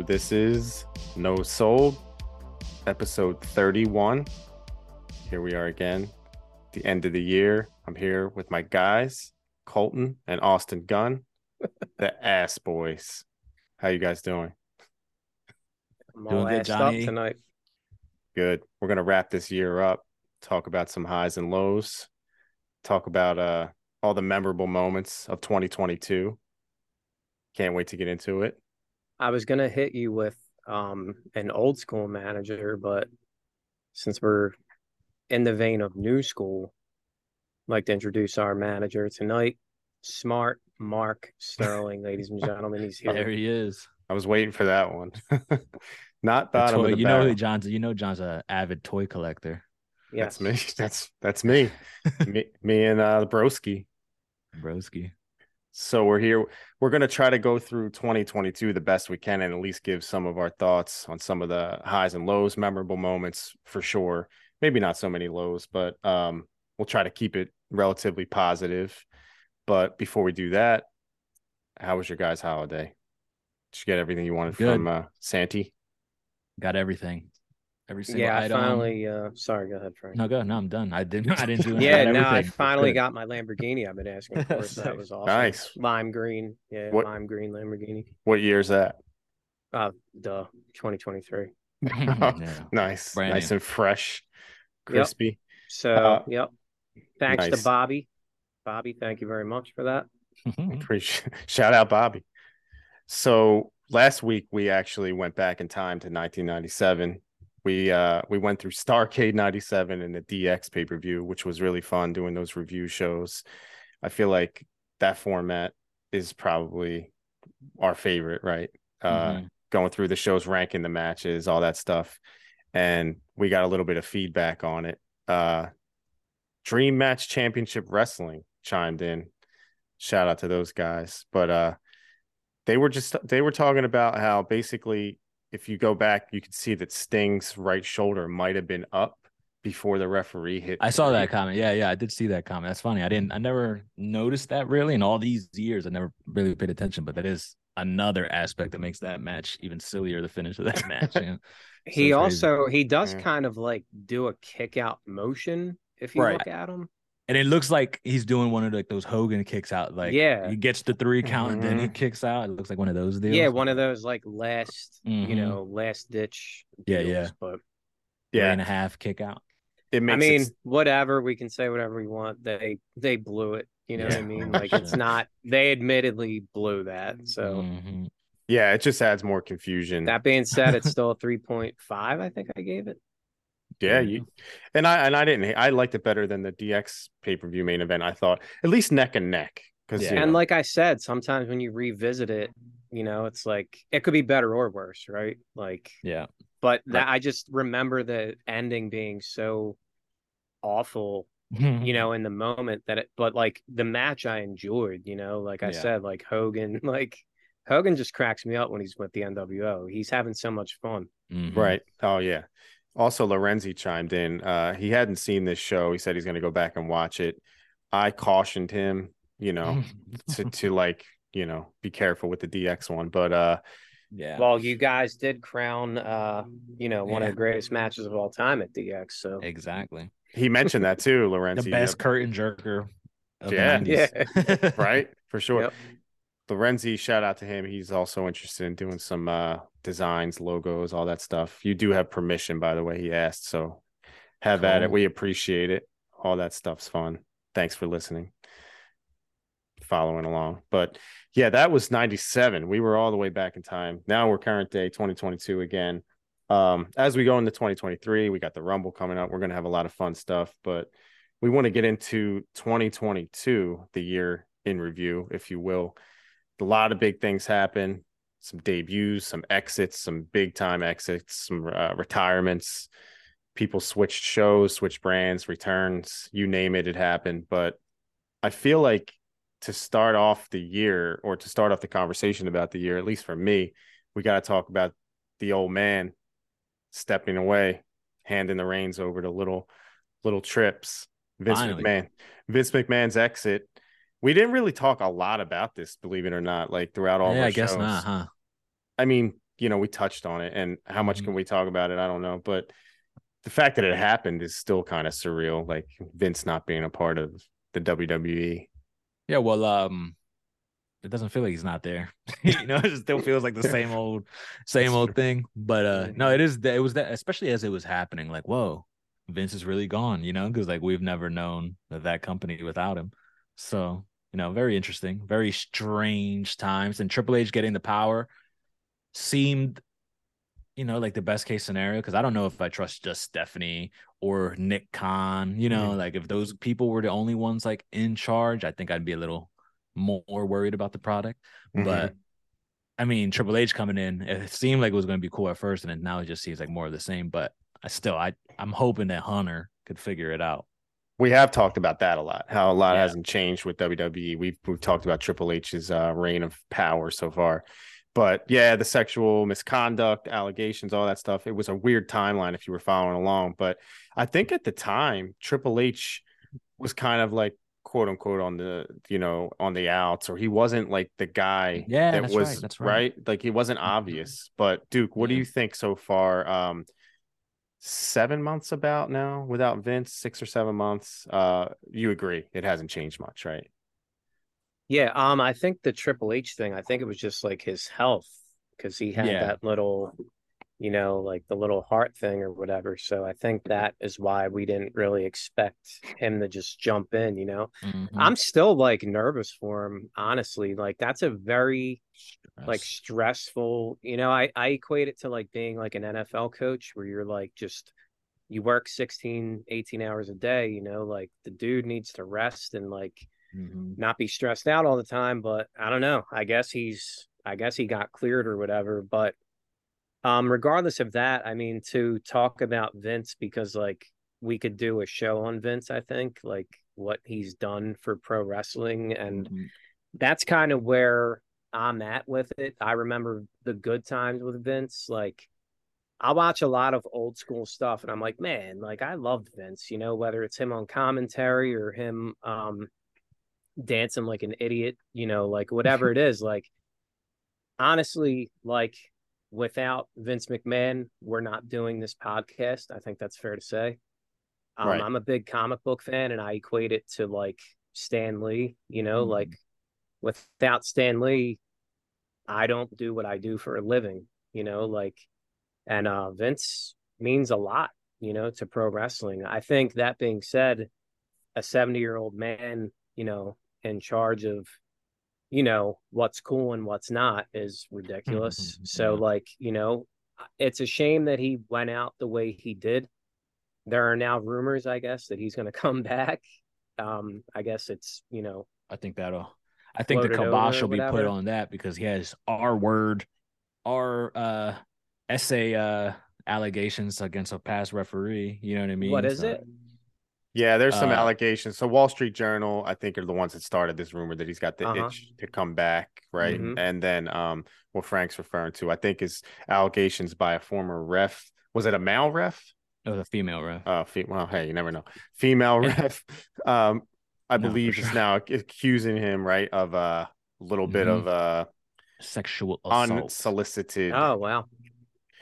So this is No Soul, episode 31. Here we are again, the end of the year. I'm here with my guys, Colten and Austin Gunn, the ass boys. How you guys doing? I'm Doing good, assed up Johnny. tonight. Good. We're gonna wrap this year up, talk about some highs and lows, talk about uh all the memorable moments of 2022. Can't wait to get into it. I was gonna hit you with um an old school manager, but since we're in the vein of new school, I'd like to introduce our manager tonight, Smart Mark Sterling, ladies and gentlemen. He's here. There he is. I was waiting for that one. Not The bottom toy- of the you know barrel. who John's. You know John's a avid toy collector. Yes. That's me. That's that's me. me, me and uh Broski. Broski. So we're here. We're gonna try to go through 2022 the best we can, and at least give some of our thoughts on some of the highs and lows, memorable moments for sure. Maybe not so many lows, but um, we'll try to keep it relatively positive. But before we do that, how was your guys' holiday? Did you get everything you wanted Good. from uh, Santi? Got everything. Every single Yeah, I finally uh sorry, go ahead, Frank. No, go. No, I'm done. I didn't. I didn't do. Anything. Yeah, no, I finally got my Lamborghini I've been asking for. So that was awesome. Nice. Lime green. Yeah, What- lime green Lamborghini. What year is that? Uh duh, 2023. yeah. Nice, Brand nice new. and fresh, Yep. crispy. So, Uh, yep. Thanks nice. to Bobby. Bobby, thank you very much for that. Appreciate shout out Bobby. So last week we actually went back in time to 1997. We uh we went through Starcade 97 and the DX pay-per-view, which was really fun doing those review shows. I feel like that format is probably our favorite, right? Uh Mhm. going through the shows, ranking the matches, all that stuff. And we got a little bit of feedback on it. Uh Dream Match Championship Wrestling chimed in. Shout out to those guys. But uh they were just they were talking about how basically if you go back, you can see that Sting's right shoulder might have been up before the referee hit. I saw that comment. Yeah, yeah, I did see that comment. That's funny. I didn't. I never noticed that really in all these years. I never really paid attention, but that is another aspect that makes that match even sillier. The finish of that match. Yeah. He So crazy. also he does Yeah. kind of like do a kick out motion if you Right. look at him. And it looks like he's doing one of like those Hogan kicks out. Like Yeah. he gets the three count, and then he Mhm. kicks out. It looks like one of those deals. Yeah, one of those like last, you Mhm. know, last ditch. Yeah, deals, yeah. But Yeah, and a half kick out. it makes I mean, it whatever we can say, whatever we want. They they blew it. You know what I mean? Like it's not. They admittedly blew that. So Mhm. yeah, it just adds more confusion. that being said, it's still a three point five. I think I gave it. Yeah, There you, you and I and I didn't. I liked it better than the DX pay per view main event. I thought at least neck and neck because Yeah. And like I said, sometimes when you revisit it, you know, it's like it could be better or worse, right? Like, yeah. but that I just remember the ending being so awful, you know, in the moment that it, but like the match I enjoyed, you know, like I Yeah. said, like Hogan, like Hogan just cracks me up when he's with the NWO. He's having so much fun. Mhm. right. Oh yeah. Also, Lorenzi chimed in. Uh, he hadn't seen this show. He said he's going to go back and watch it. I cautioned him, you know, to to like you know be careful with the DX one. But uh, yeah. Well, you guys did crown, uh, you know, one of the greatest matches of all time at DX. So exactly. he mentioned that too, Lorenzi. The best curtain jerker. Of Yeah. the 90s. right? For sure. Yep. Lorenzi, shout out to him. He's also interested in doing some uh designs, logos, all that stuff. You do have permission, by the way, he asked. So have at it. We appreciate it. All that stuff's fun. Thanks for listening. Following along. But yeah, that was 97. We were all the way back in time. Now we're current day 2022 again. Um, as we go into 2023, we got the Rumble coming up. We're gonna have a lot of fun stuff, but we want to get into 2022, the year in review, if you will. A lot of big things happen, some debuts, some exits, some big time exits, some uh, retirements. People switched shows, switched brands, returns, you name it, it happened. But I feel like to start off the year or to start off the conversation about the year, at least for me, we got to talk about the old man stepping away, handing the reins over to little little trips. Vince Finally. McMahon. Vince McMahon's exit. We didn't really talk a lot about this, believe it or not, like throughout all yeah, I guess shows. not, huh? I mean, you know, we touched on it, and how much Mhm. can we talk about it? I don't know, but the fact that it happened is still kind of surreal. Like Vince not being a part of the. WWE. Yeah, well, um, it doesn't feel like he's not there. you know, it still feels like the same old, same old thing. But uh, no, it is. that- It was that, especially as it was happening. Like, whoa, Vince is really gone. You know, because like we've never known that, that company without him. So you know, very interesting, very strange times. And Triple H getting the power seemed, you know, like the best case scenario. Because I don't know if I trust just Stephanie or Nick Khan. You know, Mhm. like if those people were the only ones like in charge, I think I'd be a little more worried about the product. Mhm. But I mean, Triple H coming in, it seemed like it was going to be cool at first, and then now it just seems like more of the same. But I still, I I'm hoping that Hunter could figure it out. We have talked about that a lot. How a lot Yeah. hasn't changed with WWE. We've we've talked about Triple H's uh, reign of power so far, but yeah, the sexual misconduct allegations, all that stuff. It was a weird timeline if you were following along. But I think at the time, Triple H was kind of like quote unquote on the you know on the outs, or he wasn't like the guy Yeah, that was right, that's right. Like he wasn't obvious. But Duke, what do you think so far? Um, seven months about now without Vince, six or seven months. Uh, you agree it hasn't changed much, right? Yeah, um, I think the Triple H thing, I think it was just like his health because he had Yeah. that little, you know, like the little heart thing or whatever. So I think that is why we didn't really expect him to just jump in, you know. Mhm. I'm still like nervous for him, honestly. Like that's a very like stressful, you know, I I equate it to like being like an NFL coach where you're like just you work 16, 18 hours a day, you know, like the dude needs to rest and like Mhm. not be stressed out all the time but i don't know i guess he's i guess he got cleared or whatever but um regardless of that i mean to talk about vince because like we could do a show on vince i think like what he's done for pro wrestling and Mhm. that's kind of where i'm at with it i remember the good times with vince like I watch a lot of old school stuff and I'm like, man, like I loved Vince, you know, whether it's him on commentary or him um dancing like an idiot, you know, like whatever it is, like honestly, like without Vince McMahon, we're not doing this podcast. I think that's fair to say. Um, Right. I'm a big comic book fan and I equate it to like Stan Lee, you know, Mhm. like without Stan Lee, I don't do what I do for a living, you know, like and uh Vince means a lot, you know, to pro wrestling. I think that being said, a 70 year old man, you know, in charge of, you know, what's cool and what's not is ridiculous. So, like, you know, it's a shame that he went out the way he did. There are now rumors, I guess, that he's going to come back. Um, I guess it's, you know, I think that'll. I think the kibosh will be put on that because he has our word, our uh essay uh allegations against a past referee. You know what I mean? what is So- it? Yeah, there's some Uh, allegations. So Wall Street Journal, I think, are the ones that started this rumor that he's got the Uh-huh. itch to come back, right? Mhm. And then um what Frank's referring to, I think, is allegations by a former ref. Was it a male ref? It was a female ref. Uh, fe- well, hey, you never know. Female Yeah. ref, um, I No, believe, is now accusing him, right, of a little bit Mhm. of uh Sexual assault. unsolicited. Oh, wow.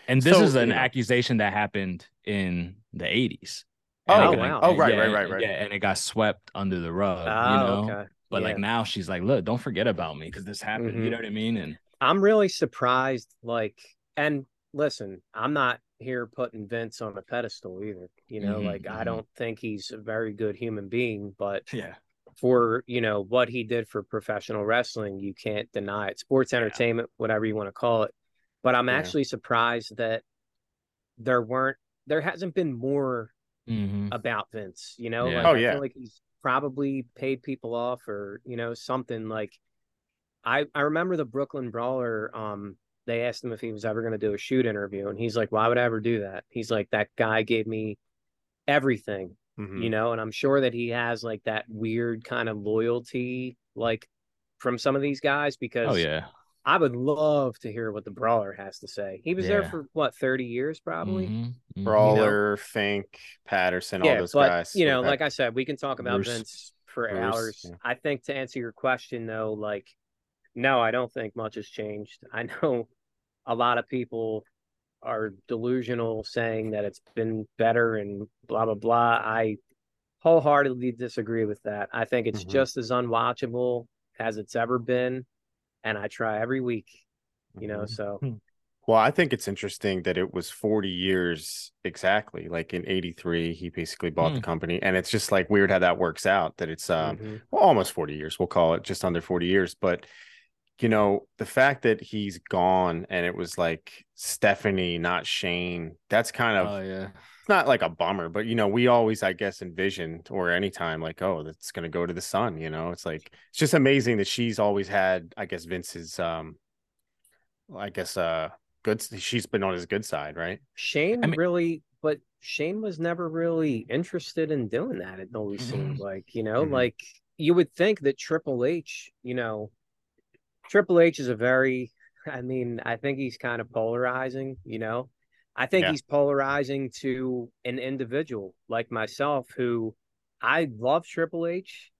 And this So, is an you know. accusation that happened in the 80s. Oh, it okay. got- Oh, right, yeah, right, right, right. Yeah, and it got swept under the rug. Oh, you know? okay. But Yeah. like now she's like, look, don't forget about me because this happened. You Mhm. know what I mean? And I'm really surprised. Like, and listen, I'm not here putting Vince on a pedestal either. You know, Mhm, like I mhm. don't think he's a very good human being, but yeah, for you know what he did for professional wrestling, you can't deny it. Sports entertainment, whatever you want to call it. But I'm Yeah. actually surprised that there weren't, there hasn't been more hmm about Vince. You know, Yeah. like, Oh, I yeah. feel like he's probably paid people off or you know something like. I I remember the Brooklyn Brawler. Um, they asked him if he was ever going to do a shoot interview, and he's like, "Why would I ever do that?" He's like, "That guy gave me everything, Mhm. you know." And I'm sure that he has like that weird kind of loyalty, like from some of these guys, because oh yeah, I would love to hear what the Brawler has to say. He was there for what 30 years, probably. Mhm, mhm. Brawler, Fink, Patterson, all those but guys. you know, like I said, we can talk about Bruce. Vince for Bruce, hours. yeah. I think to answer your question though, like, no, I don't think much has changed. I know a lot of people are delusional saying that it's been better and blah blah blah. I wholeheartedly disagree with that. I think it's Mhm. just as unwatchable as it's ever been, and I try every week. You know, Mhm. so Well, I think it's interesting that it was 40 years exactly. Like in 83, he basically bought the Hmm. company. And it's just like weird how that works out that it's um mhm. well, almost 40 years. We'll call it just under 40 years. But you know, the fact that he's gone and it was like Stephanie, not Shane, that's kind of Oh yeah. It's not like a bummer, but you know, we always, I guess, envisioned or anytime like, oh, that's gonna go to the son, you know. It's like it's just amazing that she's always had, I guess, Vince's um I guess uh good she's been on his good side, right? Shane I mean- really, but Shane was never really interested in doing that. It always seemed like, you know, Mhm. like you would think that Triple H, you know, Triple H is a very, I mean, I think he's kind of polarizing, you know. I think Yeah. he's polarizing to an individual like myself who I love Triple H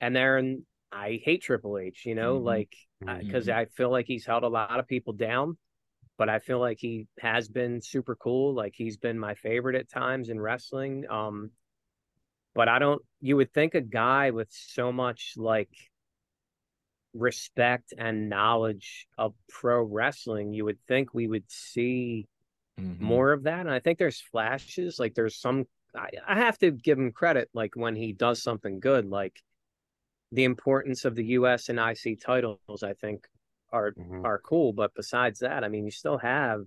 and then I hate Triple H, you know, Mhm. like because I feel like he's held a lot of people down, but I feel like he has been super cool. Like he's been my favorite at times in wrestling. Um, but I don't. You would think a guy with so much like respect and knowledge of pro wrestling, you would think we would see Mhm. more of that. And I think there's flashes. Like there's some. I, I have to give him credit. Like when he does something good, like the importance of the U.S. and IC titles, I think are Mhm. are cool. But besides that, I mean, you still have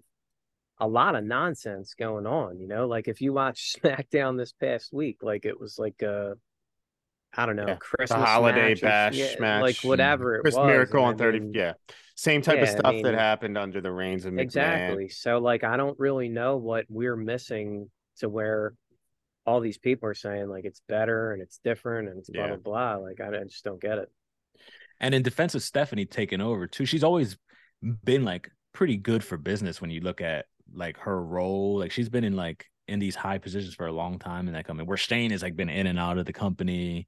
a lot of nonsense going on. You know, like if you watch SmackDown this past week, like it was like a, I don't know, Yeah, Christmas the holiday match bash yeah, match, like whatever it Chris was. Miracle and on I 30. mean, yeah. Same type of yeah, I stuff that happened under the reigns of McMahon. exactly. So like, I don't really know what we're missing to where all these people are saying like it's better and it's different and it's blah Yeah. blah blah. Like I, I just don't get it. And in defense of Stephanie taking over too, she's always been like pretty good for business when you look at like her role. Like she's been in like in these high positions for a long time in that company. Where Shane has like been in and out of the company.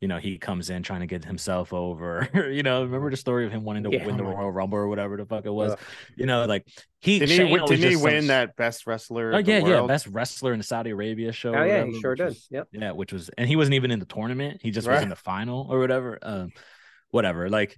You know, he comes in trying to get himself over. you know, remember the story of him wanting to Yeah. win the Royal Rumble or whatever the fuck it was. Ugh. You know, like he Didn't he, win- didn't he win some- that best wrestler? Oh yeah, yeah, best wrestler in the Saudi Arabia show. Oh yeah, whatever, he sure did. was- Yep. yeah, which was, and he wasn't even in the tournament. He just was in the final or whatever. Um, whatever. Like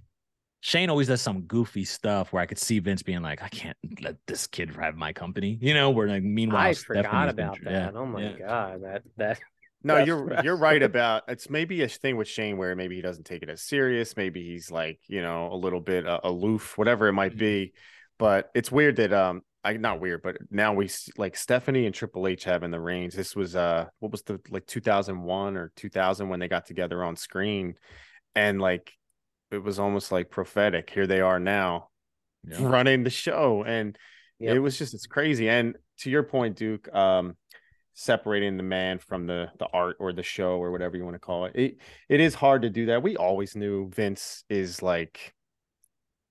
Shane always does some goofy stuff where I could see Vince being like, I can't let this kid have my company, you know. Where like, meanwhile, I Stephanie's forgot about tr- that. yeah, oh my yeah. god, that that No, Best you're you're right about it's maybe a thing with Shane where maybe he doesn't take it as serious. Maybe he's like you know a little bit uh, aloof, whatever it might Mhm. be. But it's weird that um I not weird, but now we like Stephanie and Triple H having the reins. This was uh what was the like 2001 or 2000 when they got together on screen, and like it was almost like prophetic. Here they are now Yeah. running the show, and Yep. it was just it's crazy. And to your point, Duke, um, separating the man from the the art or the show or whatever you want to call it, it it is hard to do that. We always knew Vince is like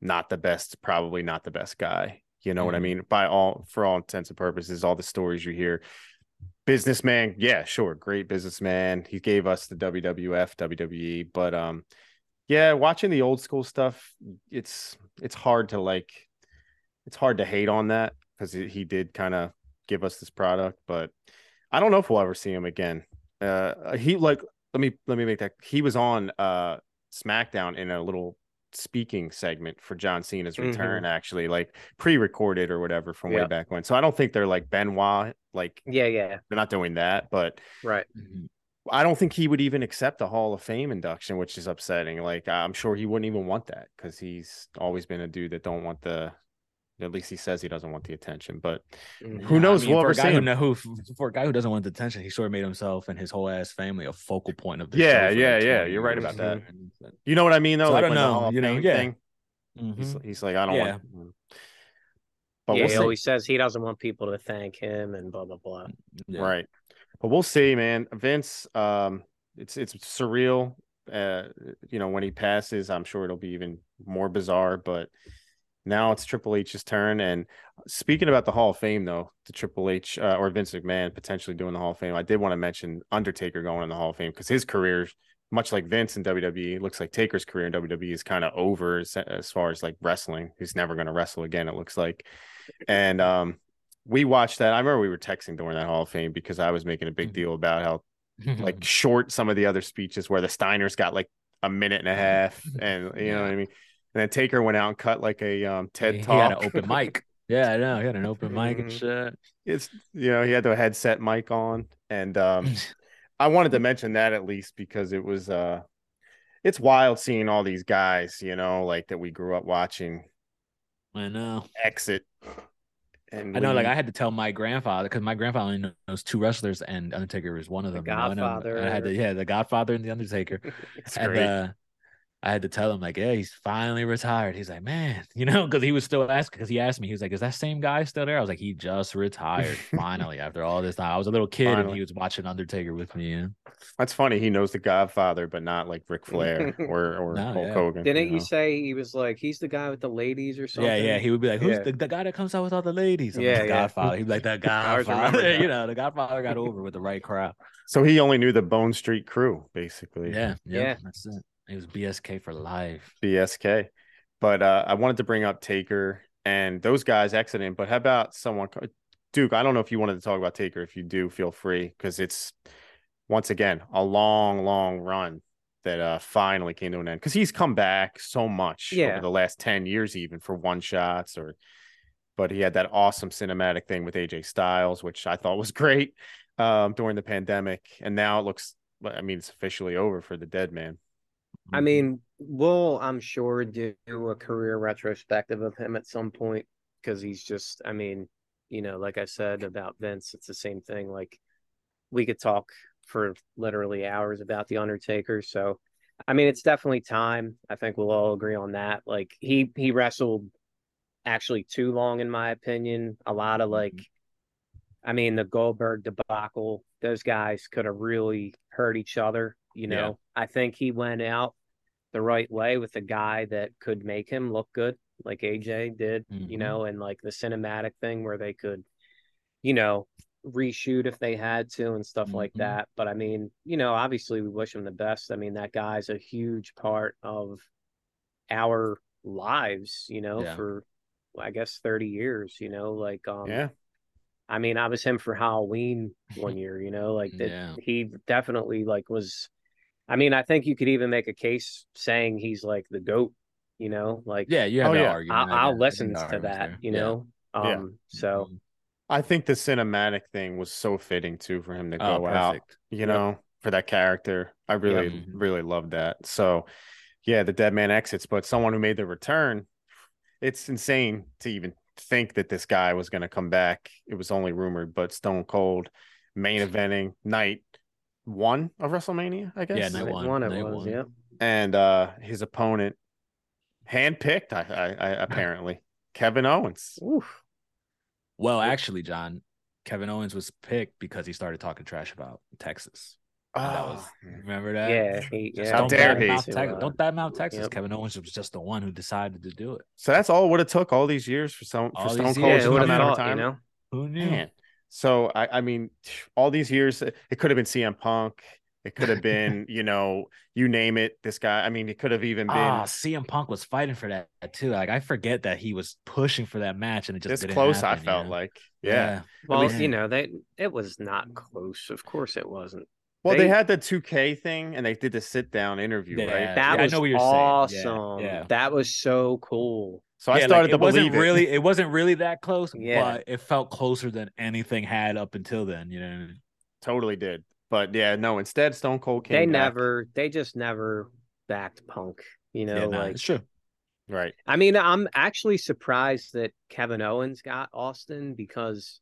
not the best, probably not the best guy. You know what I Mhm. mean? By all for all intents and purposes, all the stories you hear. Businessman, yeah, sure, great businessman. He gave us the WWF, WWE, but um, yeah, watching the old school stuff, it's it's hard to like, it's hard to hate on that because he did kind of give us this product, but I don't know if we'll ever see him again. Uh, he like let me let me make that he was on uh SmackDown in a little speaking segment for John Cena's Mhm. return, actually, like pre-recorded or whatever from way back when. So I don't think they're like Benoit, like yeah, yeah, they're not doing that, but right. I don't think he would even accept a Hall of Fame induction, which is upsetting. Like I'm sure he wouldn't even want that because he's always been a dude that don't want the. At least he says he doesn't want the attention, but Mhm. Who knows? We'll for ever a guy see who, him. know, who for a guy who doesn't want the attention, he sort of made himself and his whole ass family a focal point of the Yeah, show. yeah, yeah, you're right about that. You know what I mean, though. So I like don't the know, Hall of you know, Fame yeah. thing, he's, Mhm. he's like, I don't Yeah. want. But yeah, we'll he see. always says he doesn't want people to thank him and blah blah blah. Yeah. Right. But we'll see, man. Vince, um, it's it's surreal. Uh, you know, when he passes, I'm sure it'll be even more bizarre. But now it's Triple H's turn. And speaking about the Hall of Fame, though, the Triple H uh, or Vince McMahon potentially doing the Hall of Fame, I did want to mention Undertaker going in the Hall of Fame because his career much like Vince in WWE, looks like Taker's career in WWE is kind of over as, as far as like wrestling. He's never going to wrestle again. It looks like, and um, we watched that. I remember we were texting during that Hall of Fame because I was making a big deal about how like short some of the other speeches where the Steiners got like a minute and a half, and you Yeah. know what I mean. And then Taker went out and cut like a um, TED he, he talk. had an open mic. Yeah, I know. He had an open mic and Mhm. shit. it's you know he had the headset mic on, and um, I wanted to mention that at least because it was uh, it's wild seeing all these guys, you know, like that we grew up watching I know. exit. And I know, like. I had to tell my grandfather because my grandfather only knows two wrestlers, and Undertaker was one of The them. you know, Godfather. I had to, yeah, the Godfather and the Undertaker, it's and great. uh, I had to tell him like, yeah, he's finally retired. He's like, man, you know, because he was still asking. Because he asked me, he was like, is that same guy still there? I was like, he just retired finally after all this time. I was a little kid and he was watching Undertaker with me. Yeah, That's funny. He knows the Godfather, but not like Ric Flair or or No, Hulk yeah. Hogan. Didn't you know? say he was like he's the guy with the ladies or something? yeah, yeah. He would be like, who's Yeah. the, the guy that comes out with all the ladies? I'm Yeah, like, the yeah. Godfather. He'd be like, the I Godfather. you know, the Godfather got over with the right crowd. So he only knew the Bone Street Krew, basically. Yeah, yeah, Yeah. that's it. It was BSK for life. BSK. But uh, I wanted to bring up Taker and those guys exiting. But how about someone, Duke? I don't know if you wanted to talk about Taker. If you do, feel free because it's once again a long, long run that uh, finally came to an end. Because he's come back so much Yeah. over the last ten years, even for one shots or. But he had that awesome cinematic thing with AJ Styles, which I thought was great um, during the pandemic, and now it looks. I mean, it's officially over for the Dead Man. Mm-hmm. I mean, we'll I'm sure do a career retrospective of him at some point because he's just I mean, you know, like I said about Vince, it's the same thing. Like we could talk for literally hours about the Undertaker. So I mean it's definitely time. I think we'll all agree on that. Like he he wrestled actually too long in my opinion. A lot of like I mean the Goldberg debacle, those guys could have really hurt each other, you Yeah. know. I think he went out the right way with a guy that could make him look good, like AJ did, you Mhm. know, and like the cinematic thing where they could, you know, reshoot if they had to and stuff like Mhm. that. But I mean, you know, obviously we wish him the best. I mean, that guy's a huge part of our lives, you know, Yeah. for I guess 30 years, you know, like um Yeah. I mean, I was him for Halloween one year, you know, like that Yeah. he definitely like was I mean, I think you could even make a case saying he's like the goat, you know, like Yeah, you have Oh, no yeah. argument. I'll, I I'll listen think to that, there. you know. Yeah. Um so Mhm. I think the cinematic thing was so fitting too for him to Oh, go out, perfect. you Yep. know, for that character. I really, Mhm. really loved that. So, yeah, the dead man exits, but someone who made the return, it's insane to even think that this guy was going to come back. It was only rumored, but Stone Cold main eventing night one of WrestleMania, I guess. Yeah, night night one, one, it night was, one. yeah. And uh his opponent, handpicked, I, I, I apparently Kevin Owens. Oof. Well, actually, John, Kevin Owens was picked because he started talking trash about Texas. And that was Oh, remember that? Yeah, he, yeah. How don't dare badmouth he. Texas. Don't badmouth Texas. yep. Kevin Owens was just the one who decided to do it. So that's all what it took all these years for some for All Stone these Cold yeah, to who would come out of thought, you know? Who knew? Man. So I, I mean, all these years, it could have been CM Punk. It could have been, you know, you name it. This guy. I mean, it could have even been Ah, CM Punk was fighting for that too. Like I forget that he was pushing for that match, and it just this didn't close. I happen, you felt know? like, yeah. Well, least- you know, they it was not close. Of course it wasn't. Well, they, They- had the 2K thing, and they did the sit down interview, Yeah. right? That I was know what you're saying. Yeah, awesome. yeah. That was so cool. So I started like, to it wasn't believe it. really it wasn't really that close, Yeah. but it felt closer than anything had up until then. You know, totally did. But yeah, no. Instead, Stone Cold came. they back. never they just never backed Punk. You know, yeah, nah, like it's true. right. I mean, I'm actually surprised that Kevin Owens got Austin because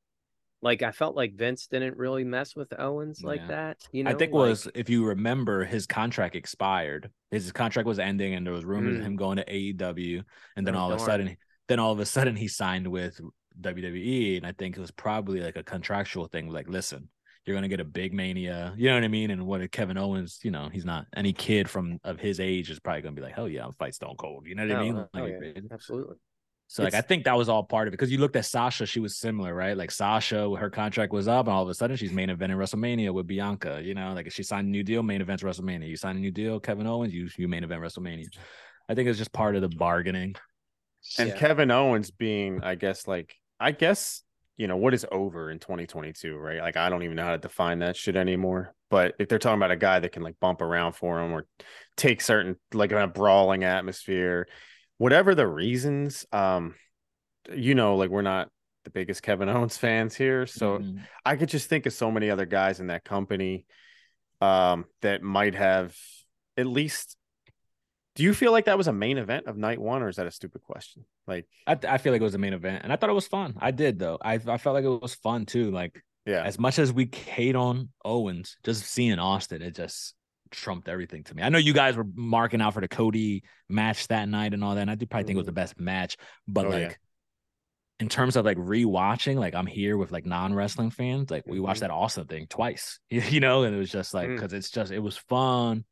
like I felt like Vince didn't really mess with Owens like Yeah. that. You know, I think like, was if you remember his contract expired. His contract was ending, and there was rumors of Mm. him going to AEW, and then Oh, all of a darn. sudden, then all of a sudden he signed with WWE, and I think it was probably like a contractual thing. Like, listen, you're gonna get a big mania, you know what I mean? And what Kevin Owens, you know, he's not any kid from of his age is probably gonna be like, hell yeah, I'm fight Stone Cold. You know what I mean? oh, yeah. absolutely. So like I think that was all part of it because you looked at Sasha, she was similar, right? Like Sasha, her contract was up, and all of a sudden she's main event in WrestleMania with Bianca. You know, like if she signed a new deal, main event WrestleMania. You sign a new deal, Kevin Owens, you you main event WrestleMania. I think it's just part of the bargaining. and Yeah. Kevin Owens being, I guess, like I guess you know what is over in 2022, right? Like I don't even know how to define that shit anymore. But if they're talking about a guy that can like bump around for him or take certain like a brawling atmosphere, whatever the reasons, um, you know, like we're not the biggest Kevin Owens fans here, so Mhm. I could just think of so many other guys in that company um that might have at least do you feel like that was a main event of night one or is that a stupid question like I, I feel like it was a main event, and I thought it was fun. I did though. I I felt like it was fun too. Like yeah as much as we hate on Owens, just seeing Austin, it just trumped everything to me. I know you guys were marking out for the Cody match that night and all that, and I do probably think it was the best match. But Oh, like yeah. in terms of like rewatching, like I'm here with like non-wrestling fans, like we watched that Austin thing twice, you know, and it was just like Mm. because it's just it was fun.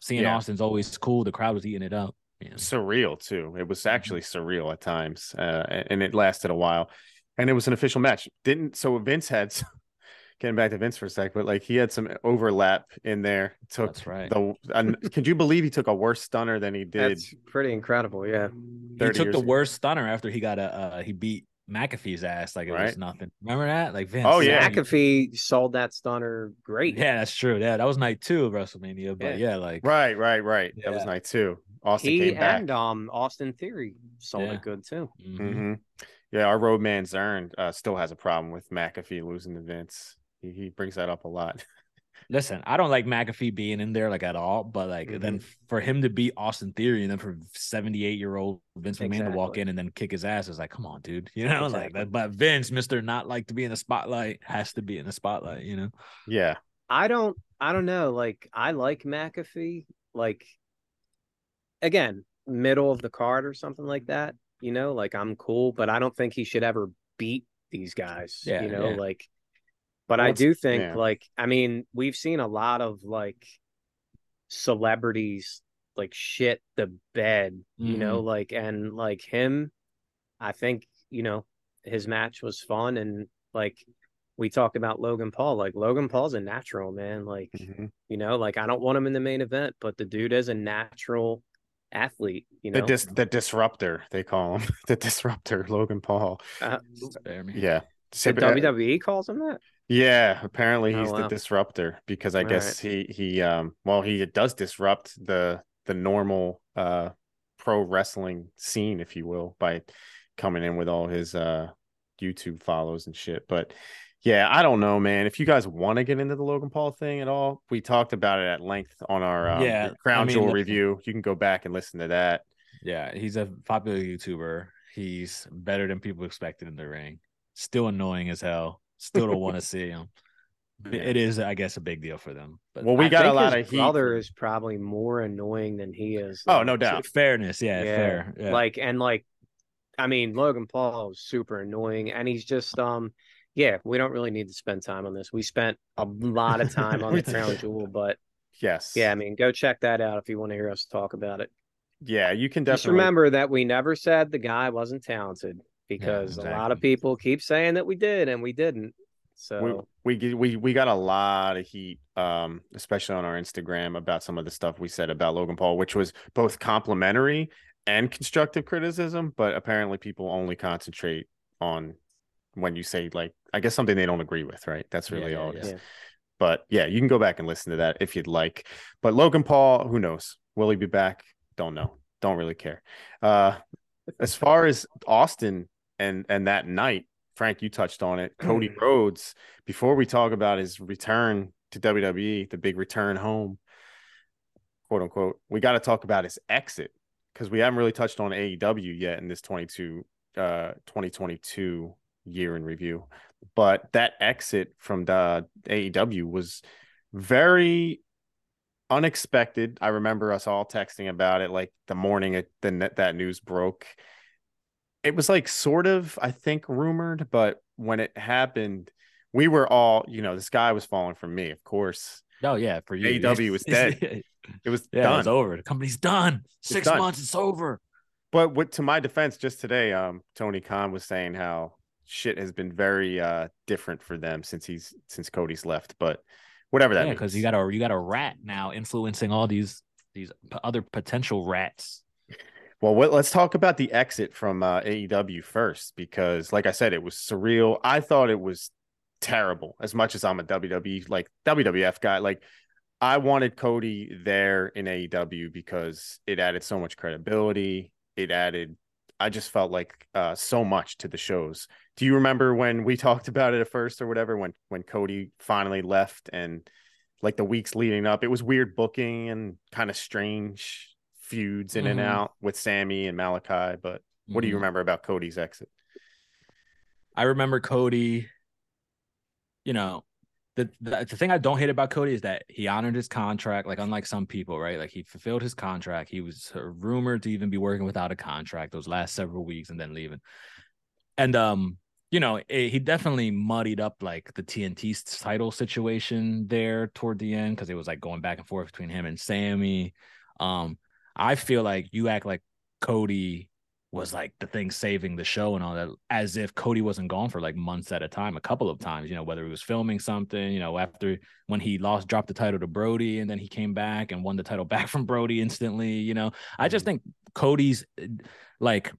Seeing Yeah. Austin's always cool. The crowd was eating it up. know. surreal too it was Mm-hmm. actually surreal at times uh and it lasted a while and it was an official match didn't so vince had getting back to vince for a sec but like he had some overlap in there took That's right. the and could you believe he took a worse stunner than he did That's pretty incredible. Yeah. he took the ago? worst stunner after he got a uh, he beat McAfee's ass like it was nothing. Remember that? Like Vince. Oh, yeah. McAfee sold that stunner great. Yeah, that's true. Yeah, that was night two of WrestleMania. But yeah, like right right right that was night two austin he came back and um Austin Theory sold Yeah. it good too. mhm. hmm Yeah, our road man Zern uh, still has a problem with McAfee losing to Vince. He, he brings that up a lot. listen, I don't like McAfee being in there like at all, but like then Mm-hmm. for him to beat Austin Theory and then for 78 year old Vince McMahon to walk in and then kick his ass is like, come on, dude. You know, like Exactly. that. But Vince, Mr. Not like to be in the spotlight, has to be in the spotlight, you know? Yeah, I don't I don't know. Like I like McAfee. Like again, middle of the card or something like that. You know, like I'm cool, but I don't think he should ever beat these guys. Yeah, you know, yeah. like but I do think yeah. like I mean, we've seen a lot of like celebrities like shit the bed, you know, like and like him, I think, you know, his match was fun and like we talked about Logan Paul. Like Logan Paul's a natural, man. Like Mhm. you know, like I don't want him in the main event, but the dude is a natural athlete. You know. the dis- the disruptor they call him the disruptor Logan Paul. uh, Yeah, the uh, WWE calls him that. Yeah, apparently Oh, he's the disruptor because I All guess he he um well he does disrupt the the normal uh pro wrestling scene if you will by coming in with all his uh YouTube follows and shit. But yeah, I don't know, man. If you guys want to get into the Logan Paul thing at all, we talked about it at length on our um, Yeah, Crown I mean, Jewel review. You can go back and listen to that. Yeah, he's a popular YouTuber. He's better than people expected in the ring. Still annoying as hell. Still don't want to see him. Yeah. It is, I guess, a big deal for them. But Well, we I got a lot his of heat. brother is probably more annoying than he is. Oh, though. no doubt. fairness, yeah, Yeah, fair. Yeah. Like and like, I mean, Logan Paul is super annoying, and he's just um, yeah. We don't really need to spend time on this. We spent a lot of time on the Crown. Jewel, but Yes. yeah, I mean, go check that out if you want to hear us talk about it. Yeah, you can definitely Just definitely remember that we never said the guy wasn't talented because a lot of people keep saying that we did and we didn't. So we, we we we got a lot of heat um especially on our instagram about some of the stuff we said about logan paul which was both complimentary and constructive criticism but apparently people only concentrate on when you say like i guess something they don't agree with right? That's really yeah, all it is. Yeah. but yeah you can go back and listen to that if you'd like. But logan paul who knows? Will he be back? Don't know. Don't really care. Uh as far as austin and and that night frank you touched on it cody rhodes before we talk about his return to wwe the big return home quote unquote we got to talk about his exit because we haven't really touched on aew yet in this 22 uh 2022 year in review but that exit from the aew was very unexpected. I remember us all texting about it like the morning it the that news broke. It was like sort of, I think, rumored, but when it happened, we were all, you know, the sky was falling from me, of course. oh yeah, for you. AEW was dead. It was yeah, done. it's over. The company's done. Six done. months, it's over. But what to my defense, just today, um, Tony Khan was saying how shit has been very uh different for them since he's since Cody's left. But whatever that yeah, because you got a you got a rat now influencing all these these other potential rats. Well, what, let's talk about the exit from uh, AEW first, because, like I said, it was surreal. I thought it was terrible. As much as I'm a WWE like WWF guy, like I wanted Cody there in AEW because it added so much credibility. It added, I just felt like uh, so much to the shows. Do you remember when we talked about it at first or whatever? When when Cody finally left and like the weeks leading up, it was weird booking and kind of strange feuds in and Mhm. out with Sammy and Malachi. But what do you Mhm. remember about Cody's exit? I remember Cody. You know, the, the the thing I don't hate about Cody is that he honored his contract. Like unlike some people, right? Like he fulfilled his contract. He was uh, rumored to even be working without a contract those last several weeks and then leaving. And um, you know, it, he definitely muddied up like the TNT title situation there toward the end because it was like going back and forth between him and Sammy. Um, I feel like you act like Cody was like the thing saving the show and all that, as if Cody wasn't gone for like months at a time, a couple of times, you know, whether he was filming something, you know, after when he lost, dropped the title to Brodie and then he came back and won the title back from Brodie instantly, you know. I just mm-hmm. think Cody's like,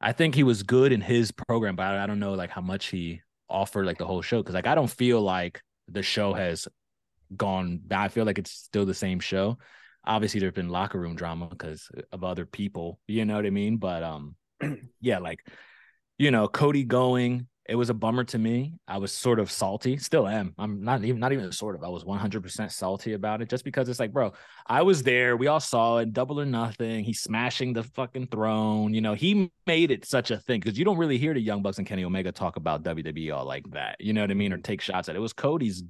I think he was good in his program, but I, don't know like how much he offered like the whole show. Cause like I don't feel like the show has gone bad. I feel like it's still the same show. Obviously, there's been locker room drama because of other people, you know what I mean? But um, yeah, like you know, Cody going, it was a bummer to me. I was sort of salty, still am. I'm not even not even sort of. I was 100% salty about it just because it's like, bro, I was there. We all saw it, double or nothing. He's smashing the fucking throne. You know, he made it such a thing because you don't really hear the Young Bucks and Kenny Omega talk about WWE all like that. You know what I mean? Or take shots at it. It was Cody's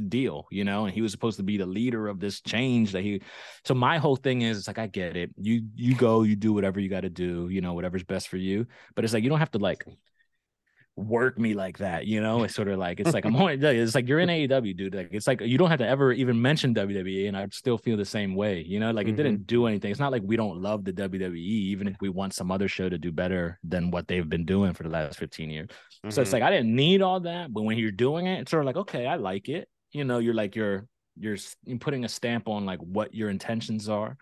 deal, you know, and he was supposed to be the leader of this change that he so my whole thing is it's like I get it. You you go, you do whatever you got to do, you know, whatever's best for you. But it's like you don't have to like work me like that, you know. It's sort of like it's like I'm only it's like you're in AEW, dude. Like it's like you don't have to ever even mention WWE, and I still feel the same way, you know. Like it didn't do anything. It's not like we don't love the WWE, even if we want some other show to do better than what they've been doing for the last 15 years. So it's Mhm. like I didn't need all that, but when you're doing it, it's sort of like okay, I like it. You know, you're like you're you're putting a stamp on like what your intentions are.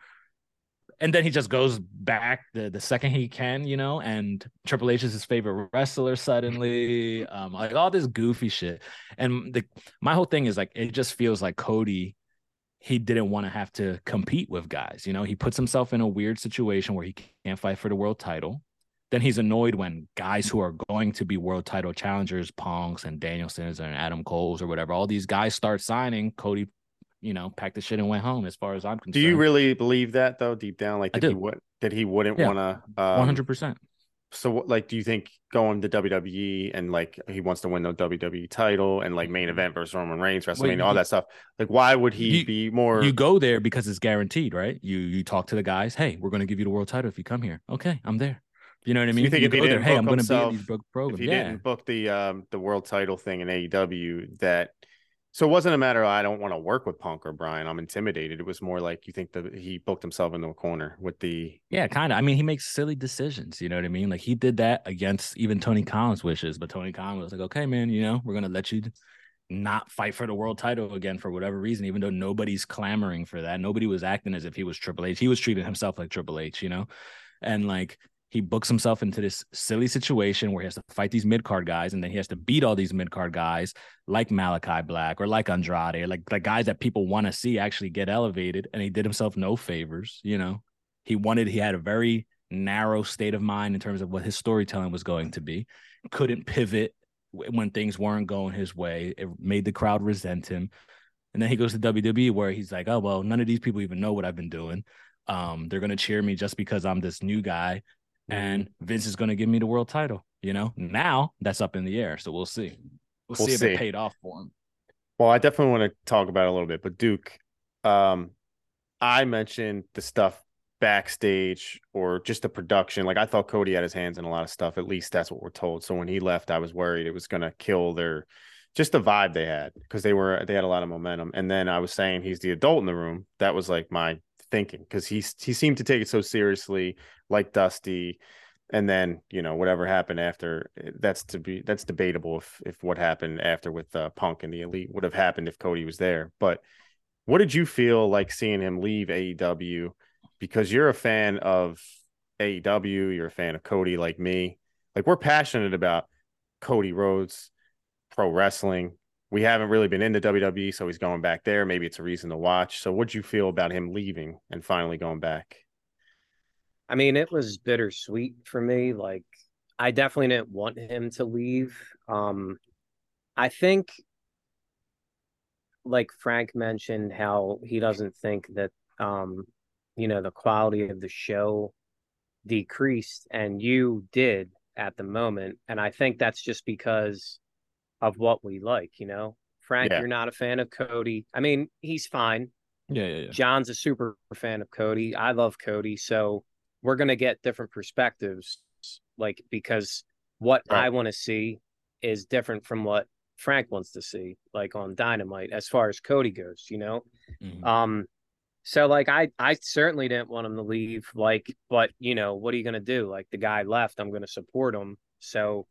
And then he just goes back the, the second he can, you know, and Triple H is his favorite wrestler suddenly. Um, like all this goofy shit. And the my whole thing is like it just feels like Cody he didn't want to have to compete with guys. You know, he puts himself in a weird situation where he can't fight for the world title. Then he's annoyed when guys who are going to be world title challengers, Punks and Danielsons and Adam Coles or whatever, all these guys start signing. Cody, you know, packed the shit and went home. As far as I'm concerned, Do you really believe that though, deep down? Like I that he would that he wouldn't Yeah. want to. Um, one hundred percent? So, what, like, do you think going to WWE and like he wants to win the WWE title and like main event versus Roman Reigns, WrestleMania, you- all that stuff? Like, why would he you- be more? You go there because it's guaranteed, right? You you talk to the guys. Hey, we're going to give you the world title if you come here. Okay, I'm there. You know what I So mean? you think if he go there, didn't hey, book I'm going to be these pro- if he Yeah, didn't book the um the world title thing in AEW, that so it wasn't a matter of I don't want to work with Punk or Brian. I'm intimidated. It was more like you think that he booked himself into a corner with the Yeah, kind of. I mean, he makes silly decisions. You know what I mean? Like he did that against even Tony Khan's wishes, but Tony Khan was like, "Okay, man, you know, we're gonna let you not fight for the world title again for whatever reason, even though nobody's clamoring for that. Nobody was acting as if he was Triple H. He was treating himself like Triple H, you know, and like." He books himself into this silly situation where he has to fight these mid card guys, and then he has to beat all these mid card guys like Malachi Black or like Andrade, or like the guys that people want to see actually get elevated. And he did himself no favors, you know he wanted he had a very narrow state of mind in terms of what his storytelling was going to be couldn't pivot when things weren't going his way it made the crowd resent him and then he goes to WWE where he's like oh well none of these people even know what I've been doing um they're going to cheer me just because I'm this new guy and Vince is going to give me the world title you know now that's up in the air so we'll see we'll, We'll see if it paid off for him Well, I definitely want to talk about it a little bit, but Duke, um, I mentioned the stuff backstage or just the production. Like I thought Cody had his hands in a lot of stuff. At least that's what we're told. So when he left, I was worried it was gonna kill their just the vibe they had because they were they had a lot of momentum. And then I was saying he's the adult in the room. That was like my thinking because he's he seemed to take it so seriously, like Dusty, and then you know whatever happened after eh, that's to be that's debatable if if what happened after with uh, Punk and the Elite would have happened if Cody was there. But what did you feel like seeing him leave AEW? Because you're a fan of AEW, you're a fan of Cody, like me. Like we're passionate about Cody Rhodes, pro wrestling. We haven't really been into WWE, so he's going back there. Maybe it's a reason to watch. So, what'd you feel about him leaving and finally going back? I mean, it was bittersweet for me. Like, I definitely didn't want him to leave. Um, I think, like Frank mentioned, how he doesn't think that, um, you know, the quality of the show decreased, and you did at the moment. And I think that's just because of what we like, you know. Frank, yeah. you're not a fan of Cody. I mean, he's fine. Yeah, yeah, yeah. John's a super fan of Cody. I love Cody. So we're gonna get different perspectives, like because what right. I want to see is different from what Frank wants to see, like on Dynamite, as far as Cody goes, you know. Mm-hmm. Um, so like I I certainly didn't want him to leave, like, but you know, what are you gonna do? Like the guy left, I'm gonna support him. So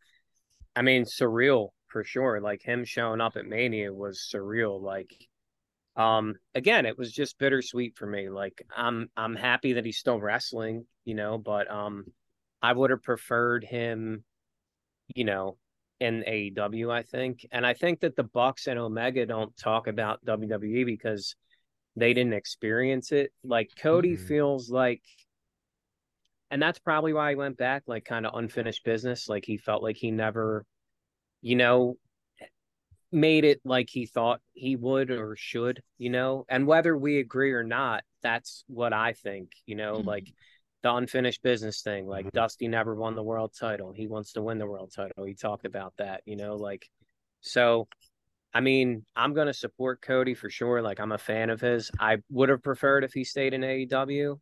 I mean, surreal for sure. Like him showing up at Mania was surreal. Like um again it was just bittersweet for me like i'm i'm happy that he's still wrestling you know but um i would have preferred him you know in AEW I think and I think that the Bucks and Omega don't talk about WWE because they didn't experience it like Cody mm-hmm. feels like and that's probably why he went back like kind of unfinished business like he felt like he never you know made it like he thought he would or should, you know. And whether we agree or not, that's what I think, you know, mm-hmm. like the unfinished business thing. Like mm-hmm. Dusty never won the world title. He wants to win the world title. He talked about that, you know, like so I mean, I'm gonna support Cody for sure. Like I'm a fan of his. I would have preferred if he stayed in AEW.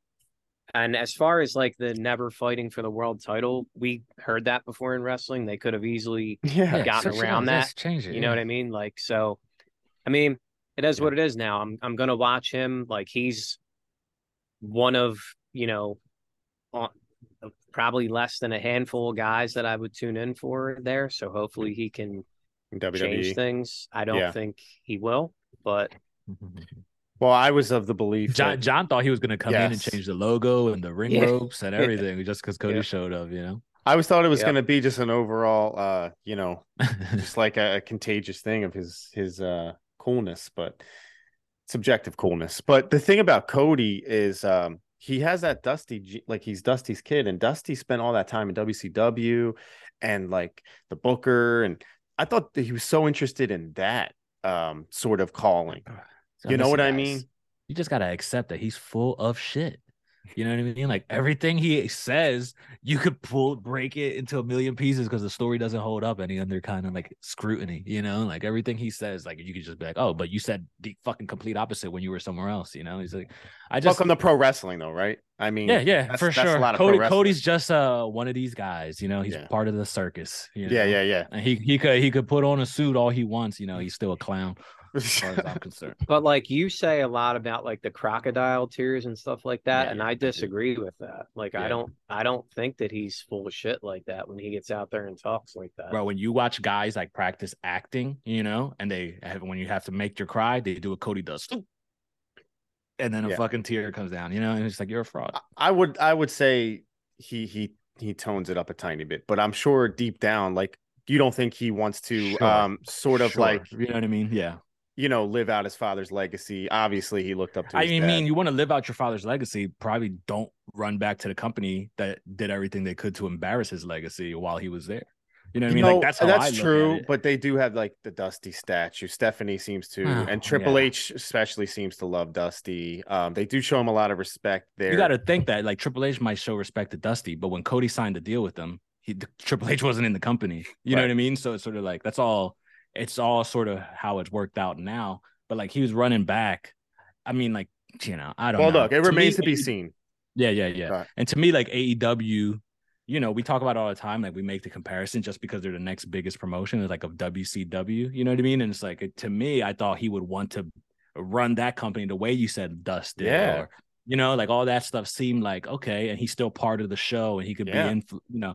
And as far as like the never fighting for the world title, we heard that before in wrestling. They could have easily yeah, gotten around that. Change it, you know what I mean? Like so I mean, it is yeah. what it is now. I'm I'm gonna watch him. Like he's one of, you know, probably less than a handful of guys that I would tune in for there. So hopefully he can WWE. change things. I don't yeah. think he will, but Well, I was of the belief John, that, John thought he was going to come yes. in and change the logo and the ring yeah. ropes and everything just because Cody yeah. showed up, you know. I was thought it was yep. going to be just an overall, uh, you know, just like a, a, contagious thing of his his uh coolness, but subjective coolness. But the thing about Cody is, um, he has that Dusty, like he's Dusty's kid, and Dusty spent all that time in WCW and like the Booker, and I thought that he was so interested in that um sort of calling so you know what guys, I mean? You just gotta accept that he's full of shit. You know what I mean? Like everything he says, you could pull break it into a million pieces because the story doesn't hold up any under kind of like scrutiny. You know, like everything he says, like you could just be like, oh, but you said the fucking complete opposite when you were somewhere else. You know, he's like, I just welcome to pro wrestling though, right? I mean, yeah, yeah, for sure. Cody, Cody's just uh one of these guys. You know, he's yeah. part of the circus. You know? Yeah, yeah, yeah. And he he could he could put on a suit all he wants. You know, he's still a clown as far as I'm concerned. But like you say a lot about like the crocodile tears and stuff like that, yeah, and I disagree with that. Like yeah. I don't I don't think that he's full of shit like that when he gets out there and talks like that. Bro, when you watch guys like practice acting, you know, and they have when you have to make your cry, they do what Cody does. And then a yeah. fucking tear comes down, you know, and it's like you're a fraud. I would I would say he he he tones it up a tiny bit, but I'm sure deep down, like you don't think he wants to sure. um sort of sure. like you know what I mean? Yeah you know, live out his father's legacy. Obviously, he looked up to. I mean, dad. you want to live out your father's legacy. Probably don't run back to the company that did everything they could to embarrass his legacy while he was there. You know what I mean? Know, like that's that's true. But they do have like the Dusty statue. Stephanie seems to, oh, and Triple yeah. H especially seems to love Dusty. Um, they do show him a lot of respect there. You got to think that like Triple H might show respect to Dusty, but when Cody signed the deal with them, he Triple H wasn't in the company. You right. know what I mean? So it's sort of like that's all. It's all sort of how it's worked out now but like he was running back. I mean, like you know, I don't. Well, know. look, it to remains me, to be seen. Yeah, yeah, yeah. Right. And to me, like AEW, you know, we talk about all the time. Like we make the comparison just because they're the next biggest promotion, is like of WCW. You know what I mean? And it's like to me, I thought he would want to run that company the way you said Dust did, yeah. or You know, like all that stuff seemed like okay, and he's still part of the show, and he could Yeah. be in. You know,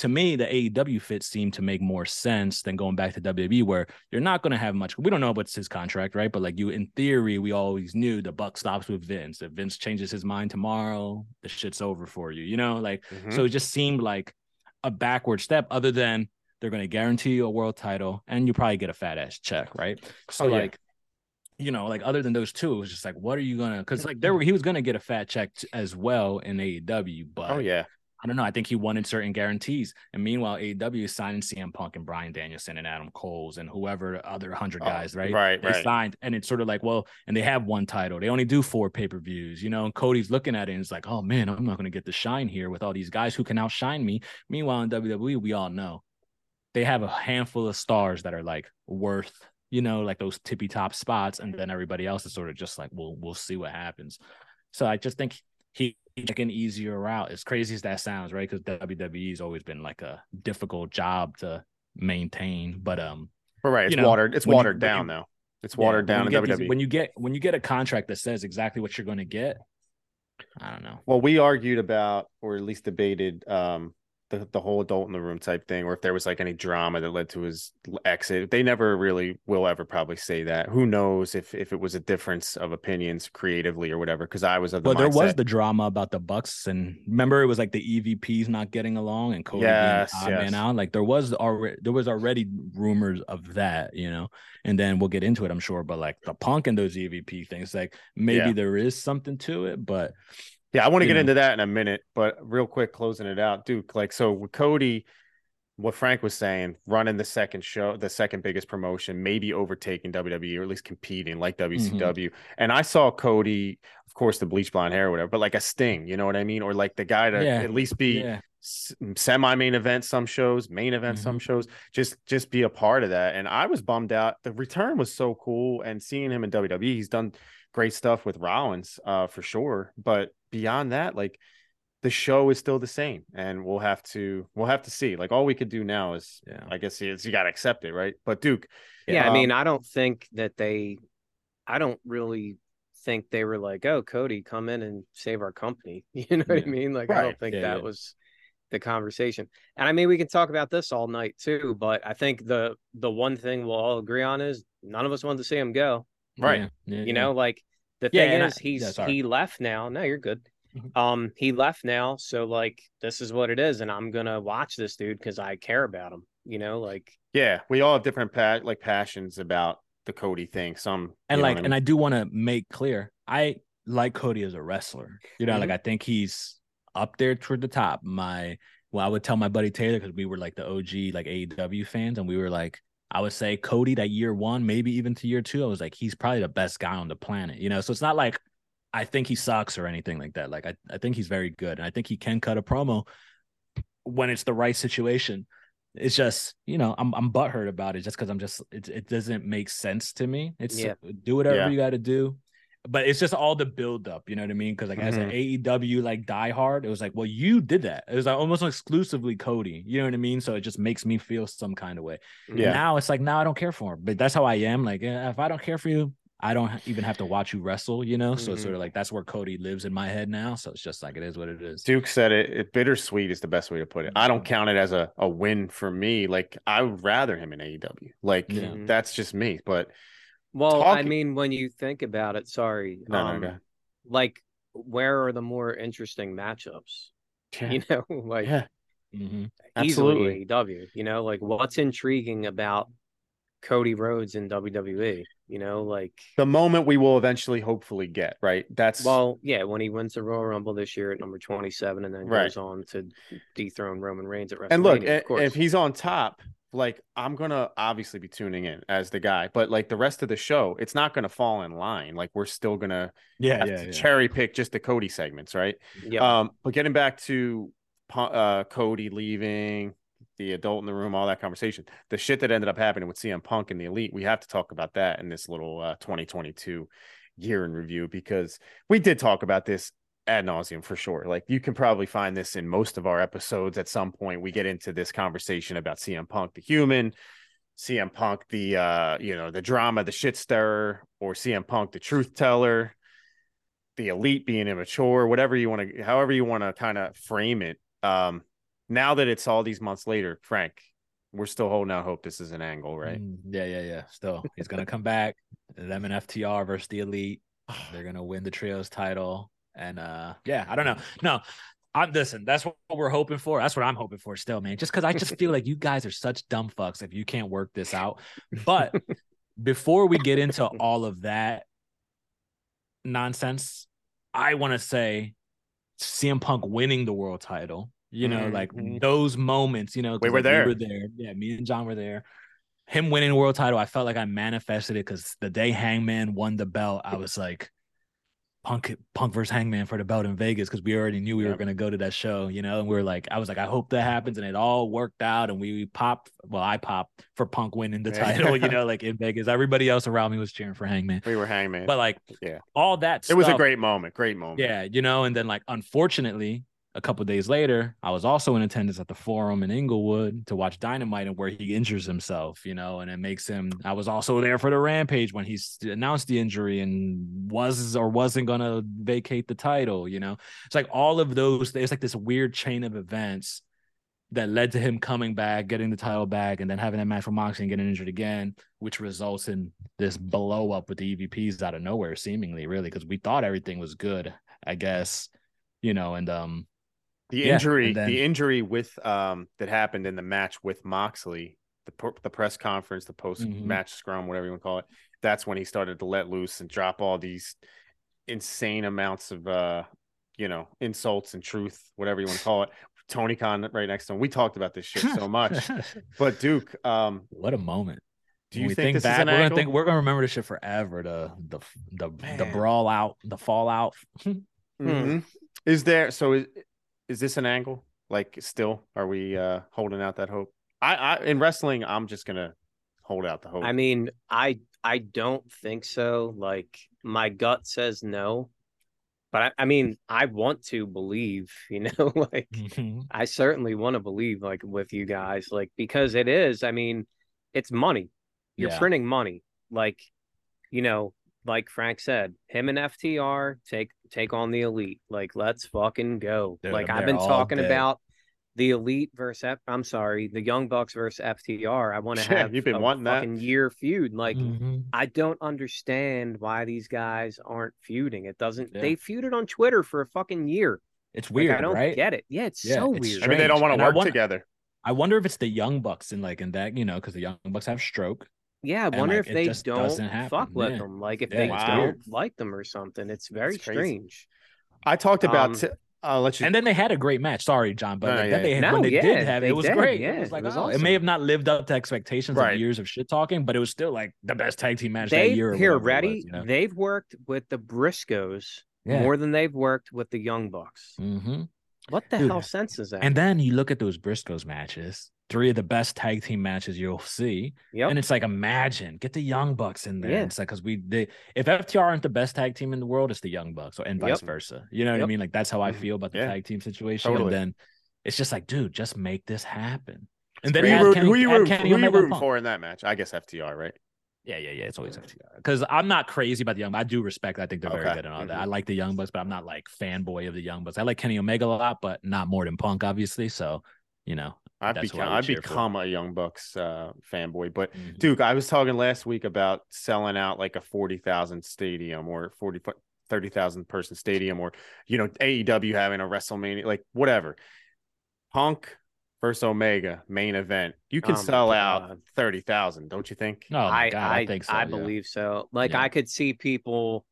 to me, the AEW fit seemed to make more sense than going back to WWE, where you're not going to have much. We don't know what's his contract, right? But like you, in theory, we always knew the buck stops with Vince. If Vince changes his mind tomorrow, the shit's over for you. You know, like Mhm. so it just seemed like a backward step, other than they're going to guarantee you a world title and you probably get a fat ass check, right? So Oh, yeah. like, you know, like other than those two, it was just like, what are you gonna? Because like there were he was gonna get a fat check t- as well in AEW, but oh yeah, I don't know. I think he wanted certain guarantees, and meanwhile, AEW is signing CM Punk and Brian Danielson and Adam Coles and whoever other hundred oh, guys, right? right, They right. signed, and it's sort of like, well, and they have one title. They only do four pay per views, you know. And Cody's looking at it and it's like, oh man, I'm not going to get the shine here with all these guys who can outshine me. Meanwhile, in WWE, we all know they have a handful of stars that are like worth, you know, like those tippy top spots, and then everybody else is sort of just like, we'll we'll see what happens. So I just think he took an easier route. As crazy as that sounds, right? Because WWE's always been like a difficult job to maintain, but um. but right. It's you know, watered. It's when you- watered down you- now. It's watered when down in get these- when you get when you get a contract that says exactly what you're going to get, I don't know. Well, we argued about, or at least debated, um, the the whole adult in the room type thing, or if there was like any drama that led to his exit. They never really will ever probably say that. Who knows if if it was a difference of opinions creatively or whatever? Because I was of the Well, there was the drama about the Bucks, and remember it was like the EVPs not getting along and Cody Yes, being yes. man out. Like there was already there was already rumors of that, you know. And then we'll get into it, I'm sure. But like the Punk and those EVP things, like maybe Yeah. there is something to it, but Yeah, I want to get know. into that in a minute, but real quick, closing it out, Duke. Like, so with Cody, what Frank was saying, running the second show, the second biggest promotion, maybe overtaking WWE or at least competing like mm-hmm. WCW. And I saw Cody, of course, the bleach blonde hair or whatever, but like a Sting, you know what I mean? Or like the guy to Yeah, at least be yeah, semi main event some shows, main event some mm-hmm. shows, just just be a part of that. And I was bummed out. The return was so cool, and seeing him in WWE, he's done great stuff with Rollins, uh, for sure. But beyond that, like the show is still the same, and we'll have to we'll have to see. Like all we could do now is, yeah. I guess, is you got to accept it, right? But Duke, Yeah, I Um, mean, I don't think that they, I don't really think they were like, "Oh, Cody, come in and save our company." You know what I mean? Like, I don't think Yeah, that yeah. was the conversation. And I mean, we can talk about this all night too, but I think the the one thing we'll all agree on is none of us want to see him go. Right. Yeah, yeah, You yeah. know, like the thing and I- is, he's yeah, he left now. No, you're good. Mhm. Um, he left now, so like this is what it is, and I'm gonna watch this dude because I care about him. You know, like yeah, we all have different pa- like passions about the Cody thing. Some and like what I and i do want to make clear i like cody as a wrestler you know Mm-hmm. like i think he's up there toward the top my well i would tell my buddy taylor because we were like the og like aew fans and we were like i would say cody that year one maybe even to year two i was like he's probably the best guy on the planet you know so it's not like i think he sucks or anything like that like i, I think he's very good and i think he can cut a promo when it's the right situation it's just you know I'm I'm butthurt about it just because I'm just it it doesn't make sense to me. It's Yeah. do whatever Yeah. you got to do, but it's just all the build up. You know what I mean? Because like as an AEW like diehard, it was like, well, you did that. It was like almost exclusively Cody. You know what I mean? So it just makes me feel some kind of way. Yeah. Now it's like now I don't care for him, but that's how I am. Like eh, if I don't care for you, I don't even have to watch you wrestle. You know? So it's Mhm. sort of like that's where Cody lives in my head now. So it's just like it is what it is. Duke said it, it bittersweet is the best way to put it. I don't count it as a, a win for me. Like I would rather him in AEW. Like Yeah. That's just me. But Well, I mean, when you think about it, sorry, No, no, um, go ahead. like where are the more interesting matchups? yeah, You know, like yeah, Mhm. absolutely. easily AEW. You know, like what's intriguing about Cody Rhodes in WWE? You know, like the moment we will eventually hopefully get, right? That's well, yeah, when he wins the Royal Rumble this year at number twenty seven, and then Right. goes on to dethrone Roman Reigns at WrestleMania. and look, of if he's on top, like I'm gonna obviously be tuning in as the guy, but like the rest of the show, it's not gonna fall in line. Like we're still gonna Yeah, yeah, yeah. cherry pick just the Cody segments, right? yeah, Um, but getting back to uh, Cody leaving, the adult in the room, all that conversation, the shit that ended up happening with CM Punk and the Elite, we have to talk about that in this little uh, 2022 year in review because we did talk about this ad nauseum for sure. Like you can probably find this in most of our episodes. At some point, we get into this conversation about CM Punk, the human. CM Punk, the uh, you know, the drama, the shit stirrer, or CM Punk, the truth teller the elite being immature, whatever you want to, however you want to kind of frame it. Um, now that it's all these months later, Frank, we're still holding out hope this is an angle, right? Mm, yeah, yeah, yeah. Still, he's gonna come back. Them and FTR versus the Elite. They're gonna win the trios title, and uh, yeah, I don't know. No, I'm listen. That's what we're hoping for. That's what I'm hoping for still, man. Just because I just feel like you guys are such dumb fucks if you can't work this out. But before we get into all of that nonsense, I want to say CM Punk winning the world title. You know, Mhm. like those moments. You know, We were like, there. We were there. Yeah, me and John were there. Him winning the world title, I felt like I manifested it because the day Hangman won the belt, I was like, Punk, Punk versus Hangman for the belt in Vegas because we already knew we were going to go to that show, you know. And we were like, I was like, I hope that happens, and it all worked out, and we popped. Well, I popped for Punk winning the Yeah. title, you know, like in Vegas. Everybody else around me was cheering for Hangman, We were hangman. but like, Yeah. all that. it was a great moment. Great moment. yeah, you know, and then like unfortunately, a couple days later, I was also in attendance at the forum in Inglewood to watch Dynamite and where he injures himself, you know, and it makes him I was also there for the rampage when he announced the injury and was or wasn't gonna vacate the title, you know. It's like all of those, there's like this weird chain of events that led to him coming back, getting the title back, and then having that match with Moxley and getting injured again, which results in this blow up with the EVPs out of nowhere, seemingly, really, because we thought everything was good, I guess, you know, and um, The injury, then- the injury with um that happened in the match with Moxley, the the press conference, the post Mhm. match scrum, whatever you want to call it. That's when he started to let loose and drop all these insane amounts of uh you know insults and truth, whatever you want to call it. Tony Khan right next to him. We talked about this shit so much. But Duke, um, what a moment. do you we think, this back, is an we're angle? gonna think we're gonna remember this shit forever. The the the the brawl out, the fallout. Mhm. Is there so is is this an angle? Like still are we uh holding out that hope? I, I in wrestling, I'm just gonna hold out the hope. I mean, I I don't think so. Like my gut says no, but I, I mean, I want to believe. You know, like Mhm. I certainly want to believe, like with you guys, like because it is. I mean, it's money. You're Yeah. printing money. Like, you know, like Frank said, him and FTR take take on the elite. Like, let's fucking go. Dude, like I'm I've been talking day. about the elite versus F- I'm sorry, the Young Bucks versus FTR. I want to Yeah, have you've been a wanting that. fucking year feud. Like Mhm. I don't understand why these guys aren't feuding. It doesn't. Yeah. They feuded on Twitter for a fucking year. It's Like, weird, I don't right? get it. Yeah, it's Yeah, so it's weird. I mean, they don't want to work wanna- together. I wonder if it's the Young Bucks in like in that you know because the Young Bucks have stroke. Yeah, I And, wonder like, if they just don't doesn't happen. fuck with Yeah. them. Like if Yeah, they it's don't like them or something. It's very It's strange. I talked about. Um, t- I'll let you. And then they had a great match. Sorry, John, but No, like, yeah, then they yeah. when they yeah, did have it, they it was did. great. Yeah, it was it like was oh, it may have not lived up to expectations Right. of years of shit talking, but it was still like the best tag team match that year. here ready. was, you know? They've worked with the Briscoes Yeah. more than they've worked with the Young Bucks. Mhm. What the Dude, hell sense is that? And then you look at those Briscoes matches, three of the best tag team matches you'll see. yep. And it's like, imagine get the Young Bucks in there. Yeah. It's like because we they if FTR aren't the best tag team in the world, it's the Young Bucks, or and vice Yep. versa. You know what I mean? Like that's how I Mhm. feel about the Yeah. tag team situation. Totally. And then it's just like, dude, just make this happen. And then you add root- Kenny, who you add rooting, Kenny who you Omega and rooting Punk. for in that match? I guess FTR, right? Yeah, yeah, yeah. It's always FTR because I'm not crazy about the Young. I do respect. I think they're very good and all that. Mhm. I like the Young Bucks, but I'm not like fanboy of the Young Bucks. I like Kenny Omega a lot, but not more than Punk, obviously. So, you know, I've That's become I would I've cheer for. become a Young Bucks uh, fanboy, but mhm. Duke, I was talking last week about selling out like a 40,000 stadium or 40 30,000 person stadium or you know AEW having a WrestleMania like whatever. Punk versus Omega main event. You can Oh my sell out God. 30,000, don't you think? oh I, god, I, I, think so. I yeah. believe so. Like Yeah. I could see people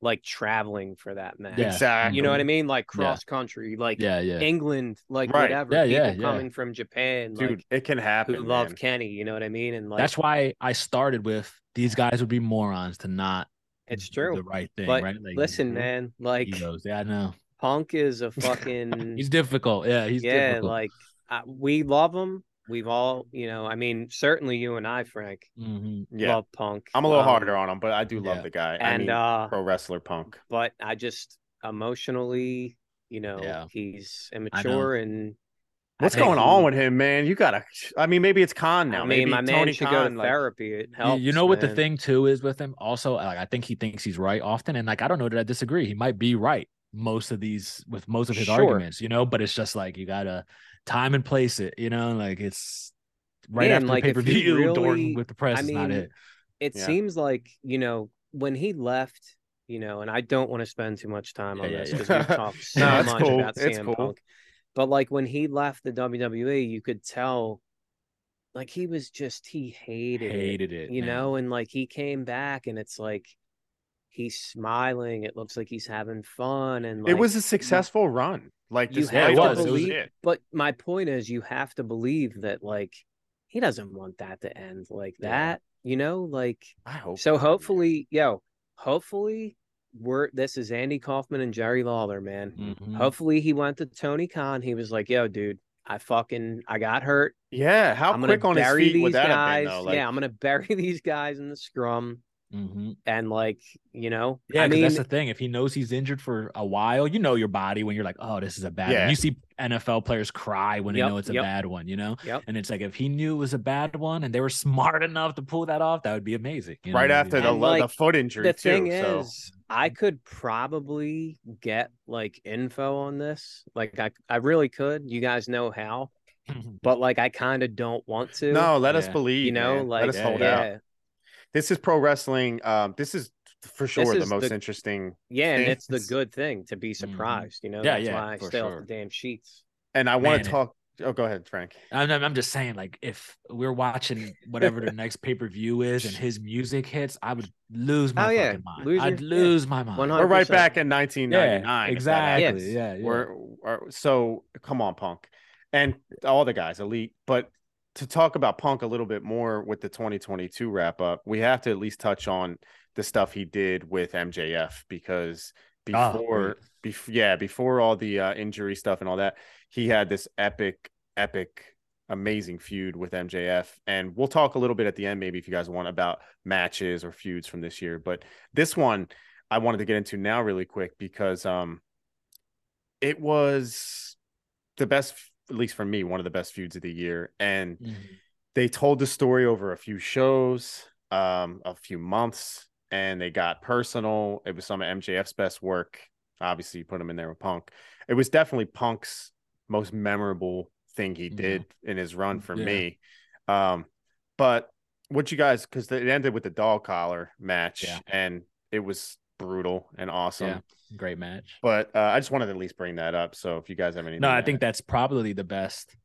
like traveling for that match. Yeah. Exactly. You know what I mean? Like cross country, like Yeah, yeah. England, like Right. whatever. Yeah, people yeah, coming from Japan, Dude, like it can happen. who love man. Kenny. You know what I mean? And like That's why I started with these guys would be morons to not it's do true. the right thing, But right? Like, listen, mhm. man, like egos. Yeah, I know. Punk is a fucking He's difficult. Yeah, he's yeah, difficult. like uh, we love him. We've all, you know, I mean, certainly you and I, Frank, Mhm. Yeah. love Punk. I'm a little Um, harder on him, but I do love yeah. the guy. I and mean, uh pro wrestler Punk. but I just emotionally, you know, Yeah. he's immature and What's going on he- with him, man? You gotta. I mean, maybe it's Khan now. I maybe mean, my man Tony should Khan. go to like- therapy. It You- helps. you know what the thing too is with him also like i think he thinks he's right often and like i don't know that i disagree he might be right most of these with most of his Sure. arguments you know but it's just like you gotta time and place it you know like it's right Yeah, after like, the if he pay-per-view really- Dorton with the press I is not mean, it It Yeah. seems like you know when he left, you know, and I don't want to spend too much time on Yeah, yeah, this yeah. because we've talked so No, much cool. about It's cool. Punk. But like when he left the WWE, you could tell, like he was just he hated, it, hated it you man. know, and like he came back and it's like he's smiling. It looks like he's having fun, and like, it was a successful run. Like you have it to. Was believe. it. But my point is, you have to believe that like he doesn't want that to end like Yeah. that. You know, like I hope so. not, man. Hopefully, yo, hopefully we're this is Andy Kaufman and Jerry Lawler, man. Mhm. Hopefully he went to Tony Khan. He was like, yo, dude. I fucking I got hurt. Yeah, how I'm quick on his feet these would that guys. been though? Like, yeah, I'm gonna bury these guys in the scrum Mhm. and like you know. Yeah, I 'cause mean, that's the thing. If he knows he's injured for a while, you know your body when you're like, oh, this is a bad Yeah. one. You see NFL players cry when Yep, they know it's a yep. bad one, you know? Yep. And it's like if he knew it was a bad one and they were smart enough to pull that off, that would be amazing. you know? right That'd after the And, lo- the foot injury the too. thing so is i could probably get like info on this like i i really could you guys know how but like i kind of don't want to no, let us believe. you know man. like let us hold yeah out. This is pro wrestling. Um, this is for sure the most the- interesting. yeah and it's the good thing to be surprised you know Yeah, that's yeah, why i for stay off the damn sheets And I want to talk. Oh, go ahead, Frank. I'm, I'm I'm just saying, like, if we're watching whatever the next pay per view is and his music hits, I would lose my Oh, yeah. mind. Lose I'd your- lose my mind. 100%. We're right back in Yeah, 1999. if that happens. exactly. Yeah, yeah. We're, we're- so come on, Punk, and all the guys, elite. But to talk about Punk a little bit more with the 2022 wrap up, we have to at least touch on the stuff he did with MJF because Oh, before, bef- yeah, before all the uh, injury stuff and all that, he had this epic, epic, amazing feud with MJF, and we'll talk a little bit at the end, maybe if you guys want about matches or feuds from this year. But this one, I wanted to get into now really quick because um it was the best at least for me one of the best feuds of the year and Mhm. they told the story over a few shows um a few months and they got personal it was some of mjf's best work obviously you put him in there with punk it was definitely punk's most memorable thing he Mhm. did in his run for Yeah. me um but what you guys because it ended with the dog collar match Yeah. and it was brutal and awesome Yeah. Great match. but uh, I just wanted to at least bring that up. So if you guys have any, No, I think that's probably the best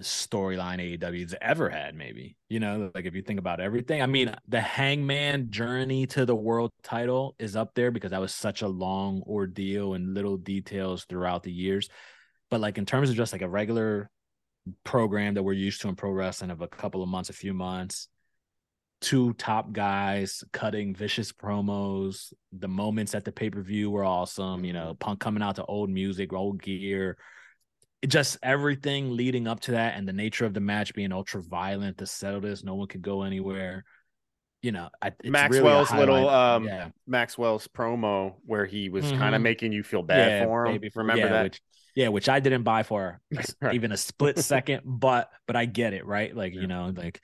storyline AEW's ever had, maybe. You know, like if you think about everything. I mean, the hangman journey to the world title is up there because that was such a long ordeal and little details throughout the years. But like in terms of just like a regular program that we're used to in pro wrestling of a couple of months, a few months, two top guys cutting vicious promos. The moments at the pay per view were awesome. You know, Punk coming out to old music, old gear. Just everything leading up to that, and the nature of the match being ultra violent to settle this. No one could go anywhere. You know, I, it's really Maxwell's little, um, yeah, Maxwell's promo where he was kind of making you feel bad yeah, for him. baby- Remember yeah, that? Which, yeah, which I didn't buy for even a split second, but but I get it, right? Like you know, like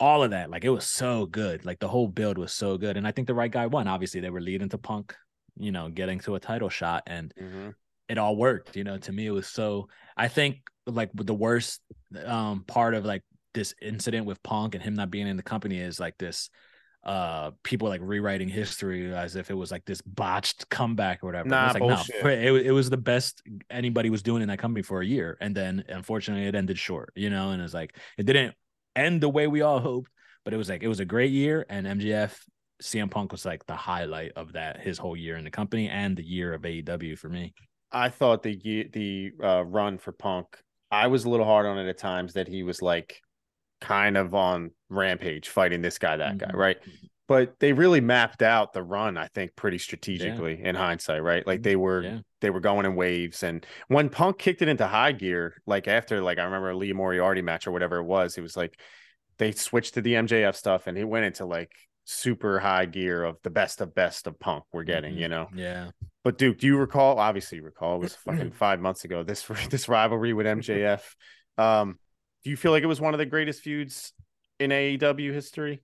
all of that, like it was so good. Like the whole build was so good, and I think the right guy won. Obviously, they were leading to Punk, you know, getting to a title shot, and Mhm. it all worked. You know, to me, it was so. I think like the worst um part of like this incident with Punk and him not being in the company is like this uh people like rewriting history as if it was like this botched comeback or whatever. Nah, like bullshit. no, it, it was the best anybody was doing in that company for a year, and then unfortunately it ended short. You know, and it's like it didn't end the way we all hoped, but it was like it was a great year, and MJF. CM Punk was like the highlight of that his whole year in the company and the year of AEW for me. I thought the the uh, run for Punk, I was a little hard on it at times that he was like kind of on rampage fighting this guy, that guy, Mhm. right? But they really mapped out the run, I think, pretty strategically in hindsight, right? Like they were Yeah. they were going in waves, and when Punk kicked it into high gear, like after like I remember a Lee Moriarty match or whatever it was, it was like they switched to the MJF stuff, and he went into like super high gear of the best of best of Punk we're getting, Mhm. you know. Yeah. But Duke, do you recall? Obviously, you recall it was fucking five months ago. This this rivalry with MJF. Um, do you feel like it was one of the greatest feuds in AEW history?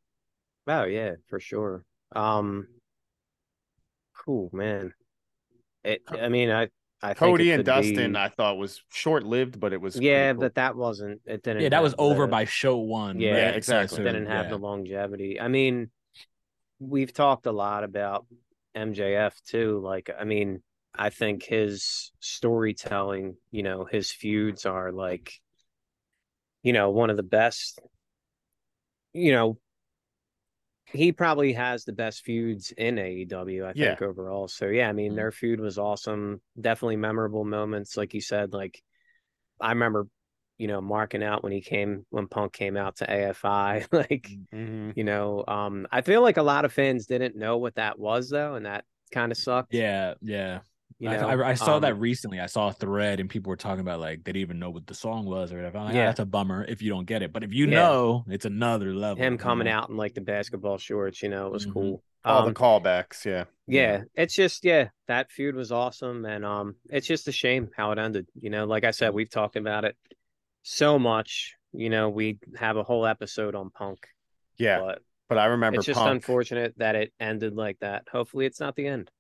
Oh yeah, for sure. Um, cool man. It. I mean, I. I Cody think and Dustin, be- I thought was short lived, but it was yeah, cool. but that wasn't. It didn't. Yeah, that was have over the- by show one. Yeah, right? exactly. So, didn't have yeah. the longevity. I mean, we've talked a lot about MJF too. Like, I mean, I think his storytelling, you know, his feuds are like, you know, one of the best. You know, he probably has the best feuds in AEW, I Yeah. think, overall. So yeah, I mean, Mhm. their feud was awesome. Definitely memorable moments, like you said. Like, I remember, you know, marking out when he came when Punk came out to AFI. Like, Mhm. you know, um, I feel like a lot of fans didn't know what that was though, and that kind of sucked. Yeah, yeah. You I, know, I, I saw that Um, recently. I saw a thread and people were talking about like they didn't even know what the song was or whatever. I'm like, Yeah. yeah, that's a bummer if you don't get it. But if you Yeah. know, it's another level. him coming out in like the basketball shorts. You know, it was Mhm. cool. All Um, the callbacks, yeah. yeah, it's just yeah, that feud was awesome, and um, it's just a shame how it ended. You know, like I said, we've talked about it so much. You know, we have a whole episode on Punk, Yeah. but But I remember it's just Punk. unfortunate that it ended like that. Hopefully, it's not the end.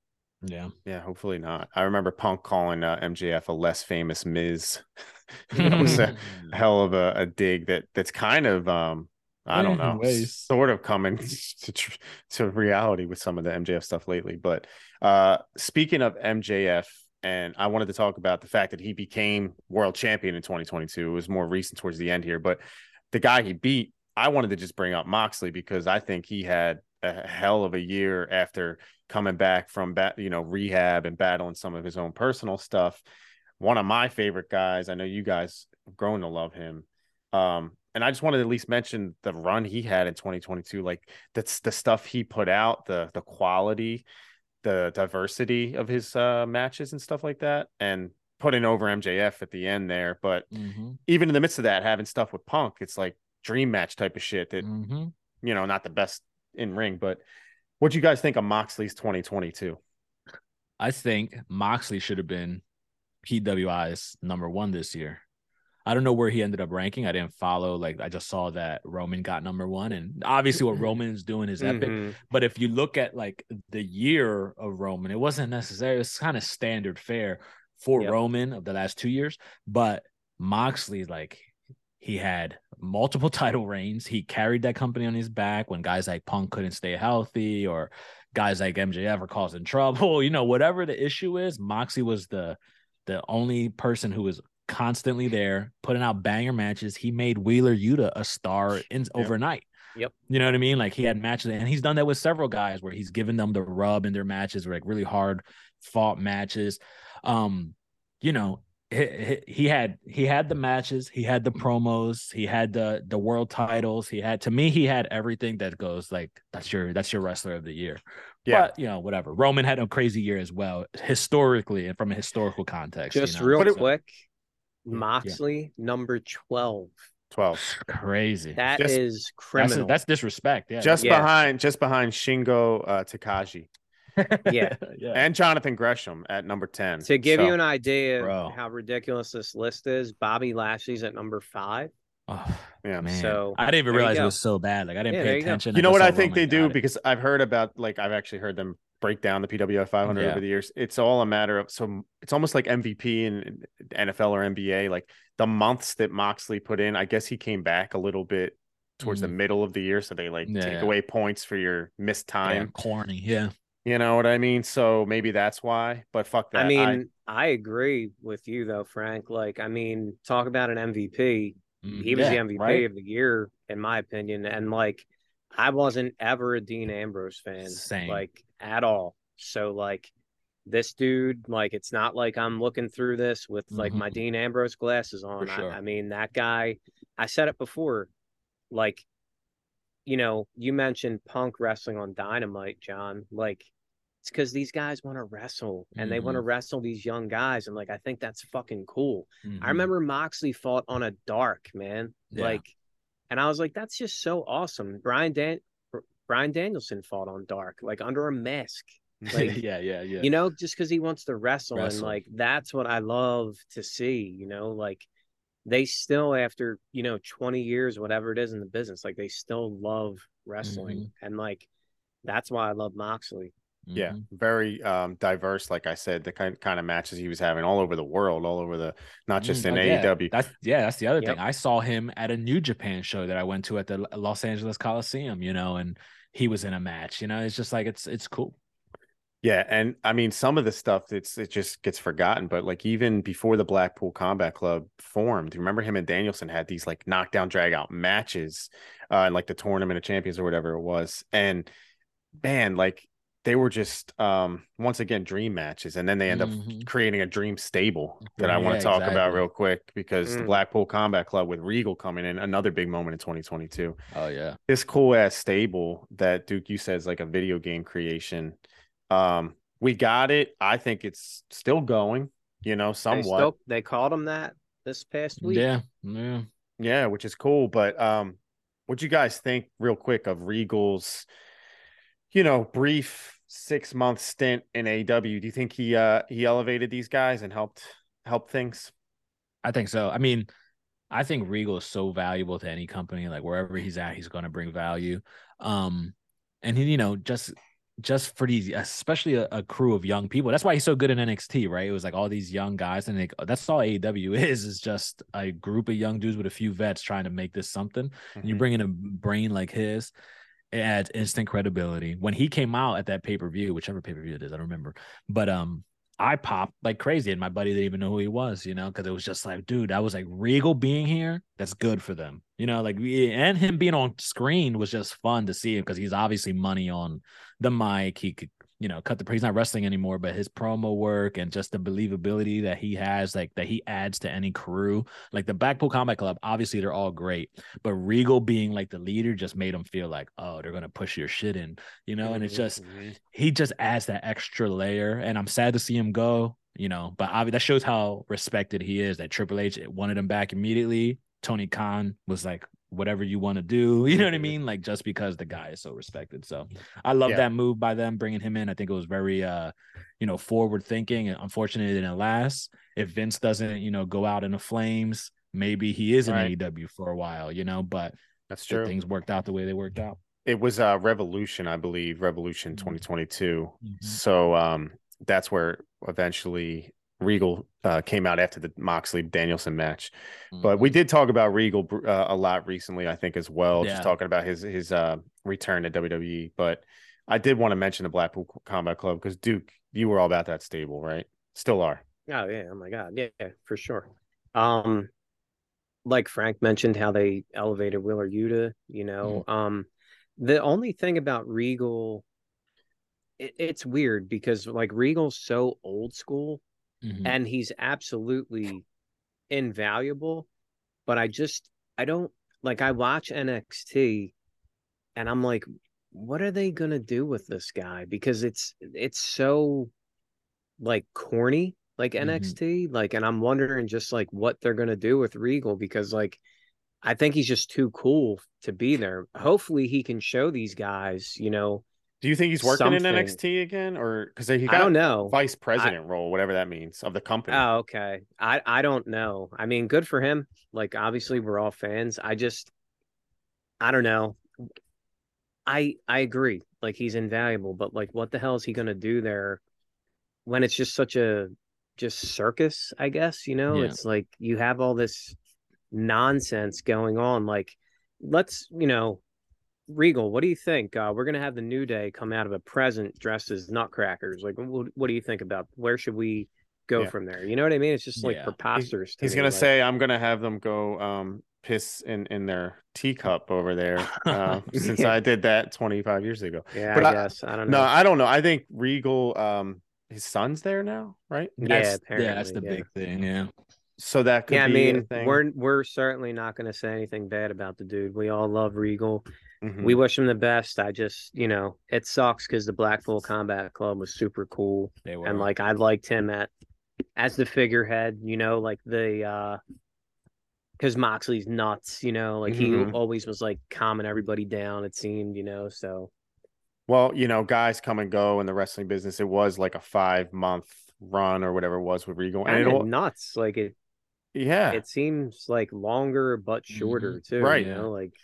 Yeah. Yeah, hopefully not. I remember Punk calling uh, MJF a less famous Miz. that was a hell of a, a dig that that's kind of um I don't know, ways. sort of coming to tr- to reality with some of the MJF stuff lately. But uh speaking of MJF, and I wanted to talk about the fact that he became world champion in 2022. It was more recent towards the end here, but the guy he beat, I wanted to just bring up Moxley because I think he had a hell of a year after coming back from bat, you know, rehab and battling some of his own personal stuff. One of my favorite guys. I know you guys have grown to love him. Um, and I just wanted to at least mention the run he had in 2022. Like that's the stuff he put out, the the quality, the diversity of his uh matches and stuff like that, and putting over MJF at the end there. But hmm even in the midst of that, having stuff with Punk, it's like dream match type of shit that hmm you know, not the best in ring, but what do you guys think of Moxley's 2022? I think Moxley should have been PWI's number one this year. I don't know where he ended up ranking. I didn't follow. Like I just saw that Roman got number one, and obviously what Roman is doing is epic. Mhm. But if you look at like the year of Roman, it wasn't necessary. It's kind of standard fare for Yep. Roman of the last two years. But Moxley, like he had multiple title reigns. He carried that company on his back when guys like Punk couldn't stay healthy or guys like MJF are causing trouble. You know, whatever the issue is, Moxie was the the only person who was constantly there, putting out banger matches. He made Wheeler Yuta a star in overnight. Yep. You know what I mean? Like he had matches, and he's done that with several guys where he's given them the rub in their matches, like really hard fought matches. Um, you know, he, he- he had he had the matches, he had the promos, he had the the world titles, he had to me he had everything that goes like that's your that's your wrestler of the year. Yeah. But you know, whatever. Roman had a crazy year as well, historically and from a historical context. you Just know? real But it- quick, Yeah. Moxley number twelve. 12. crazy. That Just- is That's, criminal. that's disrespect. Yeah. Just Yeah. behind just behind Shingo uh, Takagi Yeah. yeah. and Jonathan Gresham at number 10. to give So, you an idea Bro. of how ridiculous this list is, Bobby Lashley's at number five. Oh, yeah. man. So, I didn't even realize it was so bad. Like I didn't Yeah, pay you attention. You know what just I think they do it. because I've heard about like I've actually heard them break down the PWI 500 Yeah. over the years. It's all a matter of so it's almost like MVP in NFL or NBA. Like the months that Moxley put in, I guess he came back a little bit towards the middle of the year, so they like Mm-hmm. Yeah, take yeah. away points for your missed Yeah, time. corny. Yeah. You know what I mean? So maybe that's why. But fuck that. I mean, I, agree with you though, Frank. Like, I mean, talk about an MVP. Mm, He was yeah, the MVP right? of the year, in my opinion. And like, I wasn't ever a Dean Ambrose fan, Same. like at all. So like, this dude, like, it's not like I'm looking through this with like my Mhm. Dean Ambrose glasses on. I- I, mean, that guy. I said it before, like, you know, you mentioned Punk wrestling on Dynamite, John. Like, it's because these guys want to wrestle and they want to wrestle these young guys, and like, I think that's fucking cool. Mhm. I remember Moxley fought on a dark, man. Yeah. Like, and I was like, that's just so awesome. Brian Dan Brian Danielson fought on dark, like under a mask. Like, yeah, yeah, yeah. you know, just because he wants to wrestle, and like that's what I love to see. You know, like they still after you know 20 years, whatever it is in the business, like they still love wrestling, Mm-hmm. and like that's why I love Moxley. Yeah, Mhm. very um, diverse. Like I said, the kind kind of matches he was having all over the world, all over the not just Mm, in oh, yeah. AEW. That's yeah, that's the other Yep. thing. I saw him at a New Japan show that I went to at the Los Angeles Coliseum, you know, and he was in a match. You know, it's just like it's it's cool. Yeah, and I mean some of the stuff it's it just gets forgotten, but like even before the Blackpool Combat Club formed, remember him and Danielson had these like knockdown drag out matches uh in like the tournament of champions or whatever it was. And man, like they were just um once again dream matches and then they end up Mhm. creating a dream stable that I want to talk about real quick because the Mm. Blackpool Combat Club with Regal coming in, another big moment in 2022 Oh yeah. this cool ass stable that Duke you said is like a video game creation. Um, we got it. I think it's still going, you know, They, somewhat. still, they called him that this past week. Yeah. Yeah. Yeah, which is cool. But um, what do you guys think, real quick, of Regal's, you know, brief six month stint in AW? Do you think he uh he elevated these guys and helped help things? I think so. I mean, I think Regal is so valuable to any company. Like wherever he's at, he's going to bring value. Um, and he, you know, just just for these, especially a, a crew of young people. That's why he's so good in NXT, right? It was like all these young guys, and like, that's all AEW is. Is just a group of young dudes with a few vets trying to make this something. And you bring in a brain like his, it adds instant credibility. When he came out at that pay per view, whichever pay per view it is, I don't remember, but um, I popped like crazy, and my buddy didn't even know who he was, you know, because it was just like, dude, I was like Regal being here, that's good for them, you know, like and him being on screen was just fun to see him because he's obviously money on the mic. He could, you know, cut the he's not wrestling anymore, but his promo work and just the believability that he has, like that he adds to any crew, like the Blackpool Combat Club, obviously they're all great, but Regal being like the leader just made him feel like, oh, they're gonna push your shit in, you know, and it's just Mhm. he just adds that extra layer, and I'm sad to see him go. You know, but obviously that shows how respected he is. That Triple H wanted him back immediately. Tony Khan was like, "Whatever you want to do," you know what I Mhm. mean? Like just because the guy is so respected. So I love Yeah. that move by them bringing him in. I think it was very, uh, you know, forward thinking. And unfortunately, it didn't last. If Vince doesn't, you know, go out in the flames, maybe he is in Right. AEW for a while. You know, but That's true. things worked out the way they worked out. It was uh Revolution, I believe, Revolution Mhm. 2022. Mhm. So um that's where eventually Regal uh, came out after the Moxley Danielson match. But we Mhm. did talk about Regal uh, a lot recently, I think, as well. Yeah. Just talking about his his uh, return to WWE. But I did want to mention the Blackpool Combat Club because Duke, you were all about that stable, right? Still are. Oh yeah, oh my god, yeah, yeah, for sure. Um, like Frank mentioned, how they elevated Wheeler Yuta. You know, um, the only thing about Regal, it's weird because like Regal's so old school, Mhm. and he's absolutely invaluable. But I just, I don't like. I watch NXT, and I'm like, what are they gonna do with this guy? Because it's it's so like corny like Mhm. NXT like and I'm wondering just like what they're going to do with Regal because like I think he's just too cool to be there. Hopefully he can show these guys, you know. Do you think he's working in Something. NXT again, or because he got I don't know. vice president role, whatever that means, of the company? Oh, okay. I I don't know. I mean, good for him. Like obviously we're all fans. I just I don't know. I I agree. Like he's invaluable, but like what the hell is he going to do there when it's just such a just circus, I guess, you know? Yeah. It's like you have all this nonsense going on like let's, you know, Regal, what do you think? Uh, we're gonna have the New Day come out of a present dressed as Nutcrackers. Like, what, what do you think about where should we go Yeah. from there? You know what I mean? It's just like Yeah. preposterous. to He's me, gonna like- say, "I'm gonna have them go um, piss in in their teacup over there," uh, since Yeah. I did that 25 years ago. "Yeah, but I I- guess I don't know. No, know." I don't know. I think Regal, um, his son's there now, right? yeah, That's- apparently, yeah, that's the yeah. big thing. Yeah. So that could Yeah, I be a mean, thing. we're we're certainly not going to say anything bad about the dude. We all love Regal. Mhm. We wish him the best. I just, you know, it sucks because the Blackpool Combat Club was super cool, They were and like I liked him at as the figurehead. You know, like the uh because Moxley's nuts. You know, like he Mhm. always was like calming everybody down. It seemed, you know, so Well, you know, guys come and go in the wrestling business. It was like a five month run or whatever it was with Regal, and Kinda it'll nuts. Like it, yeah, it seems like longer but shorter too. Right. You know, like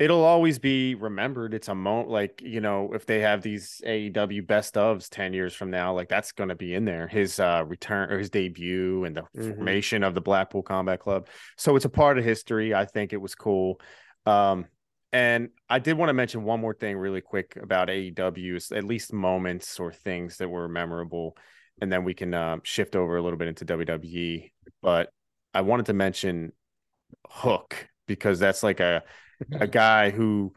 it'll always be remembered. It's a moment, like you know, if they have these AEW best ofs ten years from now, like that's going to be in there. His uh return or his debut and the Mhm. formation of the Blackpool Combat Club. So it's a part of history. I think it was cool. Um, and I did want to mention one more thing really quick about AEW, is at least moments or things that were memorable, and then we can uh, shift over a little bit into WWE. But I wanted to mention Hook because that's like a a guy who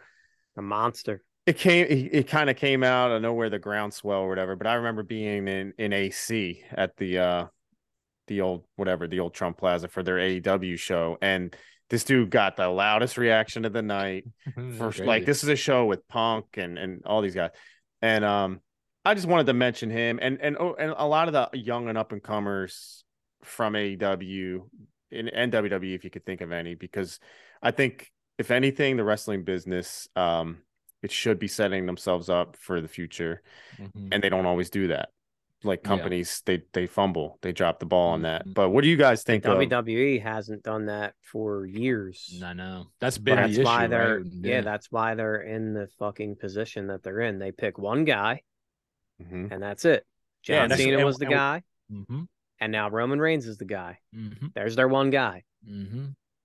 a monster. it came it, it kind of came out of nowhere the groundswell or whatever but i remember being in in ac at the uh the old whatever the old trump plaza for their aew show and this dude got the loudest reaction of the night for like this is a show with punk and and all these guys and um i just wanted to mention him and and oh, and a lot of the young and up and comers from aew and, and wwe if you could think of any because i think if anything the wrestling business um it should be setting themselves up for the future Mhm. and they don't always do that like Yeah. companies they they fumble they drop the ball on that Mhm. but what do you guys think of WWE hasn't done that for years. I know that's been that's the why issue, they're right? yeah. that's why they're in the fucking position that they're in. They pick one guy Mhm. and that's it. John that's- Cena was the and- guy, hmm and now Roman Reigns is the guy. hmm There's their one guy.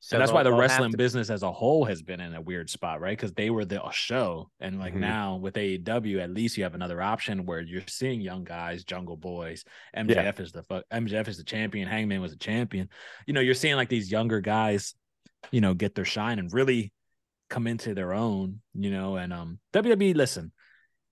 So and that's why the they'll- they'll have wrestling to- business as a whole has been in a weird spot, right? Because they were the show, and like Mhm. now with AEW, at least you have another option where you're seeing young guys, Jungle Boys, MJF is the fuck, MJF is the champion, Hangman was a champion. You know, you're seeing like these younger guys, you know, get their shine and really come into their own. You know, and um, WWE, listen,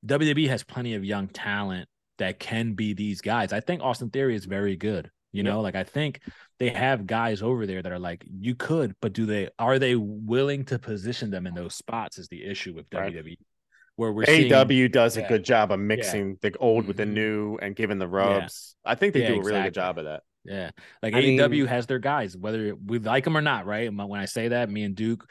WWE has plenty of young talent that can be these guys. I think Austin Theory is very good. You know, like I think they have guys over there that are like you could, but do they are they willing to position them in those spots is the issue with Right. WWE. Where we're seeing AEW does a yeah. good job of mixing the old with the Mhm. new and giving the rubs. I think they Yeah, do a really good job of that. Yeah, like I AEW mean- has their guys, whether we like them or not, right? When I say that, me and Duke,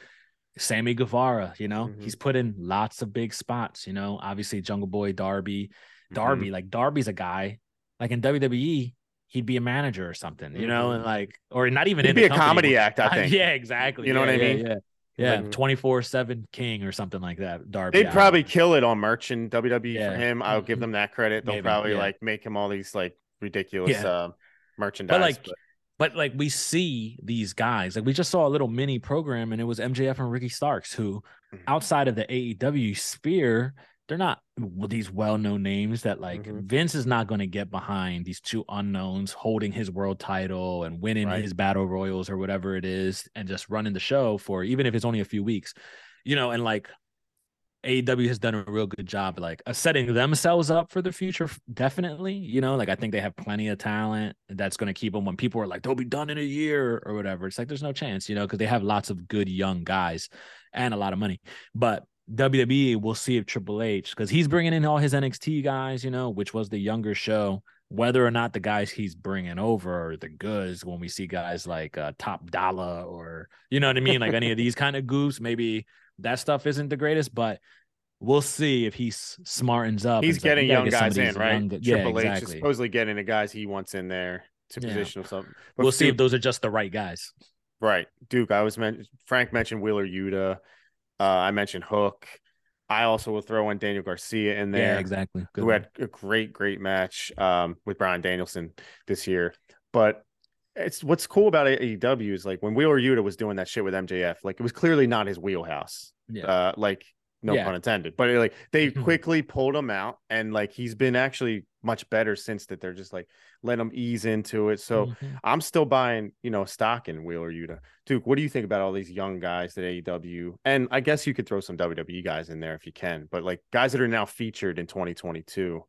Sammy Guevara, you know, Mhm. he's put in lots of big spots. You know, obviously Jungle Boy, Darby, Darby, like Darby's a guy, like in WWE, he'd be a manager or something, you know, and like, or not even He'd in be the a company, comedy act, I think. yeah, exactly. You know what I yeah, mean? Yeah, yeah, twenty four seven King or something like that. Darby, They'd probably kill it on merch in WWE Yeah. for him. I'll give Mhm. them that credit. They'll Maybe, probably yeah. like make him all these like ridiculous Yeah. uh, merchandise. But like, but- but like we see these guys, like we just saw a little mini program, and it was MJF and Ricky Starks, who Mhm. outside of the AEW sphere, they're not these well-known names that like Mhm. Vince is not going to get behind these two unknowns holding his world title and winning Right. his battle royals or whatever it is, and just running the show for even if it's only a few weeks, you know, and like. AEW has done a real good job, like uh, setting themselves up for the future. Definitely, you know, like I think they have plenty of talent that's going to keep them. When people are like, they'll be done in a year or whatever, it's like there's no chance, you know, because they have lots of good young guys and a lot of money. But WWE, we'll see if Triple H, because he's bringing in all his NXT guys, you know, which was the younger show. Whether or not the guys he's bringing over are the goods, when we see guys like uh, Top Dolla or you know what I mean, like any of these kind of goofs, maybe that stuff isn't the greatest, but we'll see if he smartens up. he's is like, getting young get guys in, right? young gu-" Yeah, Triple H is supposedly getting the guys he wants in there to Yeah. position himself. But We'll see if those are just the right guys. Right, Duke. I was meant. Frank mentioned Wheeler Yuta. Uh, I mentioned Hook. I also will throw in Daniel Garcia in there. Yeah, exactly. Good who one. had a great, great match um, with Bryan Danielson this year. But it's what's cool about AEW is like when Wheeler Yuta was doing that shit with MJF, like it was clearly not his wheelhouse. Yeah. Uh, like no Yeah. pun intended, but like they quickly pulled him out, and like he's been actually much better since that. They're just like let him ease into it. So Mhm. I'm still buying, you know, stock in Wheeler Yuta. Duke, what do you think about all these young guys that AEW and I guess you could throw some WWE guys in there if you can, but like guys that are now featured in 2022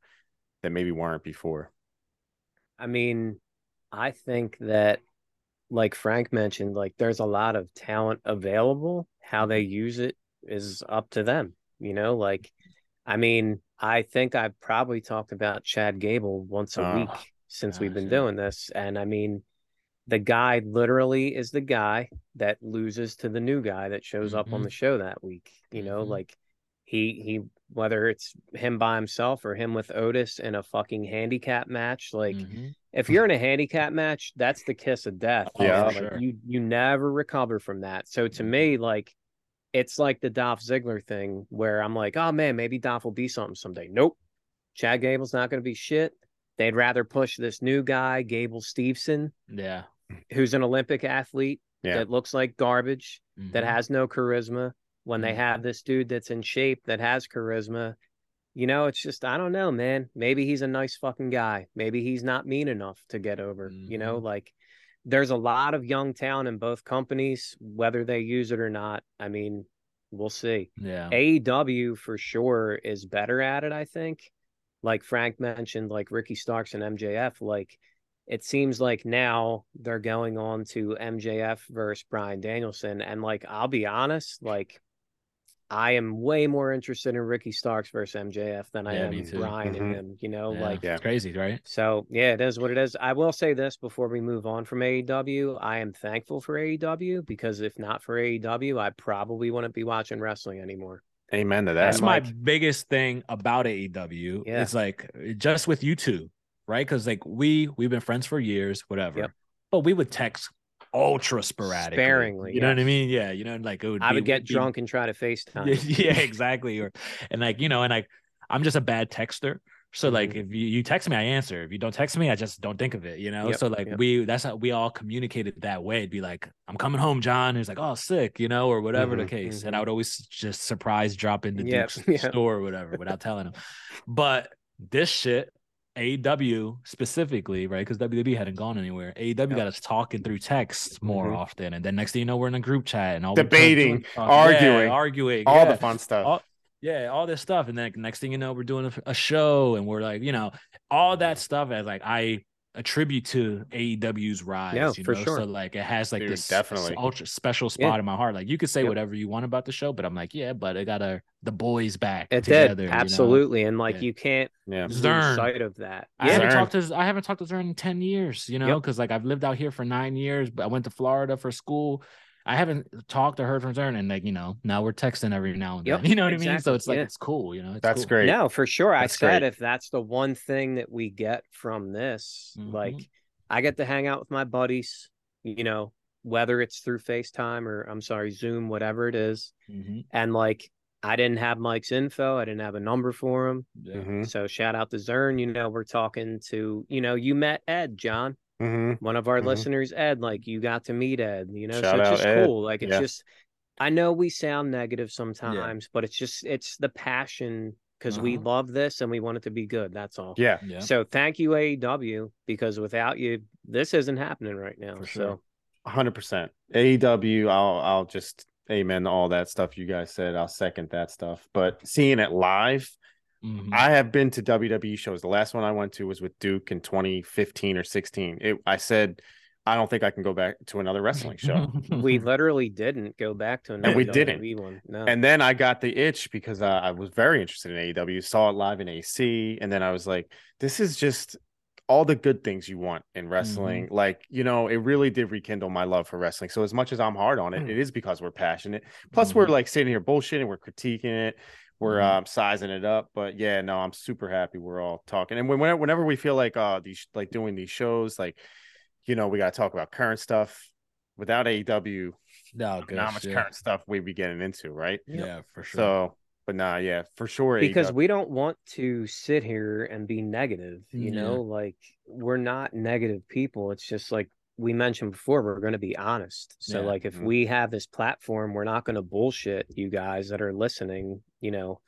that maybe weren't before. I mean, I think that, like Frank mentioned, like there's a lot of talent available. How they use it is up to them. You know, like, I mean, I think I've probably talked about Chad Gable once a Oh, week since we've been doing this. And I mean, the guy literally is the guy that loses to the new guy that shows up on Mhm. the show that week. You know, Mhm. like he he whether it's him by himself or him with Otis in a fucking handicap match, like Mhm. if you're in a handicap match, that's the kiss of death. Oh, Yeah. Like, sure. you you never recover from that. So to Mhm. me, like it's like the Dolph Ziggler thing where I'm like, oh man, maybe Dolph will be something someday. Nope. Chad Gable's not going to be shit. They'd rather push this new guy, Gable Steveson, Yeah. who's an Olympic athlete Yeah. that looks like garbage, that Mhm. has no charisma. When they Mhm. have this dude that's in shape that has charisma, you know, it's just I don't know, man. Maybe he's a nice fucking guy. Maybe he's not mean enough to get over. You know, Mhm. like there's a lot of young talent in both companies, whether they use it or not. I mean, we'll see. Yeah. AEW for sure is better at it, I think. Like Frank mentioned, like Ricky Starks and MJF, like it seems like now they're going on to MJF versus Bryan Danielson. And like, I'll be honest, like I am way more interested in Ricky Starks versus MJF than I Yeah, am me too. Brian Mhm. and him, you know, yeah. like Yeah. It's crazy, right? so yeah, it is what it is. I will say this before we move on from AEW. I am thankful for AEW because if not for AEW, I probably wouldn't be watching wrestling anymore. Amen to that. That's And, my biggest thing about AEW. Yeah. It's like just with you two, right? Because like we we've been friends for years, whatever. Yep. But we would text ultra sporadically. Sparingly, You know what I mean? Yeah. You know, like it would I be- would get be- drunk and try to FaceTime. yeah, exactly. Or and like, you know, and like I'm just a bad texter. So like Mhm. if you, you text me, I answer. If you don't text me, I just don't think of it, you know? Yep, So like yep. we that's how we all communicated that way. It'd be like, I'm coming home, John. He's like, oh, sick, you know, or whatever the Mhm, case. And mhm. I would always just surprise drop into Yep, Duke's store or whatever without telling him. But this shit, AEW specifically, right? Because WWE hadn't gone anywhere. AEW got us talking through text more Mhm. often. And then next thing you know, we're in a group chat and all Debating, arguing, yeah, arguing, all yeah. the fun stuff. All- yeah, all this stuff, and then next thing you know, we're doing a, a show, and we're like, you know, all that stuff as like I attribute to AEW's rise. Yeah, you for know? sure. So like it has like Dude, this definitely. ultra special spot in my heart. Like you could say Yep. whatever you want about the show, but I'm like, yeah, but I got a the boys back It together. did you know? absolutely, and like Yeah. you can't Yeah. lose Zern. sight of that. I haven't Zern. talked to I haven't talked to Zern in ten years, you know, Yep. because like I've lived out here for nine years, but I went to Florida for school. I haven't talked or heard from Zern, and like you know, now we're texting every now and then. Yep, You know what I mean? So it's like yeah. it's cool, you know. It's That's cool. great. no, for sure. I said great. if that's the one thing that we get from this, Mhm. like I get to hang out with my buddies, you know, whether it's through FaceTime or I'm sorry, Zoom, whatever it is. Mhm. And like I didn't have Mike's info, I didn't have a number for him. Yeah. Mhm. So shout out to Zern. You know, we're talking to, you know, you met Ed, John, Mhm. one of our Mhm. listeners, Ed. Like you got to meet Ed, you know, Shout so it's just Ed. cool. Like it's Yeah. just I know we sound negative sometimes, but it's just it's the passion because we Uh-huh. love this and we want it to be good. That's all. Yeah. Yeah. So thank you, AEW, because without you, this isn't happening right now. For So hundred percent. AEW, I'll I'll just amen to all that stuff you guys said. I'll second that stuff. But seeing it live, Mhm. I have been to WWE shows. The last one I went to was with Duke in 2015 or 16. It, I said, I don't think I can go back to another wrestling show. we literally didn't go back to another we didn't. WWE one. No. And then I got the itch because uh, I was very interested in AEW, saw it live in AC, and then I was like, this is just all the good things you want in wrestling. Like, you know, it really did rekindle my love for wrestling. So as much as I'm hard on it, it is because we're passionate. Plus, we're Mhm. like sitting here bullshitting, we're critiquing it, we're Mhm. um sizing it up. But yeah, no, I'm super happy we're all talking. And when, whenever, whenever we feel like uh these like doing these shows, like you know, we got to talk about current stuff. Without AEW, no, good. not much shit. current stuff we'd be getting into, right? Yeah, for sure. So, but nah, yeah, for sure. because AEW. we don't want to sit here and be negative you Yeah. know like we're not negative people it's just like we mentioned before we're going to be honest so Yeah. like if Mhm. we have this platform we're not going to bullshit you guys that are listening you know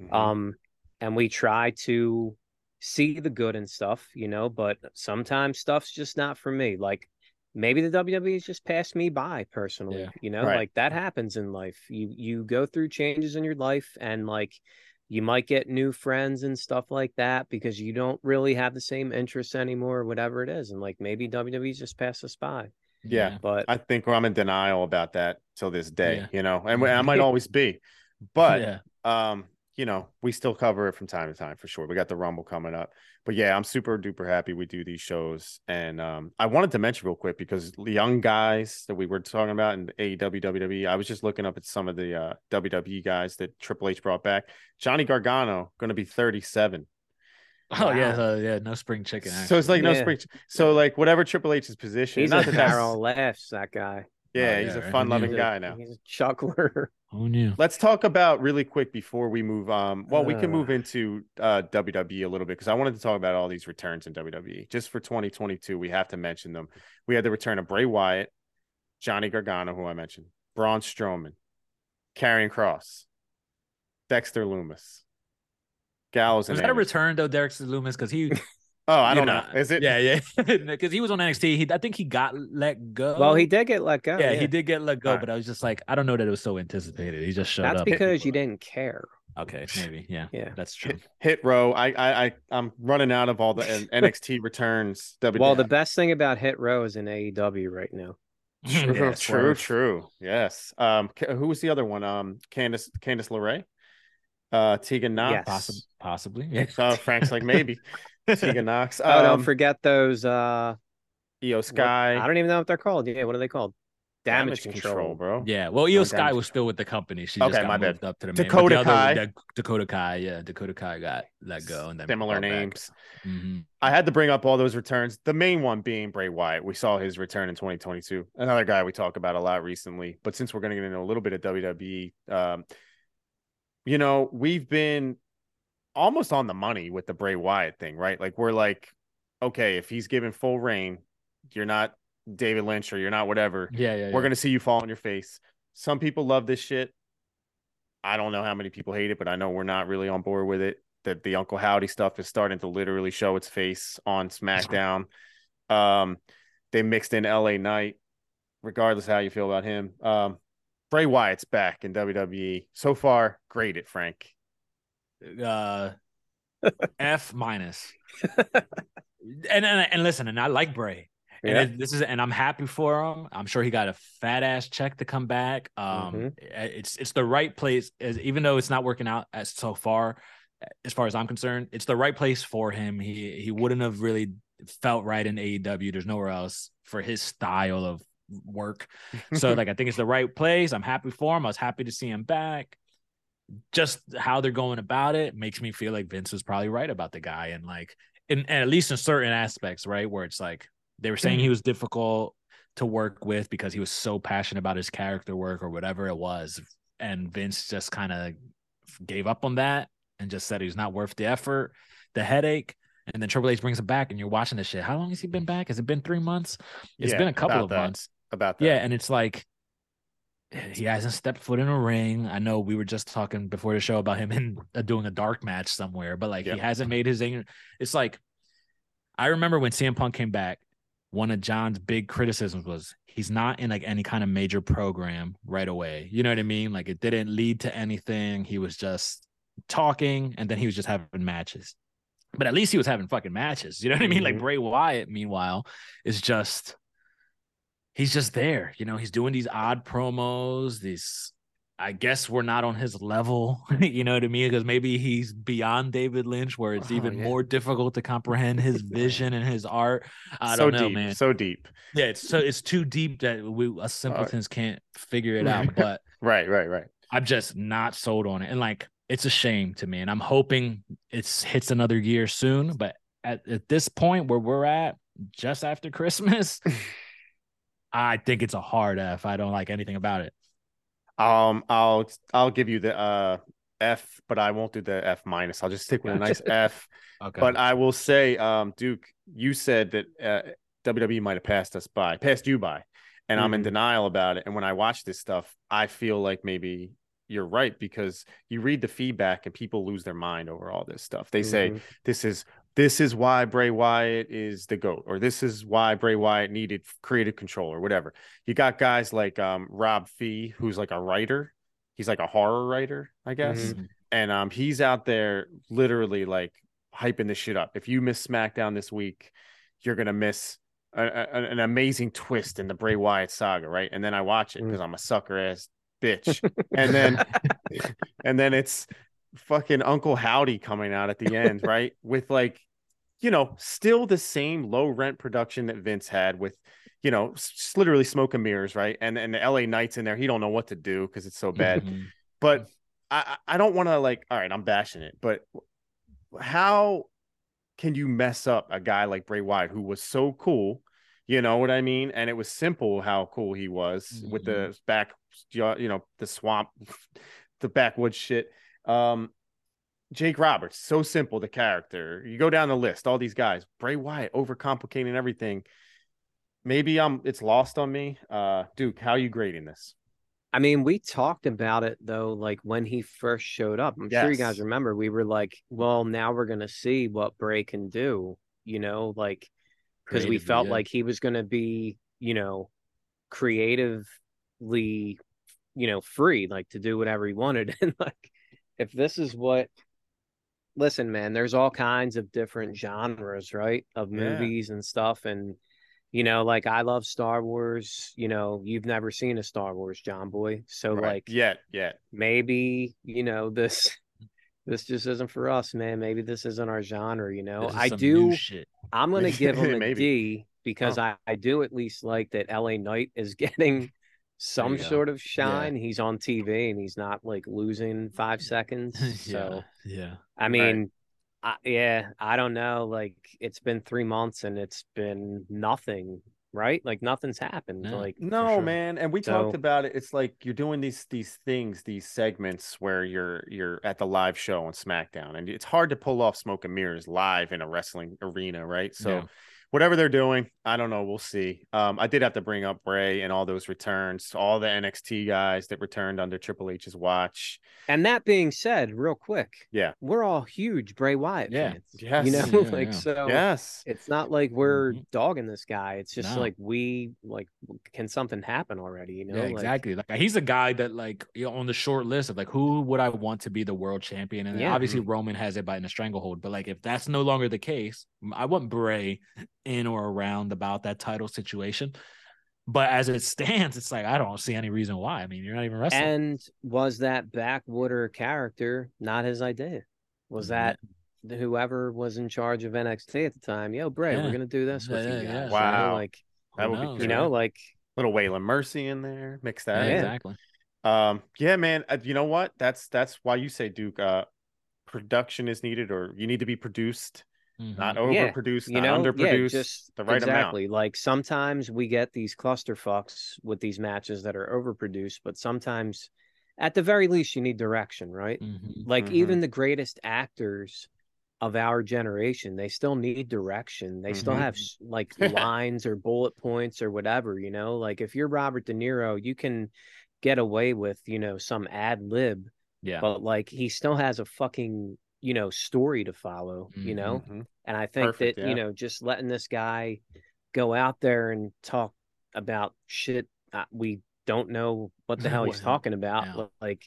Mhm. um and we try to see the good and stuff you know but sometimes stuff's just not for me like maybe the WWE has just passed me by personally Yeah. you know Right. like that happens in life you you go through changes in your life and like you might get new friends and stuff like that because you don't really have the same interests anymore whatever it is and like maybe WWE's just passed us by Yeah. but I think I'm in denial about that till this day, Yeah. you know, and I might always be, but yeah. um, you know, we still cover it from time to time for sure. We got the Rumble coming up. But yeah, I'm super duper happy we do these shows. And um, I wanted to mention real quick because the young guys that we were talking about in AEW, WWE, I was just looking up at some of the uh, WWE guys that Triple H brought back. Johnny Gargano going to be 37. Oh yeah, uh, yeah, no spring chicken. Actually. So it's like no Yeah. spring. So like whatever Triple H's position. He's not a that that's- barrel laughs, that guy. Yeah, Oh, he's a fun loving guy now. He's a chuckler. Who knew? Let's talk about really quick before we move. Um, well, we can Uh. move into uh, WWE a little bit because I wanted to talk about all these returns in WWE. Just for 2022, we have to mention them. We had the return of Bray Wyatt, Johnny Gargano, who I mentioned, Braun Strowman, Karrion Kross, Dexter Lumis, Gallows, and Was that a return though, Dexter Lumis? Because he, Oh, I don't know. Is it? Yeah, yeah. Because he was on NXT. He, I think he got let go. Well, he did get let go. Yeah, he did get let go, Alright. but I was just like, I don't know that it was so anticipated. He just showed That's up. That's because you didn't care. Okay, maybe. Yeah, Yeah. that's true. Hit, hit row. I, I, I, I'm running out of all the NXT returns. WWE. Well, the best thing about Hit Row is in AEW right now. True, Yeah, true, Swerve. true. Yes. Um, who was the other one? Um, Candice, Candace LeRae, uh, Tegan Nox. Yes. Possibly, possibly. Yeah. Uh, Frank's like maybe Tegan Nox. Oh, don't Um, forget those. uh Io what- Sky. I don't even know what they're called. Yeah, what are they called? Damage, control. bro. Yeah, well, Io Oh, Sky was still with the company. She Okay, just got my bad. moved up to the main. Dakota but the Kai. other, Dakota Kai, yeah, Dakota Kai got let go, and then Similar brought back. names. Mhm. I had to bring up all those returns. The main one being Bray Wyatt. We saw his return in 2022. Another guy we talk about a lot recently. But since we're going to get into a little bit of WWE, um, you know, we've been almost on the money with the Bray Wyatt thing, right? Like we're like, okay, if he's given full reign, you're not David Lynch or you're not whatever. Yeah, yeah. We're yeah. gonna see you fall on your face. Some people love this shit. I don't know how many people hate it, but I know we're not really on board with it. That the Uncle Howdy stuff is starting to literally show its face on SmackDown. Um, they mixed in LA Knight, regardless how you feel about him. Um, Bray Wyatt's back in WWE. So far, great it, Frank. uh F minus. and, and and listen, and I like Bray. And Yeah. it- this is and I'm happy for him. I'm sure he got a fat ass check to come back. Um Mhm. it's it's the right place as even though it's not working out as so far as far as I'm concerned, it's the right place for him. He he wouldn't have really felt right in AEW. There's nowhere else for his style of work. So like I think it's the right place. I'm happy for him. I was happy to see him back. Just how they're going about it makes me feel like Vince was probably right about the guy and like in and at least in certain aspects, right? Where it's like they were saying he mm-hmm. was difficult to work with because he was so passionate about his character work or whatever it was. And Vince just kind of gave up on that and just said he's not worth the effort, the headache. And then Triple H brings him back, and you're watching this shit. How long has he been back? Has it been three months? It's Yeah, been a couple of that. months. About that. Yeah, and it's like he hasn't stepped foot in a ring. I know we were just talking before the show about him in uh, doing a dark match somewhere, but like Yep. he hasn't made his. It's like I remember when CM Punk came back. One of John's big criticisms was he's not in like any kind of major program right away. You know what I mean? Like it didn't lead to anything. He was just talking, and then he was just having matches. But at least he was having fucking matches. You know what I mean? Like Mhm. Bray Wyatt, meanwhile, is just he's just there. You know, he's doing these odd promos, these I guess we're not on his level, you know what I mean? Because maybe he's beyond David Lynch, where it's Oh, even yeah. more difficult to comprehend his vision and his art. I so don't know, deep, man. so deep. Yeah, it's so it's too deep that we us uh, simpletons can't figure it out. But Right, right, right. I'm just not sold on it. And like it's a shame to me. And I'm hoping it's hits another year soon. But at, at this point where we're at, just after Christmas, I think it's a hard F. I don't like anything about it. Um, I'll I'll give you the uh F, but I won't do the F minus. I'll just stick with a nice F. Okay. But I will say, um, Duke, you said that uh, WWE might have passed us by, passed you by, and I'm in Mhm. denial about it. And when I watch this stuff, I feel like maybe you're right because you read the feedback and people lose their mind over all this stuff. They say Mhm. this is this is why Bray Wyatt is the goat, or this is why Bray Wyatt needed creative control, or whatever. You got guys like um, Rob Fee, who's like a writer. He's like a horror writer, I guess Mhm. and um he's out there literally like hyping this shit up. If you miss SmackDown this week, you're gonna miss a, a- an amazing twist in the Bray Wyatt saga, right? And then I watch it because I'm a sucker ass bitch, and then and then it's fucking Uncle Howdy coming out at the end, right? With like, you know, still the same low rent production that Vince had with, you know, s- literally smoke and mirrors, right? And and the LA Knights in there, he don't know what to do because it's so bad. Mhm. But I I I don't want to like, all right, I'm bashing it, but how can you mess up a guy like Bray Wyatt who was so cool? You know what I mean? And it was simple how cool he was with the back, you know, the swamp, the backwoods shit. Um, Jake Roberts, so simple the character. You go down the list, all these guys. Bray Wyatt, overcomplicating everything. Maybe I'm it's lost on me. Uh, Duke, how you grading this? I mean, we talked about it though, like when he first showed up. I'm sure you guys remember. We were like, well, now we're gonna see what Bray can do, you know, like because we felt yeah. like he was gonna be, you know, creatively, you know, free, like to do whatever he wanted. And like if this is what listen, man, there's all kinds of different genres, right? Of Yeah. movies and stuff. And you know, like I love Star Wars. You know, you've never seen a Star Wars, John Boy. So Right. like yet, yet. maybe, you know, this this just isn't for us, man. Maybe this isn't our genre, you know. I do. I'm gonna give him a D because Oh. I, I do at least like that LA Knight is getting some sort of shine. He's on TV and he's not like losing five seconds. So yeah, yeah. I Right. mean, I, yeah, I don't know. Like it's been three months and it's been nothing, right? Like nothing's happened. No. Like No, sure. man, and we talked about it. It's like you're doing these these things, these segments where you're you're at the live show on SmackDown, and it's hard to pull off smoke and mirrors live in a wrestling arena, right? So Yeah. Whatever they're doing, I don't know. We'll see. Um, I did have to bring up Bray and all those returns, all the NXT guys that returned under Triple H's watch. And that being said, real quick, Yeah. we're all huge Bray Wyatt Yeah. fans. Yes. You know, Yeah, like yeah. so Yes. it's not like we're Mhm. dogging this guy. It's just No. like we like can something happen already, you know? yeah, Like, exactly. Like he's a guy that like you know, on the short list of like who would I want to be the world champion? And Yeah. obviously Roman has it by in a stranglehold, but like if that's no longer the case, I want Bray in or around about that title situation. But as it stands, it's like I don't see any reason why. I mean, you're not even wrestling. And was that backwater character not his idea? Was that the- whoever was in charge of NXT at the time? Yo, Bray, Yeah. we're gonna do this with Yeah, you guys. yeah. you know, Wow. like that would be you know, like Little Waylon Mercy in there. Mix yeah, that. in. exactly. Um, yeah, man. Uh, you know what? That's that's why you say Duke. Uh, production is needed, or you need to be produced, Mhm. not Yeah, overproduced, you not know, yeah, just the right exactly. Like sometimes we get these cluster fucks with these matches that are overproduced, but sometimes, at the very least, you need direction, right? Mhm. Like Mhm. even the greatest actors of our generation, they still need direction. They still Mhm. have like lines or bullet points or whatever, you know. Like if you're Robert De Niro, you can get away with, you know, some ad lib, Yeah. but like he still has a fucking, you know, story to follow, you know. Mhm. And I think Perfect, that, yeah. you know, just letting this guy go out there and talk about shit uh, we don't know what the hell he's talking about, yeah. like,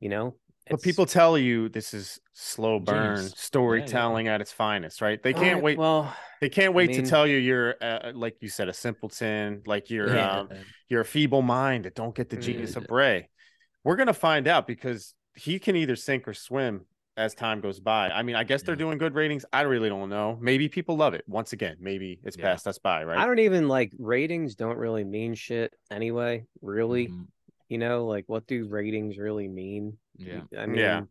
you know. But people tell you this is slow burn Genius. storytelling at its finest, right? They can't Alright, wait. Well, They can't wait mean- to tell you you're, uh, like you said, a simpleton, like you're, Yeah. um, you're a feeble mind that don't get the Mm. genius of Bray. We're gonna find out because he can either sink or swim as time goes by. I mean, I guess they're Yeah. doing good ratings. I really don't know. Maybe people love it. Once again, maybe it's Yeah. passed us by, right? I don't even like ratings don't really mean shit anyway, really. Mhm. You know, like what do ratings really mean? Yeah. I mean, Yeah.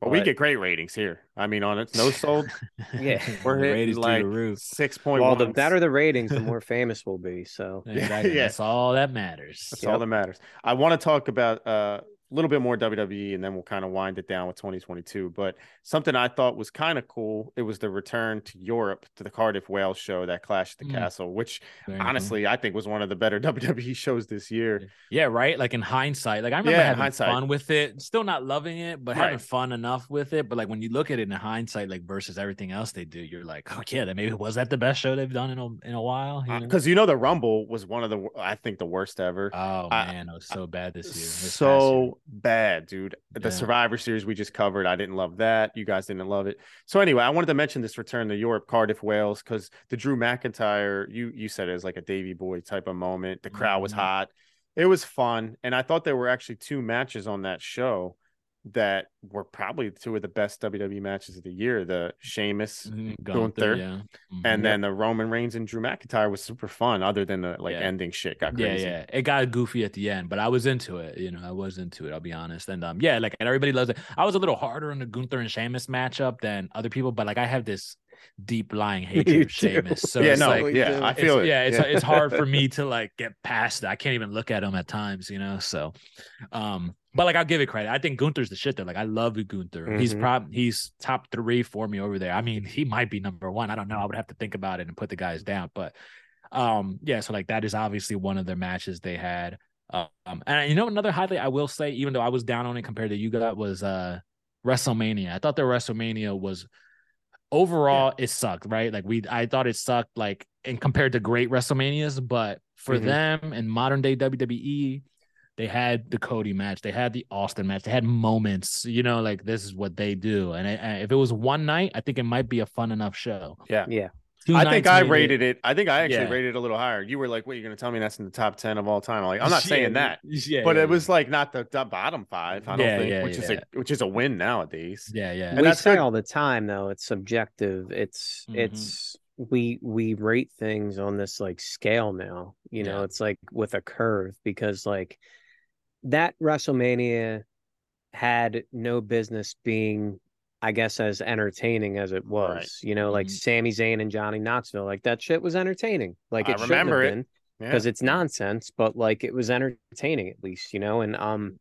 but we get great ratings here. I mean, on it, no sold. Yeah. We're hitting like six point well, one. the better the ratings, the more famous we'll be. So Exactly. Yeah. That's all that matters. That's Yep. all that matters. I want to talk about uh, a little bit more WWE, and then we'll kind of wind it down with 2022. But something I thought was kind of cool. It was the return to Europe to the Cardiff Wales show that Clash at the Mm. Castle, which honestly I think was one of the better WWE shows this year. Yeah, right. Like in hindsight, like I remember Yeah, having hindsight. fun with it. Still not loving it, but having fun enough with it. But like when you look at it in hindsight, like versus everything else they do, you're like, oh yeah, that maybe was that the best show they've done in a in a while. you know? Because you know the Rumble was one of the I think the worst ever. oh I- man, it was so bad this year. this so bad, dude. The Yeah. Survivor Series we just covered, I didn't love that. You guys didn't love it. So anyway, I wanted to mention this return to Europe, Cardiff, Wales, because the Drew McIntyre, you you said it was like a Davy Boy type of moment. The crowd was Mhm. hot. It was fun, and I thought there were actually two matches on that show that were probably two of the best WWE matches of the year. The Sheamus Mhm, Gunther, yeah. Mhm. and then the Roman Reigns and Drew McIntyre was super fun, other than the like Yeah. ending shit got yeah, crazy. yeah, it got goofy at the end, but I was into it. You know, I was into it. I'll be honest. And um, yeah, like and everybody loves it. I was a little harder on the Gunther and Sheamus matchup than other people, but like I have this deep lying hatred of. Sheamus. So yeah, it's no, like, yeah, I feel it. yeah, it's it's hard for me to like get past it. I can't even look at him at times, you know. So, um, but like I'll give it credit. I think Gunther's the shit. Though, like I love Gunther. He's Mhm. prob he's top three for me over there. I mean, he might be number one. I don't know. I would have to think about it and put the guys down. But, um, yeah. So like that is obviously one of their matches they had. Um, and you know another highlight I will say, even though I was down on it compared to you, got was uh WrestleMania. I thought the WrestleMania was overall it sucked, right? Like we I thought it sucked like in compared to great WrestleManias, but for Mhm. them in modern day WWE, they had the Cody match, they had the Austin match, they had moments, you know, like this is what they do. And I, I- if it was one night, I think it might be a fun enough show. Yeah. Two I think I rated it. I think I actually Yeah. rated it a little higher. You were like, "What? You're going to tell me that's in the top ten of all time?" I'm like, I'm not Yeah, saying that, Yeah, but yeah, it was like not the, the bottom five. I don't Yeah, think, yeah, which is a which is a win nowadays. yeah, yeah. And we that's say good. all the time though it's subjective it's Mhm. it's we we rate things on this like scale now you know Yeah. it's like with a curve because like that wrestlemania had no business being i guess as entertaining as it was Right. you know like Mhm. Sami Zayn and Johnny Knoxville like that shit was entertaining like I it shouldn't have remember it. been Yeah. because it's nonsense, but like it was entertaining at least, you know. And um,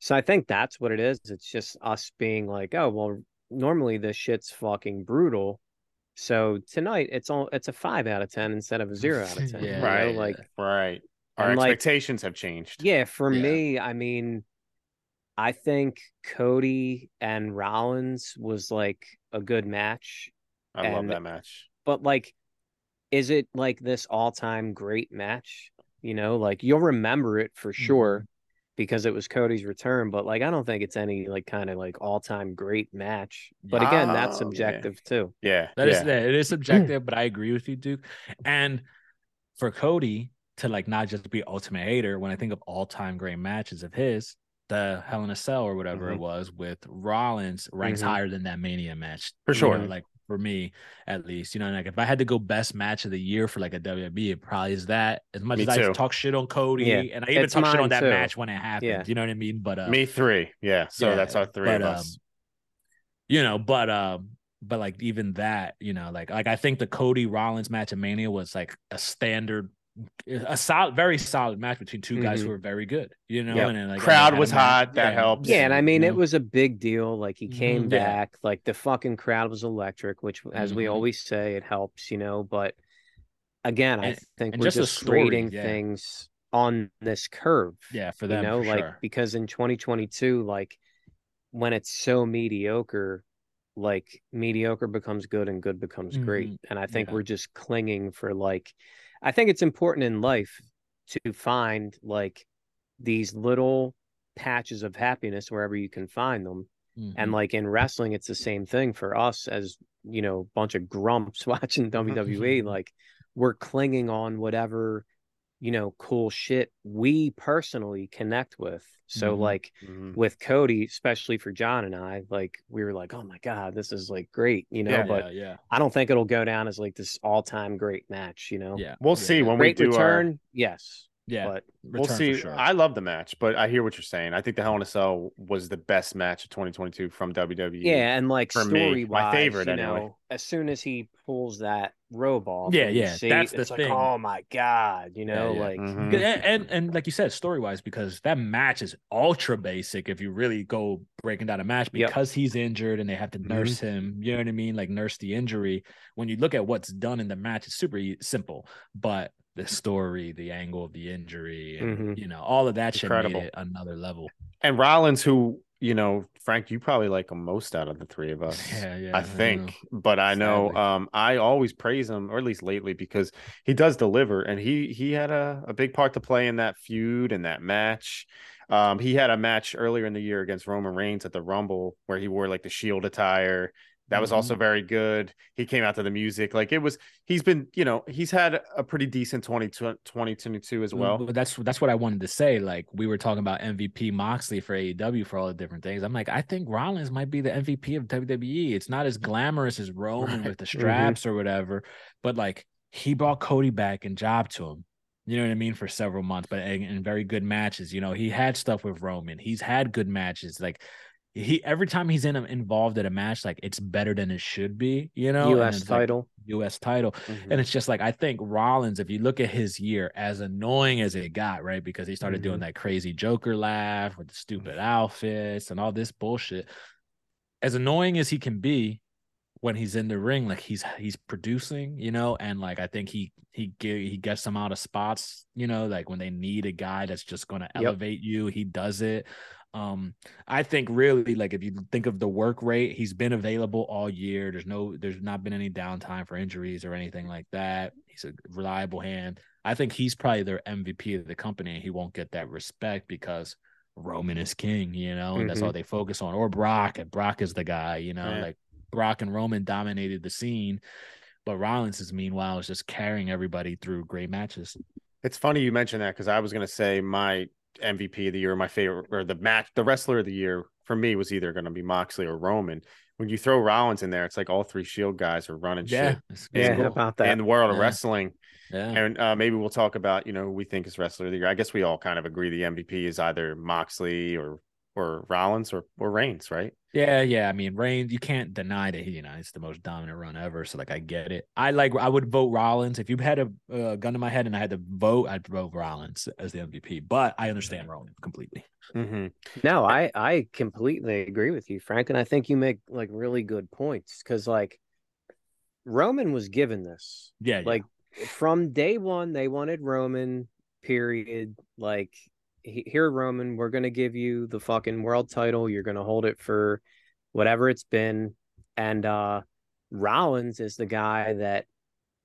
so I think that's what it is. It's just us being like, oh well, normally this shit's fucking brutal. So tonight it's all it's a five out of ten instead of a zero out of ten. Yeah, you know? right. Like right. Our And, like- expectations have changed. yeah, for Yeah. me, I mean, I think Cody and Rollins was like a good match. I love that match. but like is it like this all-time great match you know like you'll remember it for mm-hmm. sure because it was cody's return but like i don't think it's any like kind of like all-time great match but again that's Oh, yeah. subjective too Yeah, That is yeah. that it is subjective, but I agree with you, Duke. And for Cody to like not just be ultimate hater, when I think of all time great matches of his, the Hell in a Cell or whatever it Mhm. was with Rollins ranks Mhm. higher than that Mania match For you know, sure. like for me, at least, you know, like if I had to go best match of the year for like a WWE, it probably is that. As much Me as I too. talk shit on Cody, Yeah, and I even it's talk shit on that too. match when it happened. Yeah. You know what I mean? But uh, Me three. Yeah. So yeah, that's our three but, of um, us. you know, but um, but like even that, you know, like like I think the Cody Rollins match at Mania was like a standard, a solid, very solid match between 2 guys Mhm. who are very good. You know, Yep. and then, like Crowd was had match- hot, that helps. yeah and i mean you it know? was a big deal like he came Mhm. Yeah. back like the fucking crowd was electric which as we Mhm. always say it helps you know but again i think we're just the just story, rating yeah. things on this curve yeah for you them, know like sure. because in 2022 like when it's so mediocre like mediocre becomes good and good becomes great Mhm. and i think Yeah. we're just clinging for like i think it's important in life to find like these little patches of happiness wherever you can find them and Mhm. like in wrestling it's the same thing for us as you know bunch of grumps watching WWE like we're clinging on whatever you know cool shit we personally connect with so Mhm. like Mhm. with Cody especially for John and I like we were like oh my god this is like great you know Yeah, but yeah, yeah, I don't think it'll go down as like this all-time great match you know yeah. We'll see when we great do our return yes Yeah, but We'll see. sure. I love the match, but I hear what you're saying. I think the Hell in a Cell was the best match of 2022 from WWE. Yeah, and like for me, story my wise, favorite you anyway. know, as soon as he pulls that robe off, Yeah, yeah, see, that's the it's like, thing. oh my god, you know, yeah. like Mhm. And, and and like you said, story wise, because that match is ultra basic. If you really go breaking down a match, Yep. because he's injured and they have to Mhm. nurse him, you know what I mean? Like nurse the injury. When you look at what's done in the match, it's super e- simple, but the story, the angle of the injury, and Mhm. you know, all of that shit Incredible. made it another level. and Rollins, who you know, Frank, you probably like him most out of the three of us. Yeah, yeah. I think, but I know Sadly. um I always praise him, or at least lately, because he does deliver, and he he had a, a big part to play in that feud and that match. Um, he had a match earlier in the year against Roman Reigns at the Rumble where he wore like the Shield attire, That was Mhm. also very good. He came out to the music. Like it was, he's been, you know, he's had a pretty decent 20, 2022 as well. But that's that's what I wanted to say. Like we were talking about MVP Moxley for AEW for all the different things. I'm like, I think Rollins might be the MVP of WWE. It's not as glamorous as Roman Right. with the Mhm. straps or whatever, but like he brought Cody back and job to him. You know what I mean? For several months, but in, in very good matches. You know, he had stuff with Roman. He's had good matches. Like he every time he's in um, involved at a match, like it's better than it should be. You know, U.S. it's like title. U.S. title. Mhm. And mm-hmm. it's just like I think Rollins, if you look at his year, as annoying as it got, right? Because he started doing mm-hmm. that crazy Joker laugh with the stupid mm-hmm. outfits and all this bullshit. As annoying as he can be when he's in the ring, like he's he's producing, you know, and like I think he he he gets them out of spots, you know, like when they need a guy that's just going to Yep. elevate you, he does it. Um, I think really like if you think of the work rate, he's been available all year. There's no, there's not been any downtime for injuries or anything like that. He's a reliable hand. I think he's probably their MVP of the company. and He won't get that respect because Roman is king, you know, and that's all they focus on. Or Brock, and Brock is the guy, you know, Yeah. like Brock and Roman dominated the scene, but Rollins is meanwhile is just carrying everybody through great matches. It's funny you mentioned that because I was going to say my MVP of the year, my favorite, or the match, the wrestler of the year for me was either going to be Moxley or Roman. When you throw Rollins in there, it's like all three Shield guys are running Yeah, shit it's- Yeah, it's cool. about that? in the world of wrestling. yeah. And uh, maybe we'll talk about, you know, who we think is wrestler of the year. I guess we all kind of agree the MVP is either Moxley or or Rollins or or Reigns, right? Yeah, yeah. I mean, Reigns, you can't deny that he, you know, it's the most dominant run ever. So, like, I get it. I like, I would vote Rollins. If you had a uh, gun to my head and I had to vote, I'd vote Rollins as the MVP. But I understand Roman completely. Mm-hmm. No, I I completely agree with you, Frank, and I think you make like really good points because like Roman was given this Yeah, like from day one they wanted Roman. Period. Like he- here, Roman, we're gonna give you the fucking world title. You're gonna hold it for whatever it's been, and uh Rollins is the guy that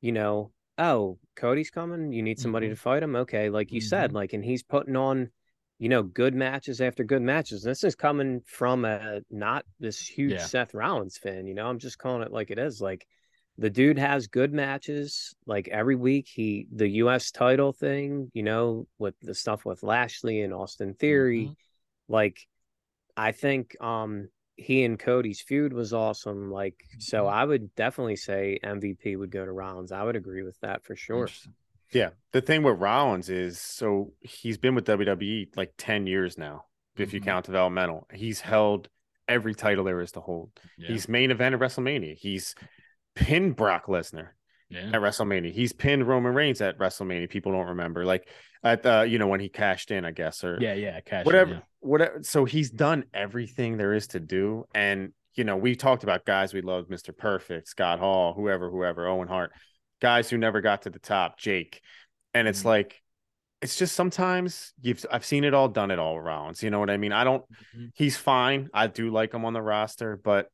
you know. Oh, Cody's coming. You need somebody Mhm. to fight him. Okay, like you said, like, and he's putting on you know, good matches after good matches. This is coming from a not this huge Yeah. Seth Rollins fan, you know. I'm just calling it like it is. Like the dude has good matches like every week. He the US title thing, you know, with the stuff with Lashley and Austin Theory. Mhm. Like I think um he and Cody's feud was awesome. Like so Mhm. I would definitely say MVP would go to Rollins. I would agree with that for sure. Yeah. The thing with Rollins is so he's been with WWE like 10 years now, if you Mhm. count developmental. He's held every title there is to hold. Yeah. He's main event at WrestleMania. He's pinned Brock Lesnar yeah. at WrestleMania. He's pinned Roman Reigns at WrestleMania. People don't remember. Like at the, you know, when he cashed in, I guess, or Yeah, yeah. Cash in, whatever, yeah. whatever. So he's done everything there is to do. And, you know, we talked about guys we loved, Mr. Perfect, Scott Hall, whoever, whoever, Owen Hart, guys who never got to the top, Jake. And it's Mhm. like, it's just sometimes you've I've seen it all, done it all rounds. You know what I mean? I don't Mhm. he's fine. I do like him on the roster, but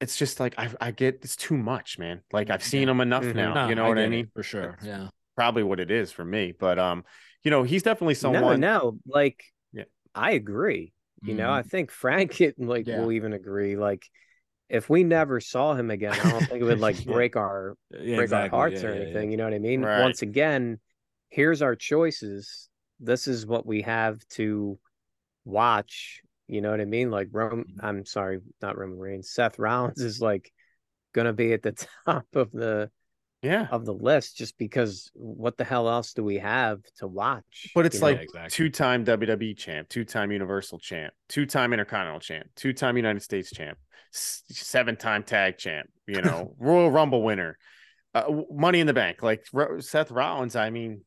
it's just like I I get it's too much, man. Like I've seen Yeah. him enough Mhm. now. No, you know what I get it, mean? For sure. Yeah. Probably what it is for me. But um, you know, he's definitely No, someone no, like Yeah. I agree. You know, I Mhm. think Frank it, like Yeah. will even agree. Like if we never saw him again, I don't think it would like Yeah. break our Yeah, break exactly. our hearts Yeah, or yeah, yeah. anything. You know what I mean? Right. Once again, here's our choices. This is what we have to watch. You know what I mean? Like Rome, Mhm. I'm sorry, not Roman Reigns. Seth Rollins is like gonna be at the top of the yeah. of the list just because what the hell else do we have to watch? But it's like Yeah, exactly. two-time WWE champ, two-time Universal champ, two-time Intercontinental champ, two-time United States champ, s- seven-time tag champ, you know, Royal Rumble winner, uh, Money in the Bank. Like Ro- Seth Rollins, I mean,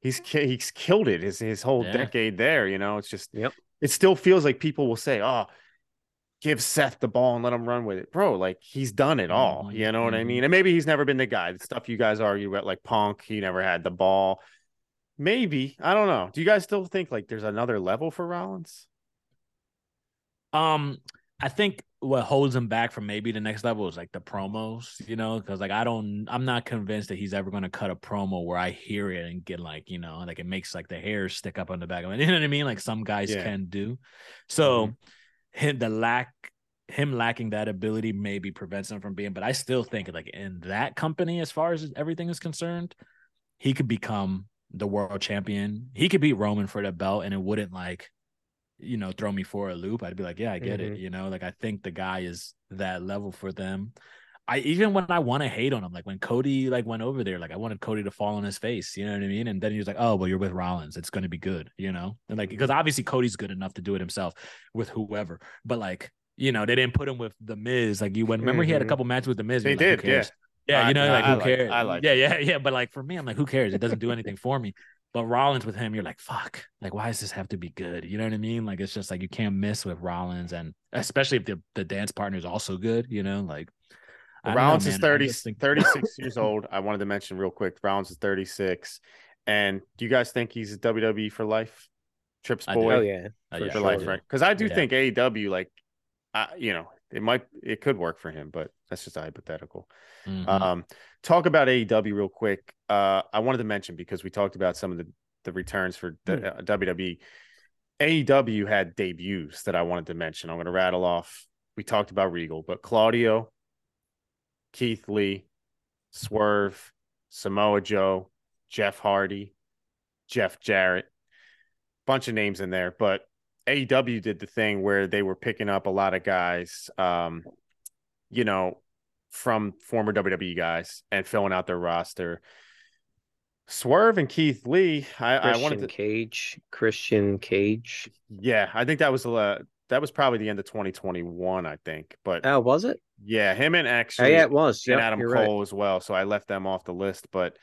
he's he's killed it his his whole Yeah. decade there. You know, it's just Yep. It still feels like people will say, "Oh, give Seth the ball and let him run with it, bro." Like he's done it all. Mhm, You know what I mean? And maybe he's never been the guy. The stuff you guys argue about, like Punk, he never had the ball. Maybe I don't know. Do you guys still think like there's another level for Rollins? Um, I think what holds him back from maybe the next level is like the promos, you know, because like I don't, I'm not convinced that he's ever going to cut a promo where I hear it and get like, you know, like it makes like the hairs stick up on the back of it. You know what I mean? Like some guys Yeah. can do. So, mm-hmm. him, the lack him lacking that ability maybe prevents him from being. But I still think like in that company, as far as everything is concerned, he could become the world champion. He could beat Roman for the belt, and it wouldn't like, you know, throw me for a loop. I'd be like, yeah, I get Mhm. it. You know, like I think the guy is that level for them. I even when I want to hate on him, like when Cody like went over there, like I wanted Cody to fall on his face, you know what I mean? And then he was like, "Oh, well, you're with Rollins, it's going to be good," you know, and like because obviously Cody's good enough to do it himself with whoever, but like you know they didn't put him with the Miz. Like you went, remember he had a Mhm. couple matches with the Miz. They like, did, yeah. yeah, you know, I- like I who like- cares? I like yeah, yeah, yeah. But like for me, I'm like, who cares? It doesn't do anything for me. But Rollins with him, you're like, fuck. Like, why does this have to be good? You know what I mean? Like, it's just like you can't miss with Rollins, and especially if the the dance partner is also good. You know, like I don't know, Rollins is man. 30, think- 36 years old. I wanted to mention real quick. Rollins is 36. And do you guys think he's a WWE for life? Trips boy Oh yeah. Uh, for yeah, for sure. life, right? Because I do Yeah. think AEW, like, uh, you know, it might, it could work for him, but that's just a hypothetical. Mhm. Um, talk about AEW real quick. Uh, I wanted to mention because we talked about some of the the returns for the, Hmm. uh, WWE. AEW had debuts that I wanted to mention. I'm going to rattle off. We talked about Regal, but Claudio, Keith Lee, Swerve, Samoa Joe, Jeff Hardy, Jeff Jarrett, bunch of names in there. But AEW did the thing where they were picking up a lot of guys, um, you know, from former WWE guys and filling out their roster. Swerve and Keith Lee, I, I wanted to, Cage. Christian Cage. yeah, I think that was uh, that was probably the end of 2021, I think. But Oh, was it? yeah, him and Oh, yeah, it was. and Adam Cole right. as well. So I left them off the list. But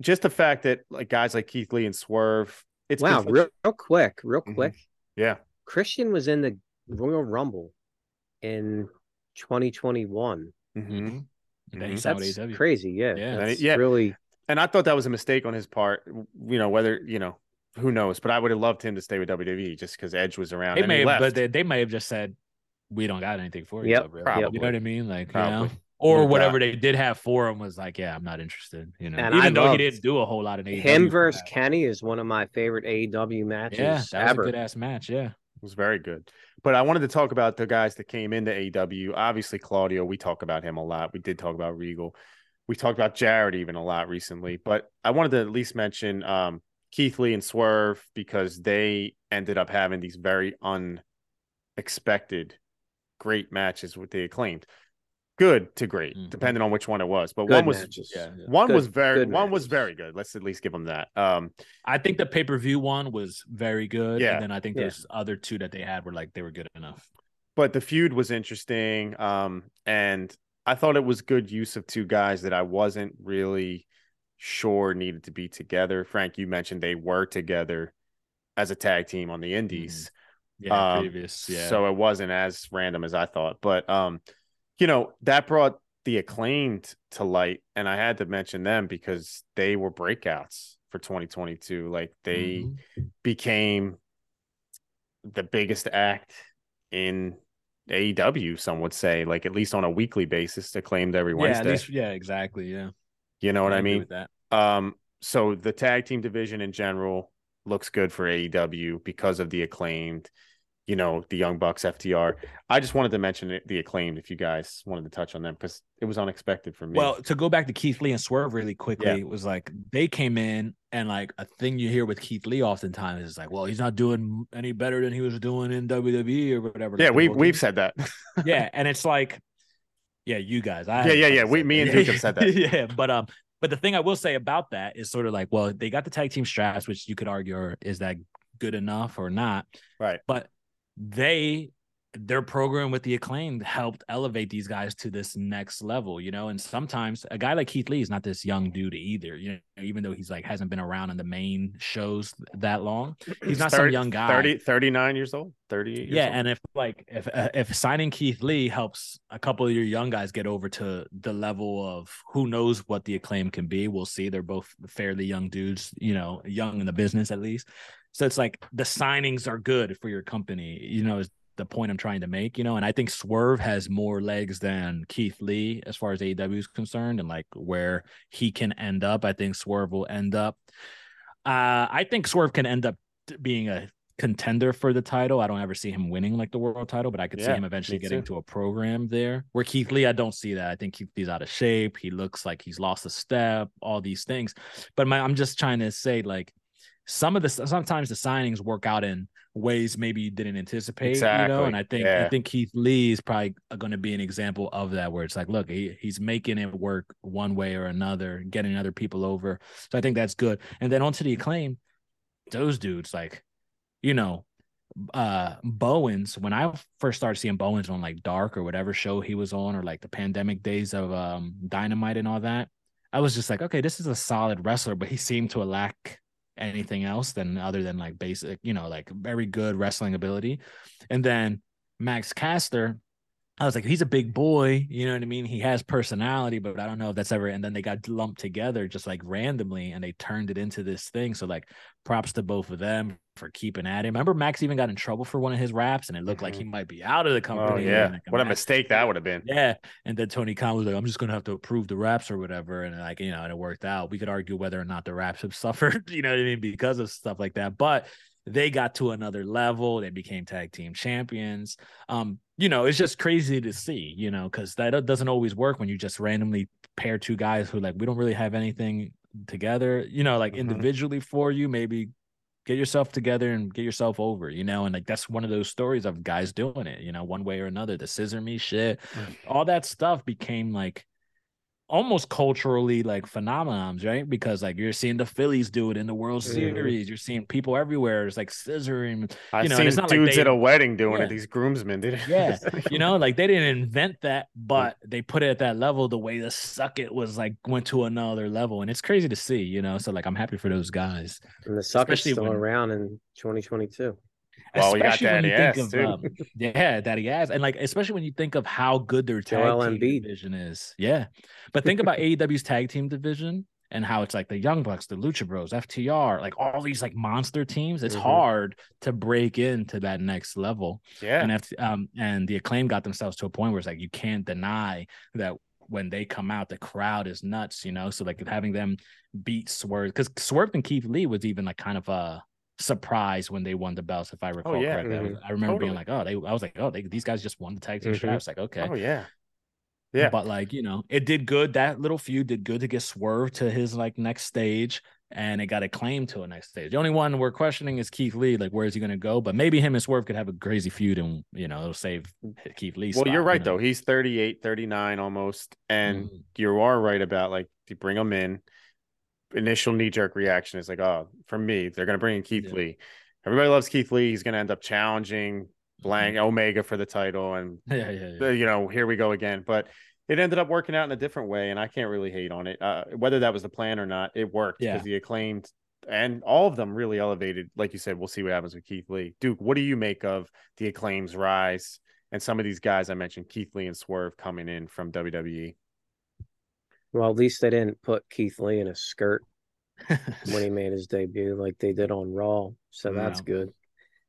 just the fact that like guys like Keith Lee and Swerve, it's Wow, real, real quick, real Mhm. quick. yeah, Christian was in the Royal Rumble in 2021. Mhm. And then he Mhm. signed That's AEW. crazy. Yeah, Yeah. that's Yeah. really. and I thought that was a mistake on his part. You know whether you know who knows, but I would have loved him to stay with WWE just because Edge was around. They and may he have, left. but they, they may have just said, "We don't got anything for you." Yep, Gabriel." probably. You know what I mean? Like, you know, or Would've whatever they did have for him was like, "Yeah, I'm not interested." You know, And even I though he didn't do a whole lot in AEW. Him versus. Kenny is one of my favorite AEW matches yeah, that was ever. a good ass match. Yeah, It was very good. But I wanted to talk about the guys that came into AEW. Obviously, Claudio, we talk about him a lot. We did talk about Regal. We talked about Jared even a lot recently. But I wanted to at least mention um, Keith Lee and Swerve because they ended up having these very unexpected great matches with the acclaimed. Good to great, Mhm. depending on which one it was. But Good one was matches. yeah, yeah. one Good- was very good one was very good. Let's at least give them that. Um, I think the pay per view one was very good. Yeah. and then I think Yeah. those other two that they had were like they were good enough. but the feud was interesting um and i thought it was good use of two guys that i wasn't really sure needed to be together frank you mentioned they were together as a tag team on the indies Yeah, Um, previous. Yeah, so it wasn't as random as i thought but um you know that brought the acclaimed to light and i had to mention them because they were breakouts for 2022 like they Mhm. became the biggest act in AEW, some would say, like at least on a weekly basis, acclaimed every yeah, Wednesday. at least, yeah, exactly. Yeah, you know what I, mean? that. Um, so the tag team division in general looks good for AEW because of the acclaimed, you know, the Young Bucks, FTR. I just wanted to mention it, the acclaimed if you guys wanted to touch on them because it was unexpected for me. Well, to go back to Keith Lee and Swerve really quickly, Yeah. it was like they came in and like a thing you hear with Keith Lee oftentimes is like, well, he's not doing any better than he was doing in WWE or whatever. yeah, we whole we've said that. yeah, and it's like, yeah, you guys, I Yeah, yeah, yeah, we- me and. Duke have said that. yeah, but um, but the thing I will say about that is sort of like, well, they got the tag team straps, which you could argue is that good enough or not, right. but they their program with the acclaimed helped elevate these guys to this next level, you know. And sometimes a guy like Keith Lee is not this young dude either, you know, even though he's like hasn't been around in the main shows that long. He's not some young guy. 30, 39 years old, 38 years Yeah, old. and if like if uh, if signing Keith Lee helps a couple of your young guys get over to the level of who knows what the acclaim can be, we'll see. They're both fairly young dudes, you know, young in the business at least. So it's like the signings are good for your company, you know, is the point I'm trying to make, you know. And I think Swerve has more legs than Keith Lee as far as AEW is concerned, and like where he can end up. I think Swerve will end up. Uh, I think Swerve can end up being a contender for the title. I don't ever see him winning like the world title, but I could see him eventually getting too. to a program there. Where Keith Lee, I don't see that. I think Keith Lee's out of shape. He looks like he's lost a step, all these things. But my, I'm just trying to say, like, some of the sometimes the signings work out in ways maybe you didn't anticipate, you know. And I think Yeah. I think Keith Lee is probably going to be an example of that, where it's like, look, he, he's making it work one way or another, getting other people over. So I think that's good. And then onto the acclaim, those dudes, like, you know, uh Bowens, when I first started seeing Bowens on like Dark or whatever show he was on, or like the pandemic days of um Dynamite and all that, I was just like, okay, this is a solid wrestler, but he seemed to lack anything else than other than like basic, you know, like very good wrestling ability. And then Max Caster, I was like, he's a big boy, you know what I mean? He has personality, but I don't know if that's ever. And then they got lumped together just like randomly, and they turned it into this thing. So like, props to both of them for keeping at it. Remember, Max even got in trouble for one of his raps, and it looked like mm-hmm. he might be out of the company. Oh yeah, like, what a mistake that would have been. yeah. And then Tony Khan was like, I'm just gonna have to approve the raps or whatever. And like, you know, and it worked out. We could argue whether or not the raps have suffered, you know what I mean, because of stuff like that. But they got to another level. They became tag team champions. Um, you know, it's just crazy to see, you know, because that doesn't always work when you just randomly pair two guys who like we don't really have anything together, you know, like Mhm. individually for you, maybe get yourself together and get yourself over, you know, and like that's one of those stories of guys doing it, you know, one way or another. The scissor me shit, all that stuff became like almost culturally like phenomenons, right? Because like you're seeing the Phillies do it in the World Mhm. Series, you're seeing people everywhere. It's like scissoring, I've you know, and seen it's not like dudes they- at a wedding doing Yeah. it. These groomsmen did it. yeah, you know, like they didn't invent that, but they put it at that level. The way the suck it was like went to another level, and it's crazy to see, you know. So like, I'm happy for those guys. And the suck is still when- around in 2022. Well, especially when you think of too. um, yeah, daddy ass, and like especially when you think of how good their tag Joel team Embiid. division is. Yeah, but think about AEW's tag team division and how it's like the Young Bucks, the Lucha Bros, FTR, like all these like monster teams. It's Mhm. hard to break into that next level yeah. and if um and the acclaim got themselves to a point where it's like you can't deny that when they come out the crowd is nuts you know so like having them beat swerve because swerve and keith lee was even like kind of a surprise when they won the belts if i recall yeah. correctly I, was- I remember being like oh they i was like oh they, these guys just won the tag team Mhm. straps like okay Oh yeah. Yeah. but like you know it did good that little feud did good to get swerve to his like next stage and it got acclaimed to a next stage the only one we're questioning is keith lee like where is he going to go but maybe him and swerve could have a crazy feud and you know it'll save keith lee well, you're right though. He's 38, 39 almost, and Mm-hmm. you are right about like you bring him in. Initial knee jerk reaction is like, oh, for me, they're gonna bring in Keith Yeah. Lee. Everybody loves Keith Lee. He's gonna end up challenging Blank Omega for the title, and yeah yeah, yeah. uh, you know, here we go again. But it ended up working out in a different way, and I can't really hate on it. Uh, whether that was the plan or not, it worked because the acclaimed and all of them really elevated. Like you said, we'll see what happens with Keith Lee. Duke, what do you make of the acclaim's rise and some of these guys I mentioned, Keith Lee and Swerve, coming in from? WWE? Well, at least they didn't put Keith Lee in a skirt when he made his debut like they did on Raw. So that's good.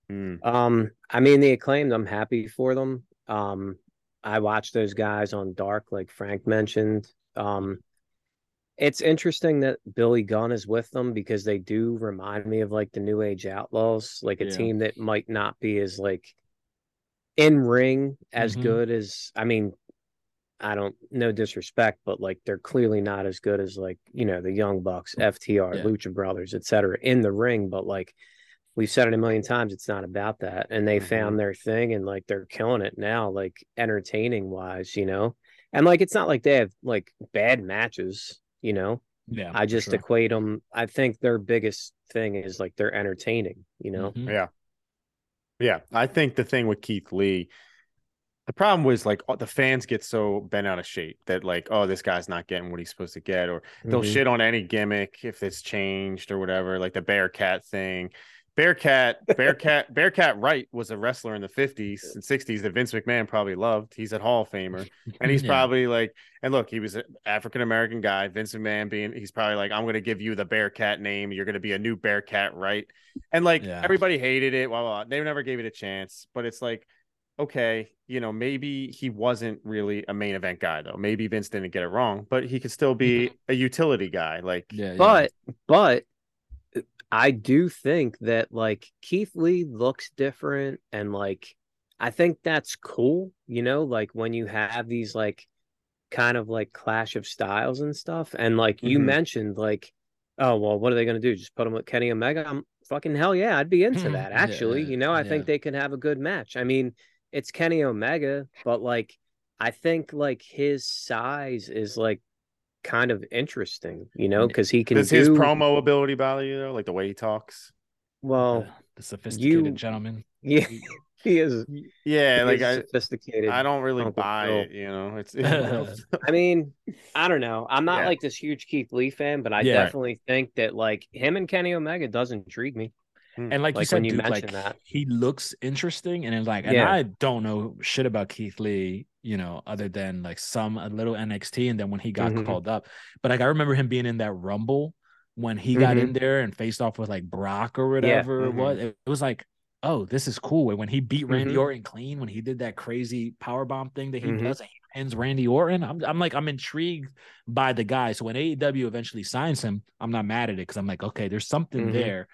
Hmm. Um, I mean the acclaimed, I'm happy for them. Um, I watched those guys on Dark, like Frank mentioned. Um, it's interesting that Billy Gunn is with them because they do remind me of like the New Age Outlaws, like a Yeah. team that might not be as like in ring as Mhm. good as I mean, I don't no disrespect, but like they're clearly not as good as like, you know, the Young Bucks, FTR, Yeah. Lucha Brothers, etc. in the ring, but like we've said it a million times, it's not about that. And they Mhm. found their thing and like they're killing it now, like entertaining wise, you know. And like it's not like they have like bad matches, you know. yeah I just sure. equate them. I think their biggest thing is like they're entertaining, you know. Mhm. Yeah. Yeah. I think the thing with Keith Lee, the problem was like the fans get so bent out of shape that like, oh, this guy's not getting what he's supposed to get, or they'll Mhm. shit on any gimmick if it's changed or whatever, like the Bearcat thing. Bearcat, Bearcat, Bearcat Wright was a wrestler in the 50s and 60s that Vince McMahon probably loved. He's a Hall of Famer. And he's Yeah. probably like, and look, he was an African American guy. Vince McMahon being, he's probably like, I'm going to give you the Bearcat name. You're going to be a new Bearcat, right? And like Yeah. everybody hated it. Blah, blah, blah. They never gave it a chance. But it's like, okay, you know, maybe he wasn't really a main event guy though. Maybe Vince didn't get it wrong, but he could still mm-hmm. be a utility guy. Like, yeah, yeah. But but uh, I do think that like Keith Lee looks different and like I think that's cool, you know, like when you have these like kind of like clash of styles and stuff. And like you Mhm. mentioned, like, oh well, what are they gonna do? Just put him with Kenny Omega? I'm fucking hell yeah, I'd be into hmm. that. Yeah, Actually, you know, I yeah. think they could have a good match. I mean, it's Kenny Omega, but like I think like his size is like kind of interesting, you know, because he can Does do his promo ability bother you though? Like the way he talks? well. the, the sophisticated you- gentleman. Yeah, he is. Yeah, he like is I, sophisticated. I don't really Uncle buy Phil. it. You know, it's I mean, I don't know. I'm not Yeah. like this huge Keith Lee fan, but I Yeah. definitely think that like him and Kenny Omega does intrigue me. And like, you said, you Duke, like that. he looks interesting, and it's like, and Yeah. I don't know shit about Keith Lee, you know, other than like some a little NXT, and then when he got Mhm. called up. But like, I remember him being in that Rumble when he got Mhm. in there and faced off with like Brock or whatever it Mhm. was. It, it was like, oh, this is cool. And when he beat Randy Mhm. Orton clean, when he did that crazy power bomb thing that he Mhm. does, and he pins Randy Orton. I'm, I'm like, I'm intrigued by the guy. So when AEW eventually signs him, I'm not mad at it because I'm like, okay, there's something there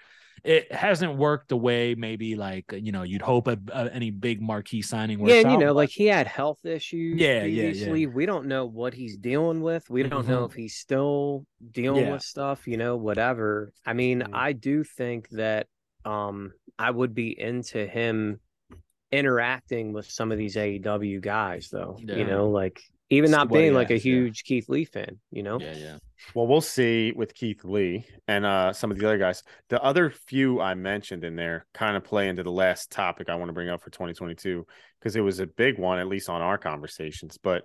it hasn't worked the way maybe like you know you'd hope a, a, any big marquee signing works Yeah, you know, like he had health issues Yeah, yeah, yeah. We don't know what he's dealing with. We don't know Mhm. if he's still dealing Yeah. with stuff, you know, whatever. I mean, Mhm. I do think that um I would be into him interacting with some of these AEW guys though. You know, like even not what he being like a has, yeah. huge Keith Lee fan, you know? yeah yeah Well, we'll see with Keith Lee and uh, some of the other guys. The other few I mentioned in there kind of play into the last topic I want to bring up for 2022 because it was a big one, at least on our conversations. But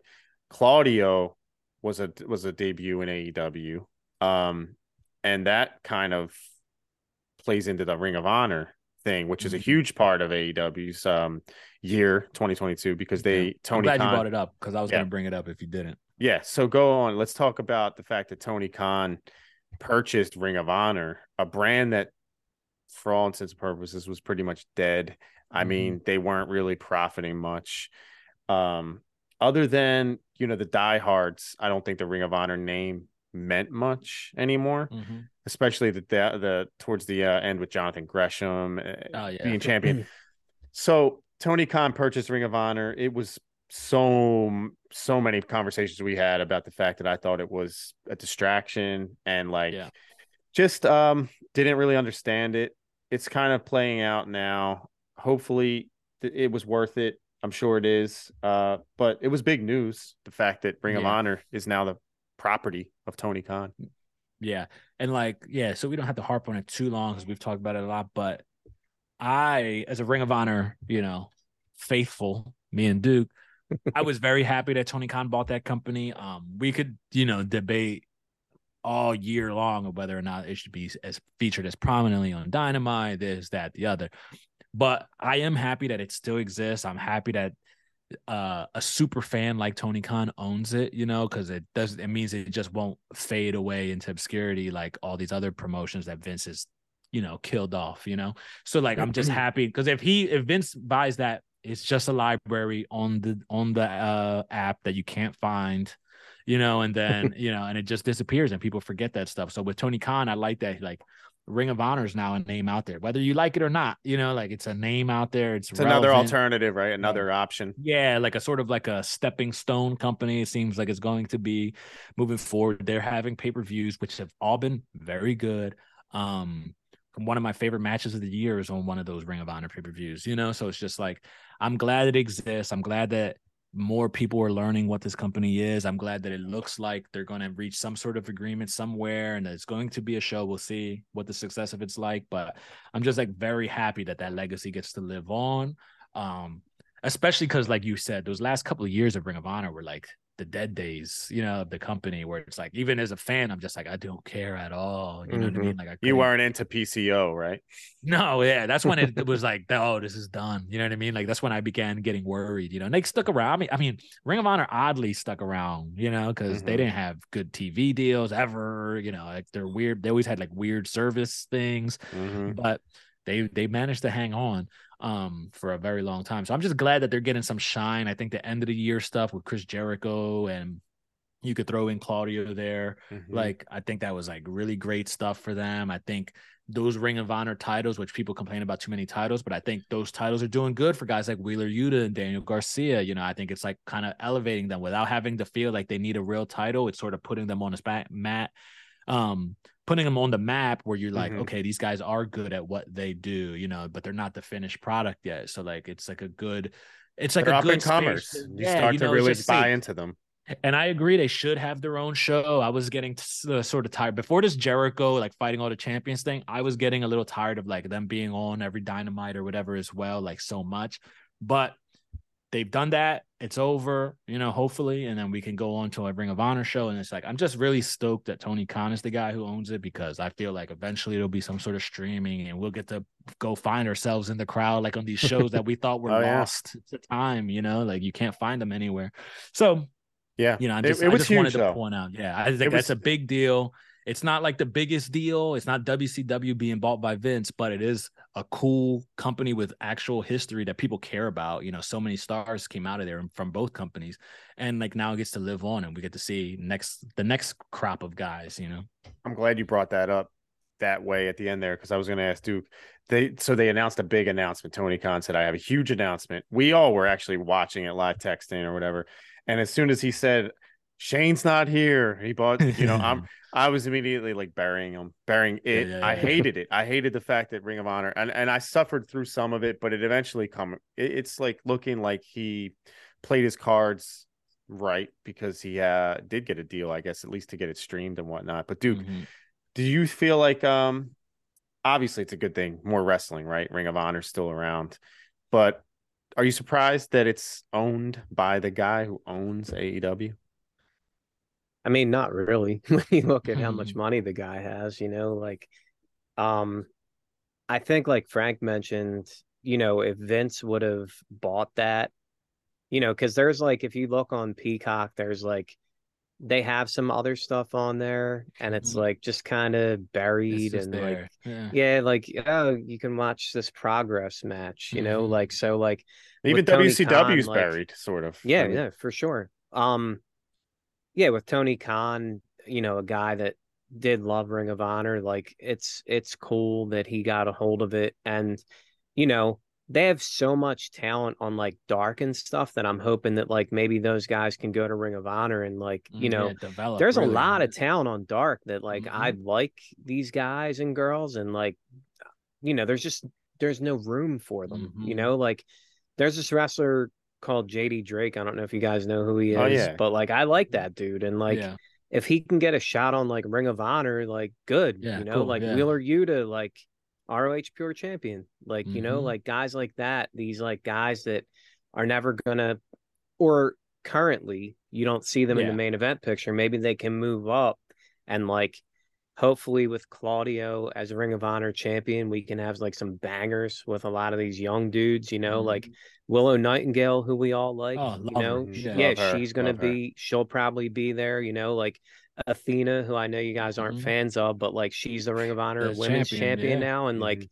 Claudio was a was a debut in AEW, um, and that kind of plays into the Ring of Honor thing, which is a Mhm. huge part of AEW's um, year 2022 because they tony I'm glad Khan, you brought it up because I was Yeah. gonna bring it up if you didn't yeah. So go on. Let's talk about the fact that Tony Khan purchased Ring of Honor, a brand that, for all intents and purposes, was pretty much dead. I Mhm. mean, they weren't really profiting much. Um, other than you know the diehards, I don't think the Ring of Honor name meant much anymore. Mhm. Especially the the, the towards the uh, end with Jonathan Gresham uh, Oh, yeah. being champion. So Tony Khan purchased Ring of Honor. It was so so many conversations we had about the fact that I thought it was a distraction and like Yeah. just um didn't really understand it. It's kind of playing out now. Hopefully th- it was worth it. I'm sure it is. Uh but it was big news the fact that Ring of Honor is now the property of Tony Khan. Yeah. And like, yeah, so we don't have to harp on it too long because we've talked about it a lot. But I, as a Ring of Honor, you know, faithful, me and Duke, I was very happy that Tony Khan bought that company. Um, we could, you know, debate all year long of whether or not it should be as featured as prominently on Dynamite, this, that, the other. But I am happy that it still exists. I'm happy that uh, a super fan like Tony Khan owns it, you know, because it does it means it just won't fade away into obscurity like all these other promotions that Vince has, you know, killed off, you know. So like I'm just happy because if he if Vince buys that, it's just a library on the on the uh app that you can't find, you know, and then you know, and it just disappears and people forget that stuff. So with Tony Khan, I like that like Ring of Honor is now a name out there, whether you like it or not. You know, like it's a name out there. It's, It's another alternative, right? Another option. Yeah, like a sort of like a stepping stone company. It seems like it's going to be moving forward. They're having pay per views, which have all been very good. Um, one of my favorite matches of the year is on one of those Ring of Honor pay per views. You know, so it's just like I'm glad it exists. I'm glad that more people are learning what this company is. I'm glad that it looks like they're going to reach some sort of agreement somewhere and it's going to be a show. We'll see what the success of it's like, but I'm just like very happy that that legacy gets to live on. Um, especially because, like you said, those last couple of years of Ring of Honor were like the dead days, you know, of the company where it's like, even as a fan, I'm just like, I don't care at all. You know what I Mhm. mean? Like, I You weren't into PCO, right? no, yeah, that's when it, it was like, oh, this is done. You know what I mean? Like that's when I began getting worried. You know, and they stuck around. I mean, I mean, Ring of Honor oddly stuck around. You know, because they Mhm. didn't have good TV deals ever. You know, like they're weird. They always had like weird service things, Mhm. but they they managed to hang on um for a very long time. So I'm just glad that they're getting some shine. I think the end of the year stuff with Chris Jericho and you could throw in Claudio there Mhm. like I think that was like really great stuff for them. I think those Ring of Honor titles, which people complain about too many titles, but I think those titles are doing good for guys like Wheeler Yuta and Daniel Garcia. You know, I think it's like kind of elevating them without having to feel like they need a real title. It's sort of putting them on a mat, um, putting them on the map where you're like, mm-hmm. okay, these guys are good at what they do, you know, but they're not the finished product yet. So like, it's like a good, it's like they're a good commerce. You yeah, start you know, to really buy into them. And I agree, they should have their own show. I was getting uh, sort of tired before this Jericho like fighting all the champions thing. I was getting a little tired of like them being on every Dynamite or whatever as well, like so much. But they've done that. It's over, you know, hopefully, and then we can go on to a Ring of Honor show. And it's like I'm just really stoked that Tony Khan is the guy who owns it because I feel like eventually it'll be some sort of streaming, and we'll get to go find ourselves in the crowd, like on these shows that we thought were oh, lost yeah. to time. You know, like you can't find them anywhere. So yeah, you know, I just, it, it I just huge, wanted to point out. Yeah, I think it that's was... a big deal. It's not like the biggest deal. It's not WCW being bought by Vince, but it is a cool company with actual history that people care about. You know, so many stars came out of there from both companies, and like now it gets to live on, and we get to see next the next crop of guys. You know, I'm glad you brought that up that way at the end there because I was going to ask Duke. They so they announced a big announcement. Tony Khan said, "I have a huge announcement." We all were actually watching it live, texting or whatever, and as soon as he said, Shane's not here, he bought, you know, I'm I was immediately like burying him, burying it. Yeah, yeah, I hated it. I hated the fact that Ring of Honor and, and I suffered through some of it, but it eventually come it, it's like looking like he played his cards right because he uh did get a deal, I guess, at least to get it streamed and whatnot. But Duke, mm-hmm. do you feel like um obviously it's a good thing, more wrestling, right? Ring of Honor still around. But are you surprised that it's owned by the guy who owns AEW? I mean, not really. when you look at how much hmm. money the guy has, you know, like, um, I think like Frank mentioned, you know, if Vince would have bought that, you know, because there's like, if you look on Peacock, there's like, they have some other stuff on there and it's mm-hmm. like just kind of buried and there. like yeah. yeah. like oh you can watch this progress match you mm-hmm. know like so like even WCW's Khan, buried like, sort of yeah I mean. yeah for sure um yeah with Tony Khan you know a guy that did love Ring of Honor like it's it's cool that he got a hold of it and you know they have so much talent on like dark and stuff that I'm hoping that like maybe those guys can go to Ring of Honor and like you mm, know yeah, develop, there's really. a lot of talent on dark that like mm-hmm. I'd like these guys and girls and like you know there's just there's no room for them mm-hmm. you know like there's this wrestler called JD Drake I don't know if you guys know who he oh, is oh, yeah. but like I like that dude and like yeah. if he can get a shot on like Ring of Honor like good yeah, you know cool. like Wheeler Yuta like ROH Pure Champion. Like, mm-hmm. you know, mm-hmm. like guys like that, these like guys that are never gonna or currently you don't see them yeah. in the main event picture. Maybe they can move up and like hopefully with Claudio as a Ring of Honor champion, we can have like some bangers with a lot of these young dudes, you know, mm-hmm. like Willow Nightingale, who we all like, oh, you know, yeah, yeah she's gonna love be, her. she'll probably be there, you know, like Athena, who I know you guys aren't mm-hmm. fans of, but like she's the Ring of Honor the Women's Champion, champion yeah. now, and mm-hmm. like,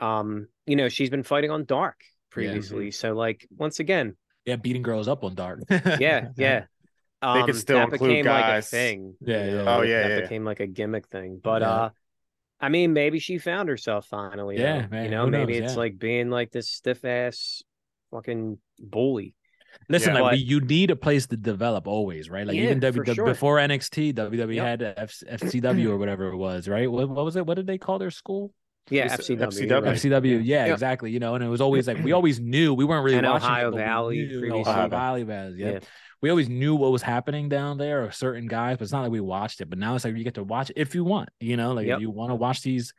um, you know, she's been fighting on Dark previously. Yeah. So like, once again, yeah, beating girls up on Dark. yeah, yeah. Um, they could still that became guys. like a thing. Yeah, yeah. Oh yeah, that yeah. became like a gimmick thing. But yeah. uh, I mean, maybe she found herself finally. Yeah, man, you know, maybe knows, it's like being like this stiff ass fucking bully. Listen, yeah, like but, you need a place to develop always, right? Like yeah, even w, sure. before NXT, WWE yep. had F, FCW or whatever it was, right? What, what was it? What did they call their school? Yeah, FCW. FCW. Right. FCW. Yeah, yeah, exactly. You know, and it was always like we always knew we weren't really and watching Ohio it, Valley, Ohio Valley, Valley. Yeah. We always knew what was happening down there or certain guys, but it's not like we watched it. But now it's like you get to watch it if you want, you know, like yep. if you want to watch these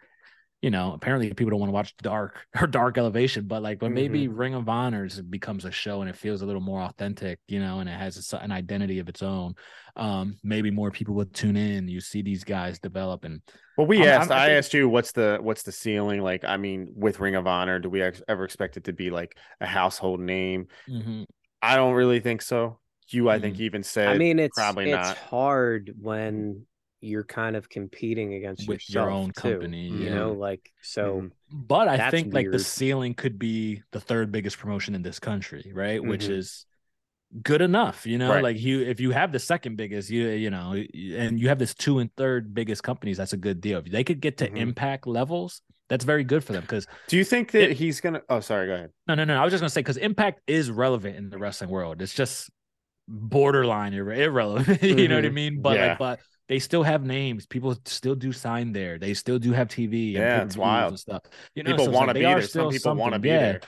you know, apparently people don't want to watch Dark or Dark Elevation, but like, but mm-hmm. maybe Ring of Honors becomes a show and it feels a little more authentic, you know, and it has a, an identity of its own. Um, maybe more people would tune in. You see these guys develop, and well, we I'm, asked. I'm, i asked you, what's the what's the ceiling? Like, I mean, with Ring of Honor, do we ex- ever expect it to be like a household name? Mm-hmm. I don't really think so. You, I mm-hmm. think, even said. I mean, it's probably it's not. hard when you're kind of competing against with your own company, too, you yeah. know, like so. Mm-hmm. But I think weird. like the ceiling could be the third biggest promotion in this country, right? Mm-hmm. Which is good enough. You know, Right. like you if you have the second biggest, you you know, and you have this two and third biggest companies, that's a good deal. If they could get to Mhm. impact levels, that's very good for them because Do you think that It- he's gonna? Oh, sorry. Go ahead. no, no, no. I was just gonna say because impact is relevant in the wrestling world. It's just borderline irre- irrelevant. you know what I Mhm. mean? But Yeah. like, but they still have names. People still do sign there. They still do have TV. and Yeah, it's wild. stuff. You know, People so want to they be there. Some people want to be Yeah. there.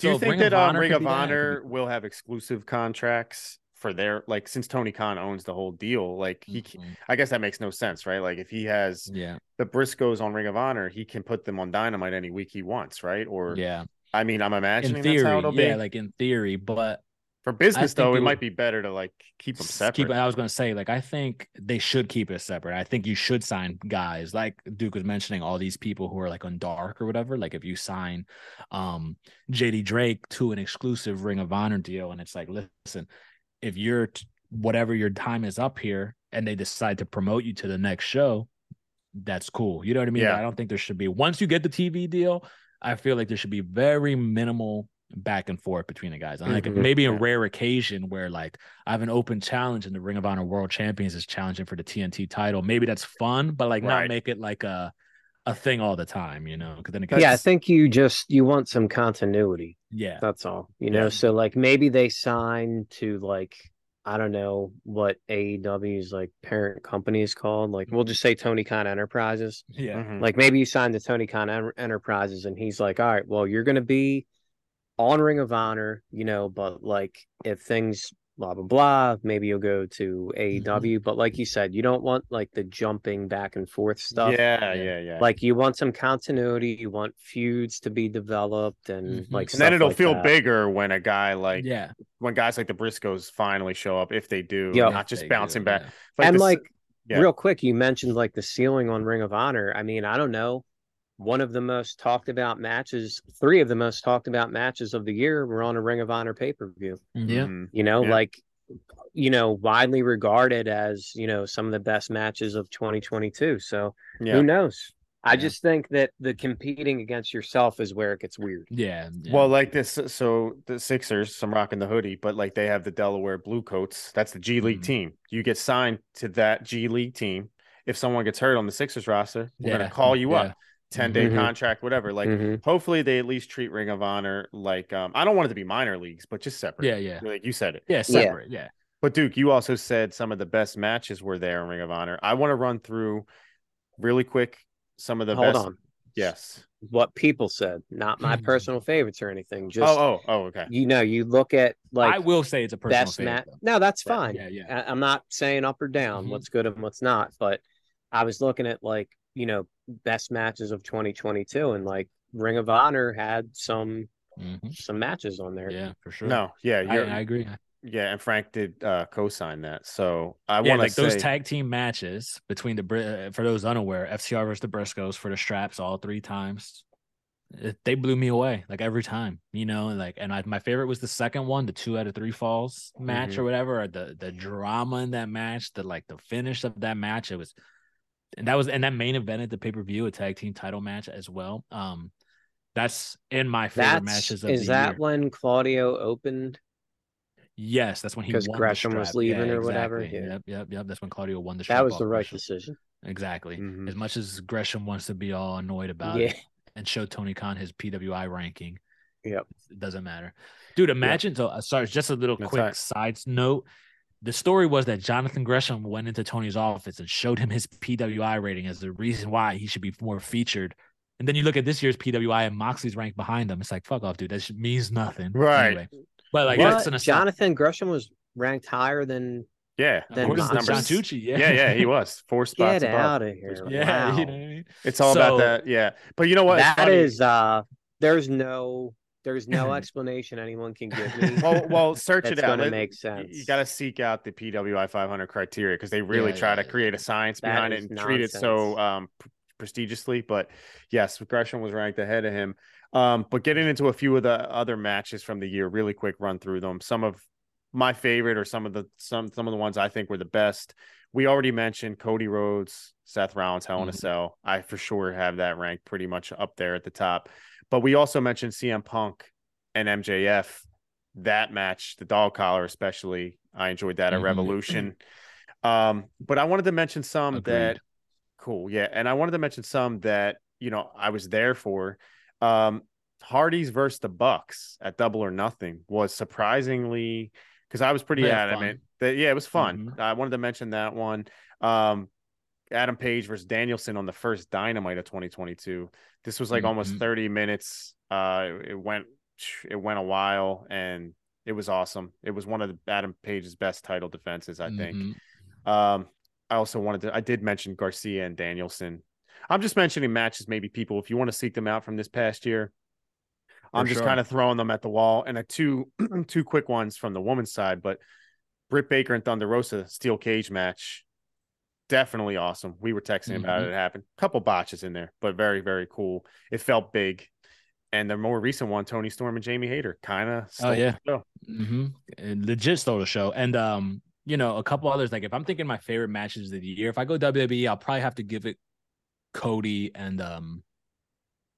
Do you think Ring that uh, Ring of be that, it could Honor will have exclusive contracts for their like since Tony Khan owns the whole deal? Like he, Mhm. I guess that makes no sense, right? Like if he has Yeah, the Briscoes on Ring of Honor, he can put them on Dynamite any week he wants, right? Or yeah. I mean, I'm imagining In that's theory, how it'll yeah, be. like in theory, but for business though, it it might be better to like keep them separate. Keep, I was going to say, like, I think they should keep it separate. I think you should sign guys like Duke was mentioning, all these people who are like on dark or whatever. Like, if you sign um JD Drake to an exclusive Ring of Honor deal, and it's like, listen, if you're t- whatever your time is up here, and they decide to promote you to the next show, that's cool. You know what I mean? Yeah. I don't think there should be once you get the TV deal. I feel like there should be very minimal back and forth between the guys. And like Mhm. maybe a rare occasion where like I have an open challenge and the Ring of Honor World Champions is challenging for the TNT title. Maybe that's fun, but like Right. not make it like a a thing all the time, you know? Because then it That's- gets yeah, I think you just you want some continuity. yeah, That's all. You know, Yeah. so like maybe they sign to like I don't know what AEW's like parent company is called. Like we'll just say Tony Khan Enterprises. yeah, Mhm. Like maybe you sign to Tony Khan Enterprises and he's like, all right, well, you're going to be on Ring of Honor, you know, but like if things blah, blah, blah, maybe you'll go to Mm-hmm. AEW. But like you said, you don't want like the jumping back and forth stuff. Yeah, Yeah. yeah, yeah. Like you want some continuity, you want feuds to be developed and Mhm. like and then it'll like feel that. bigger when a guy like yeah. when guys like the Briscoes finally show up, if they do, Yeah. not just bouncing do, back. yeah. and this- like yeah. real quick, you mentioned like the ceiling on Ring of Honor. I mean, I don't know. One of the most talked about matches, three of the most talked about matches of the year were on a Ring of Honor pay per view. Yeah. Mhm. You know, Yeah. like, you know, widely regarded as, you know, some of the best matches of 2022. So yeah. who knows? I Yeah. just think that the competing against yourself is where it gets weird. Yeah. yeah. Well, like this, so the Sixers, some rock in the hoodie, but like they have the Delaware Blue Coats. That's the G League Mhm. team. You get signed to that G League team. If someone gets hurt on the Sixers roster, we're Yeah, gonna call you yeah. up. 10 day Mhm. contract, whatever. Like, Mhm. hopefully they at least treat Ring of Honor like um, I don't want it to be minor leagues, but just separate. yeah, yeah, Like you said it. yeah, separate, yeah. But Duke, you also said some of the best matches were there in Ring of Honor. I want to run through really quick some of the Hold best. on. Yes. What people said, not my Mhm. personal favorites or anything. Just, oh, oh, oh, okay. you know, you look at like I will say it's a personal best favorite. match. No, that's Right. fine. Yeah, yeah. I- I'm not saying up or down Mhm. what's good and what's not, but I was looking at like you know best matches of 2022, and like Ring of Honor had some Mhm. some matches on there. Yeah, for sure. No, yeah, I, I agree. yeah, and Frank did uh, co-sign that. So I yeah, want like to those tag team matches between the uh, for those unaware, FTR versus the Briscoes for the straps all three times. It, they blew me away like every time, you know. Like, and I, my favorite was the second one, the two out of three falls match Mhm. or whatever. Or the the drama in that match, the like the finish of that match. It was, and that was and that main event at the pay per view, a tag team title match as well. Um, that's in my favorite That's matches of is the that year. when Claudio opened? Yes, that's when he 'Cause won the Gresham was leaving Yeah, or whatever? Yeah. Yep, yep, yep. That's when Claudio won the. Show. That was the right Gresham. decision. Exactly. Mhm. As much as Gresham wants to be all annoyed about Yeah. it and show Tony Khan his PWI ranking, Yep. it doesn't matter. Dude, imagine so uh, sorry, just a little That's quick right. side note. The story was that Jonathan Gresham went into Tony's office and showed him his PWI rating as the reason why he should be more featured. And then you look at this year's PWI and Moxley's ranked behind him. It's like, fuck off, dude. That means nothing. Right. Anyway. But like What? that's an. Jonathan Gresham was ranked higher than. yeah, Then According to John Tucci, yeah. yeah, yeah, he was four spots Get above. out of here! Yeah, wow. you know what I mean? It's all about that. Yeah, but you know what? It's That funny. is uh there's no there's no explanation anyone can give me well, well, search it out. gonna make You- sense. You got to seek out the PWI 500 criteria because they really Yeah, try yeah, to create a science That behind it and treat it so um, pr- prestigiously. But yes, Gresham was ranked ahead of him. Um, but getting into a few of the other matches from the year, really quick run through them. Some of my favorite, or some of the some some of the ones I think were the best. We already mentioned Cody Rhodes, Seth Rollins, Hell in a Mhm. Cell. I for sure have that ranked pretty much up there at the top. But we also mentioned CM Punk and MJF that match, the dog collar especially. I enjoyed that at Mhm. Revolution. Um, but I wanted to mention some Agreed. that cool, yeah, and I wanted to mention some that you know I was there for. Um, Hardy's versus the Bucks at Double or Nothing was surprisingly because I was pretty Very adamant fun. that yeah, it was fun. Mhm. I wanted to mention that one. Um, Adam Page versus Danielson on the first Dynamite of 2022. This was like almost Mhm. 30 minutes. Uh, it went it went a while and it was awesome. It was one of the Adam Page's best title defenses, I think. Mhm. Um, I also wanted to I did mention Garcia and Danielson. I'm just mentioning matches, maybe people if you want to seek them out from this past year. I'm just sure. kind of throwing them at the wall and a two two quick ones from the woman's side, but Britt Baker and Thunder Rosa steel cage match. Definitely awesome. We were texting about Mhm. it. It happened. Couple botches in there, but very, very cool. It felt big. And the more recent one, Toni Storm and Jamie Hayter, kind of. Oh, yeah. mm-hmm. Legit stole the show. And um, you know, a couple others. Like if I'm thinking my favorite matches of the year, if I go WWE, I'll probably have to give it Cody and um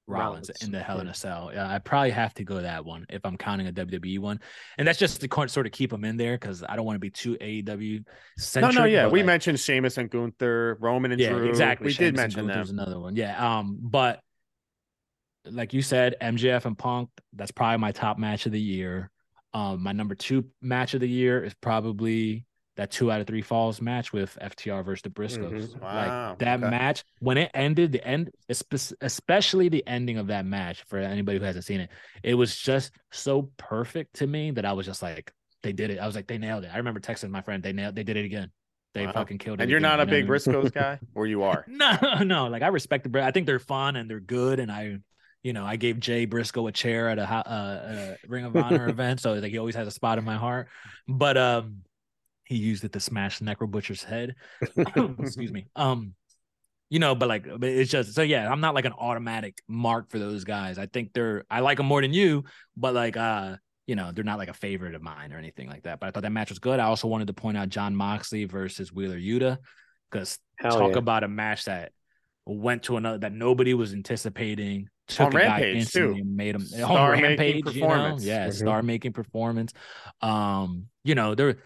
Rollins, Rollins, in the Hell in a Cell. Yeah, I probably have to go that one if I'm counting a WWE one, and that's just to sort of keep them in there because I don't want to be too AEW No, centric. no, yeah. We like, mentioned Sheamus and Gunther, Roman and yeah, Drew. exactly. We Sheamus did mention them. another one. Yeah. Um, but like you said, MJF and Punk, that's probably my top match of the year. Um, my number two match of the year is probably that two out of three falls match with FTR versus the Briscoes. Mhm. Wow, Like that okay. match when it ended, the end, especially the ending of that match for anybody who hasn't seen it, it was just so perfect to me that I was just like, they did it. I was like, they nailed it. I remember texting my friend, they nailed, they did it again. They Wow. fucking killed it. And you're again, not a you know big I mean? Briscoes guy, or you are? No, no. Like I respect the. I think they're fun and they're good. And I, you know, I gave Jay Briscoe a chair at a, uh, a Ring of Honor event, so like he always has a spot in my heart. But um, he used it to smash Necro Butcher's head. Excuse me. Um, you know, but like it's just so yeah. I'm not like an automatic mark for those guys. I think they're. I like them more than you, but like uh. You know, they're not like a favorite of mine or anything like that. But I thought that match was good. I also wanted to point out Jon Moxley versus Wheeler Yuta because talk yeah. about a match that went to another that nobody was anticipating. Took On a guy Rampage, instantly too. made him on Star-making rampage. You know? performance. Yeah, Mhm. star making performance. Um, you know, there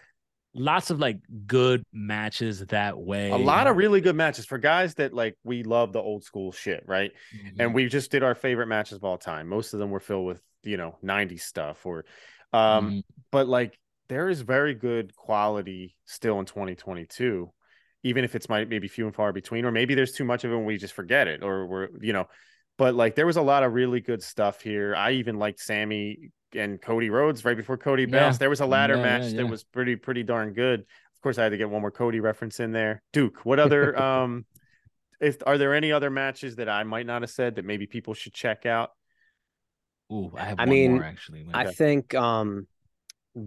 lots of like good matches that way. A lot of really good matches for guys that like we love the old school shit, right? Mhm. and we just did our favorite matches of all time. Most of them were filled with you know '90s stuff, or um, Mhm. but like there is very good quality still in 2022, even if it's might maybe few and far between, or maybe there's too much of it and we just forget it, or we're you know, but like there was a lot of really good stuff here. I even liked Sammy and Cody Rhodes right before Cody Yeah. There was a ladder Yeah, yeah, match yeah. that was pretty pretty darn good. Of course, I had to get one more Cody reference in there. Duke, what other um if are there any other matches that I might not have said that maybe people should check out? Ooh, I have I one mean, more actually. man. I think um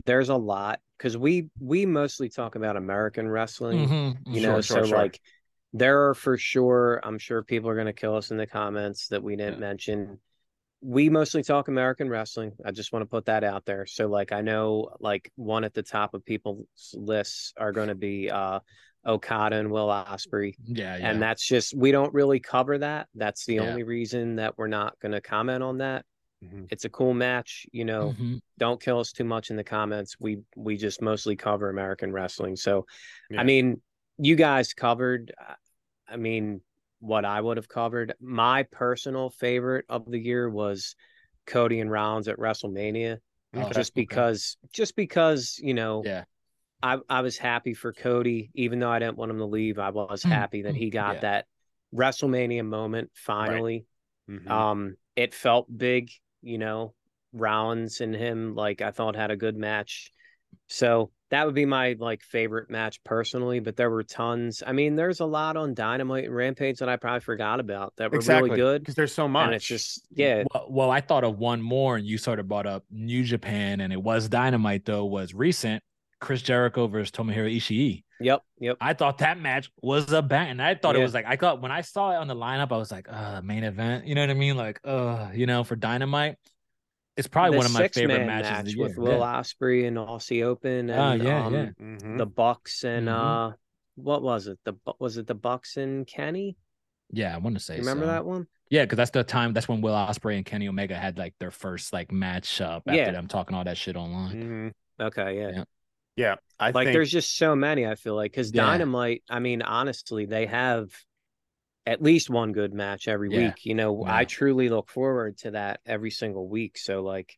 there's a lot because we we mostly talk about American wrestling, Mhm, you sure, know, sure, so sure. like there are for sure, I'm sure people are gonna kill us in the comments that we didn't Yeah. mention. We mostly talk American wrestling. I just want to put that out there. So like I know like one at the top of people's lists are gonna be uh Okada and Will Ospreay. Yeah, yeah. And that's just we don't really cover that. That's the Yeah. only reason that we're not gonna comment on that. Mhm. It's a cool match, you know Mhm. don't kill us too much in the comments. We we just mostly cover American wrestling. So Yeah. I mean, you guys covered uh, I mean what I would have covered. My personal favorite of the year was Cody and Rollins at WrestleMania Oh, Okay. just okay. because just because, you know, Yeah. I I was happy for Cody even though I didn't want him to leave. I was Mm, happy that he got yeah. that WrestleMania moment finally. Mhm. Um, it felt big, you know. Rollins and him, like I thought, had a good match. So that would be my like favorite match personally. But there were tons. I mean, there's a lot on Dynamite and Rampage that I probably forgot about that were exactly really good. because there's so much. And it's just yeah, Well, well, I thought of one more, and you sort of brought up New Japan, and it was Dynamite though. Was recent Chris Jericho versus Tomohiro Ishii. yep, yep. I thought that match was a bang. And I thought it was like I thought when I saw it on the lineup, I was like, uh, main event. You know what I mean? Like, uh, you know, for Dynamite, it's probably The one of my favorite six-man matches match of the with. Will yeah. Ospreay and Aussie Open and Oh, yeah, um, yeah. Mhm. the Bucks and Mhm. uh, what was it? The Bu- was it the Bucks and Kenny? yeah, I want to say. Remember so. that one? Yeah, because that's the time. That's when Will Ospreay and Kenny Omega had like their first like match up after Yeah. them talking all that shit online. Mhm. Okay, yeah. Yeah. Yeah, I like think there's just so many, I feel like, because Yeah. Dynamite, I mean, honestly, they have at least one good match every Yeah. week. You know, Yeah. I truly look forward to that every single week. So like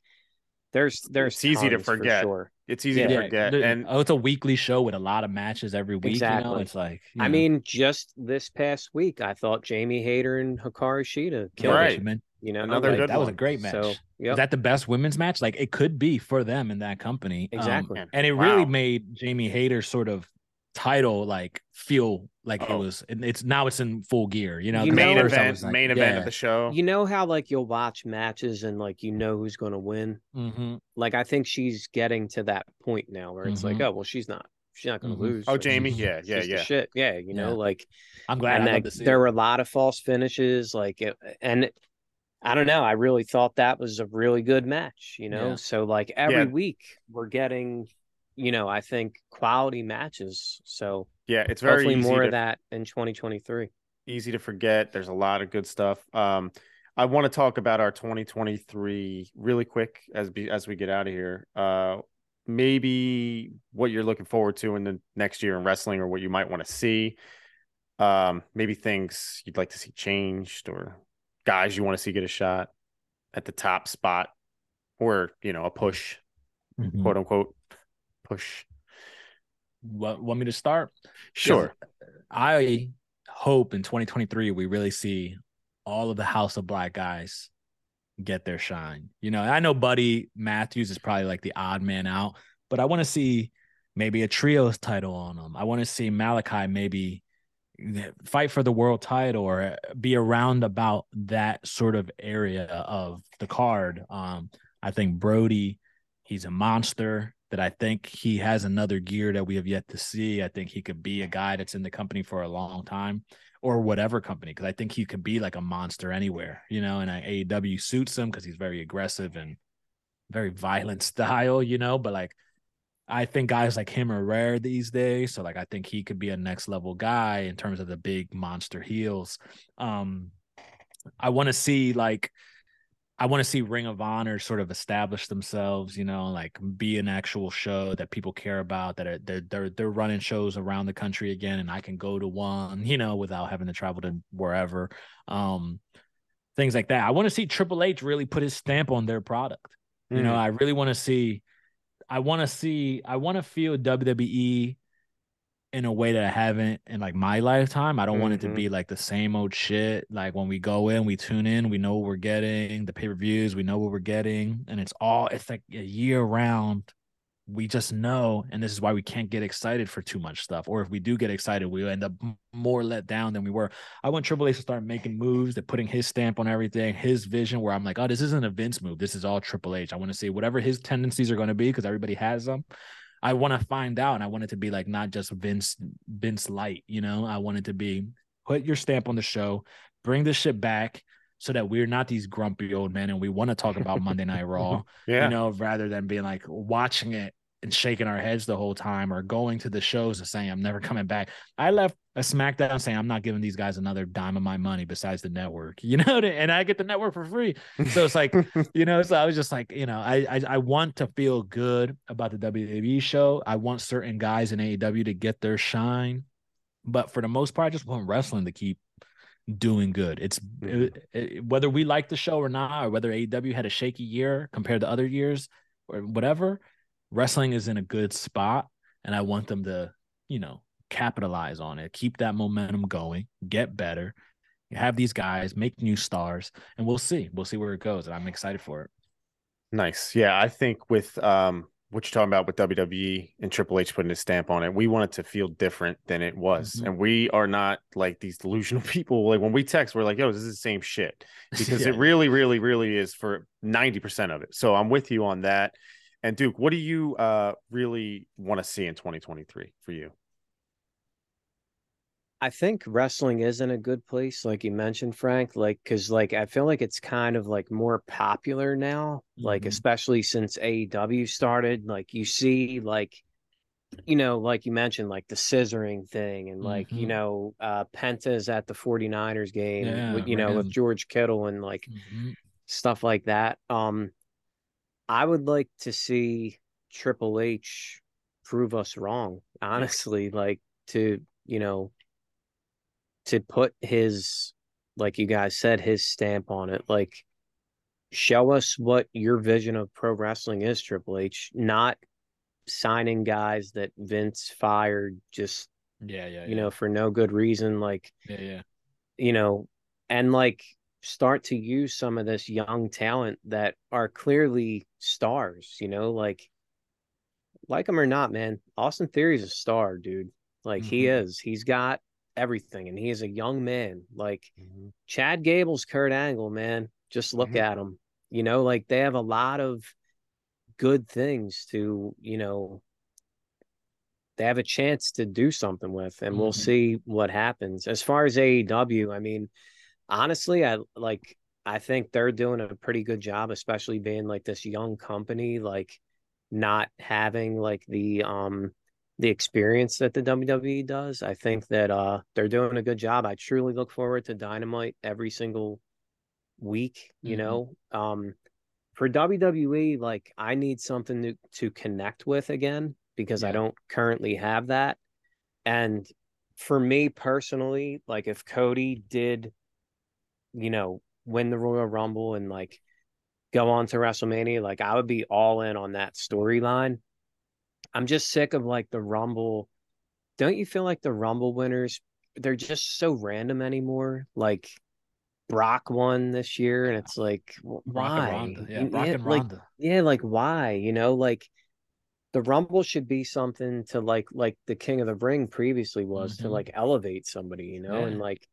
there's there's It's easy to tons for forget. sure. it's easy Yeah. to forget. the- And oh, it's a weekly show with a lot of matches every week. You know, Exactly. it's like you I know, mean, just this past week, I thought Jamie Hayter and Hikaru Shida killed yeah, Right. it. You know, Another like, good that was a great match. So, Is that the best women's match? Like it could be for them in that company. Um, Exactly. and it really made Jamie Hayter sort of title like feel like it Oh. was. It's now it's in full gear. You know, You 'cause at main know- first I event, was like, main event of the show. you know how like you'll watch matches and like you know who's going to win. Mhm. Like I think she's getting to that point now where it's like, Mhm. oh well, she's not, she's not going to lose. oh, Like, Jamie, she's- yeah, yeah, yeah. shit. Yeah, you know, Yeah. like I'm glad. and I that there it. were a lot of false finishes like it, and i don't know i really thought that was a really good match you know Yeah. so like every Yeah. week we're getting you know i think quality matches so Yeah, it's very hopefully more to, of that in 2023 easy to forget. There's a lot of good stuff. Um, I want to talk about our 2023 really quick as be, as we get out of here. Uh, maybe what you're looking forward to in the next year in wrestling, or what you might want to see. Um, maybe things you'd like to see changed, or guys you want to see get a shot at the top spot, or you know a push, Mhm. quote unquote push. What, want me to start? Sure. I hope in 2023 we really see all of the House of Black guys get their shine. You know, I know Buddy Matthews is probably like the odd man out, but I want to see maybe a trios title on him. I want to see Malakai maybe fight for the world title or be around about that sort of area of the card. Um, I think Brody, he's a monster that I think he has another gear that we have yet to see. I think he could be a guy that's in the company for a long time or whatever company because I think he could be like a monster anywhere, you know, and AEW suits him because he's very aggressive and very violent style, you know, but like I think guys like him are rare these days. So like I think he could be a next level guy in terms of the big monster heels. Um I want to see like I want to see Ring of Honor sort of establish themselves, you know, like be an actual show that people care about, that are they're they're they're running shows around the country again, and I can go to one, you know, without having to travel to wherever. Um, things like that. I want to see Triple H really put his stamp on their product. You know, Mm. I really want to see. I want to see. I want to feel WWE in a way that I haven't in like my lifetime. I don't want it to Mhm. be like the same old shit. Like when we go in, we tune in, we know what we're getting. The pay per views, we know what we're getting, and it's all. It's like a year round. We just know, and this is why we can't get excited for too much stuff. Or if we do get excited, we end up more let down than we were. I want Triple H to start making moves, that putting his stamp on everything, his vision. Where I'm like, oh, this isn't a Vince move. This is all Triple H. I want to see whatever his tendencies are going to be because everybody has them. I want to find out, and I want it to be like not just Vince Vince light. You know, I want it to be put your stamp on the show, bring this shit back. So that we're not these grumpy old men and we want to talk about Monday Night Raw Yeah. you know, rather than being like watching it and shaking our heads the whole time or going to the shows and saying, I'm never coming back. I left a SmackDown saying, I'm not giving these guys another dime of my money besides the network, you know, and I get the network for free. So it's like, you know, so I was just like, you know, I, I, I want to feel good about the WWE show. I want certain guys in AEW to get their shine. But for the most part, I just want wrestling to keep doing good. It's it- it- whether we like the show or not, or whether AEW had a shaky year compared to other years or whatever, wrestling is in a good spot. And I want them to, you know, capitalize on it, keep that momentum going, get better, have these guys, make new stars, and we'll see. We'll see where it goes. And I'm excited for it. Nice. Yeah, I think with um what you're talking about with WWE and Triple H putting his stamp on it, we want it to feel different than it was. Mhm. And we are not like these delusional people. Like when we text, we're like, yo, this is the same shit. Because Yeah. it really, really, really is for 90% of it. So I'm with you on that. And Duke, what do you uh really want to see in 2023 for you? I think wrestling is in a good place, like you mentioned, Frank. Like, cause like I feel like it's kind of like more popular now, like Mhm. especially since AEW started. Like you see, like you know, like you mentioned, like the scissoring thing and like, you Mhm. know, uh Penta's at the 49ers game, Yeah, you know, with. George Kittle and like Mhm. stuff like that. Um, I would like to see Triple H prove us wrong, honestly, like to, you know, to put his, like you guys said, his stamp on it. Like, show us what your vision of pro wrestling is, Triple H, not signing guys that Vince fired just, Yeah, yeah, you know, for no good reason. Like, yeah, yeah. you know, and like start to use some of this young talent that are clearly stars, you know, like like him or not, man. Austin Theory's a star, dude. Like he Mhm. is. He's got everything and he is a young man. Like Mhm. Chad Gable's Kurt Angle, man. Just look Mhm. at him. You know, like they have a lot of good things to, you know, they have a chance to do something with, and we'll Mhm. see what happens. As far as AEW, I mean, honestly, I like I think they're doing a pretty good job, especially being like this young company, like not having like the um the experience that the WWE does. I think that uh they're doing a good job. I truly look forward to Dynamite every single week, you Mhm. know. Um for WWE, like I need something to, to connect with again because I don't currently have that. And for me personally, like if Cody did, you know, win the Royal Rumble and like go on to WrestleMania, like I would be all in on that storyline. I'm just sick of like the Rumble. Don't you feel like the Rumble winners, they're just so random anymore? Like Brock won this year, and it's like, why? and Ronda. Yeah, You- Brock and like, yeah, like why? You know, like the Rumble should be something to like like the King of the Ring previously was to Mhm. like elevate somebody, you know, and like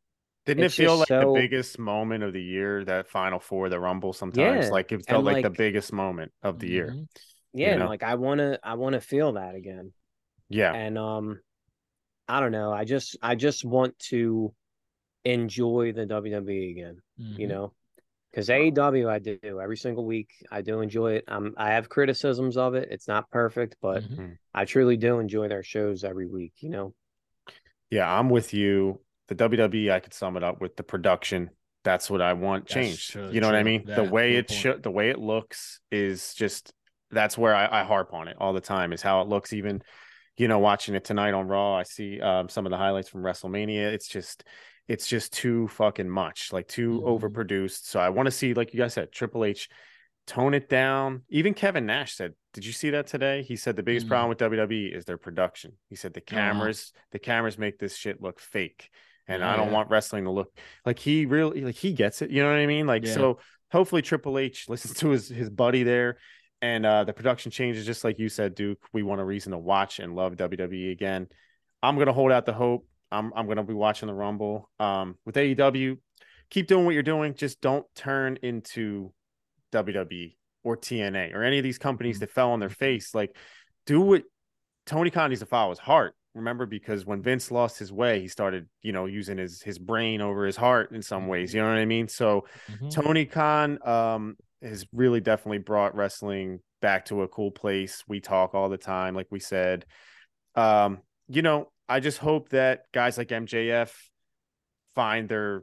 Didn't It's it feel like so- the biggest moment of the year, that final four, the Rumble sometimes? Yeah, Like it felt and, like, the biggest moment of the year. Mhm. yeah, and know? like I wanna I wanna feel that again. Yeah. and um i don't know i just i just want to enjoy the wwe again you Mhm. know because aew i do every single week i do enjoy it I'm, i have criticisms of it it's not perfect but Mhm. i truly do enjoy their shows every week you know Yeah, I'm with you. The WWE, I could sum it up with the production. That's what I want changed. true, you know what I mean? Yeah, the way it should, the way it looks is just that's where I, I harp on it all the time. Is how it looks. Even you know, watching it tonight on Raw, I see um, some of the highlights from WrestleMania. It's just, it's just too fucking much, like too Mhm. overproduced. So I want to see, like you guys said, Triple H tone it down. Even Kevin Nash said, "Did you see that today?" He said the biggest Mm. problem with WWE is their production. He said the wow. cameras, the cameras make this shit look fake, and Yeah, I don't yeah. want wrestling to look like he really like he gets it. You know what I mean? Like Yeah. so. Hopefully, Triple H listens to his his buddy there, and uh, the production changes. Just like you said, Duke, we want a reason to watch and love WWE again. I'm gonna hold out the hope. I'm I'm gonna be watching the Rumble. Um, with AEW, keep doing what you're doing. Just don't turn into WWE or TNA or any of these companies Mhm. that fell on their face. Like, do what Tony Khan needs to follow his heart. Remember, because when Vince lost his way, he started, you know, using his his brain over his heart in some ways. You know what I mean? So Mhm. Tony Khan um has really definitely brought wrestling back to a cool place. We talk all the time, like we said. Um, you know, I just hope that guys like MJF find their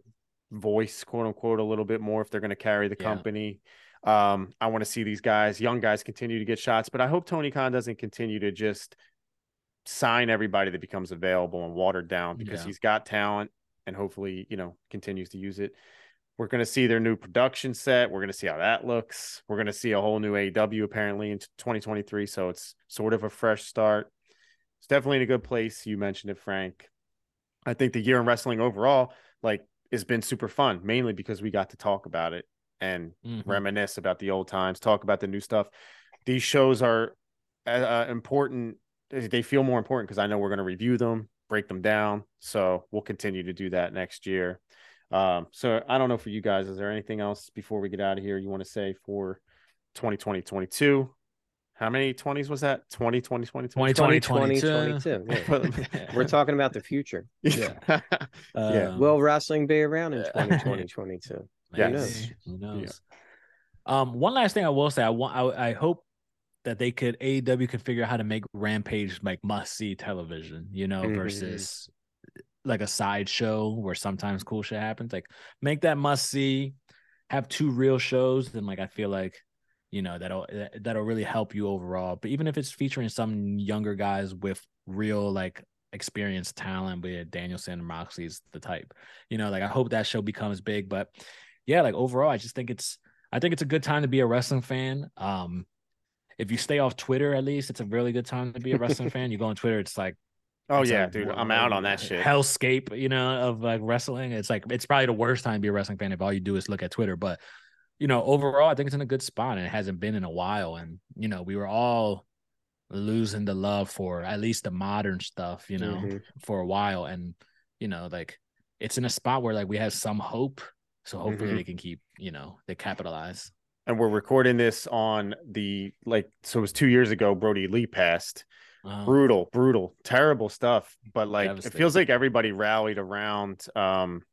voice, quote unquote, a little bit more if they're going to carry the Yeah. company. Um, I want to see these guys, young guys, continue to get shots, but I hope Tony Khan doesn't continue to just sign everybody that becomes available and watered down because Yeah. he's got talent and hopefully, you know, continues to use it. We're going to see their new production set. We're going to see how that looks. We're going to see a whole new AW apparently in 2023. So it's sort of a fresh start. It's definitely in a good place. You mentioned it, Frank. I think the year in wrestling overall, like, has been super fun, mainly because we got to talk about it and Mhm. reminisce about the old times, talk about the new stuff. These shows are uh, uh, important. They feel more important because I know we're going to review them, break them down. So we'll continue to do that next year. Um, so I don't know for you guys, is there anything else before we get out of here you want to say for 2020, 22? How many 20s was that? 20, 20, 20, 2020, 2022, yeah. we're talking about the future Yeah. yeah. Um, will wrestling be around in yeah. 2020 22. Yes. Who knows? Um, one last thing I will say, I want, I, I hope that they could AEW could figure out how to make Rampage like must see television, you know, Mhm. versus like a sideshow where sometimes cool shit happens. Like make that must see, have two real shows, then like I feel like you know that'll that- that'll really help you overall. But even if it's featuring some younger guys with real like experienced talent, with Danielson and Moxley's the type, you know, like I hope that show becomes big. But yeah, like overall, I just think it's I think it's a good time to be a wrestling fan. Um, if you stay off Twitter, at least it's a really good time to be a wrestling fan. You go on Twitter, it's like Oh it's yeah, like dude, I'm out on that shit. Hellscape, you know, of like wrestling. It's like it's probably the worst time to be a wrestling fan if all you do is look at Twitter. But you know, overall, I think it's in a good spot, and it hasn't been in a while. And you know, we were all losing the love for at least the modern stuff, you know, Mhm. for a while. And you know, like it's in a spot where like we have some hope. So hopefully Mhm. they can keep, you know, they capitalize. And we're recording this on the like so it was two years ago Brodie Lee passed. Um, brutal brutal terrible stuff but like it feels like everybody rallied around um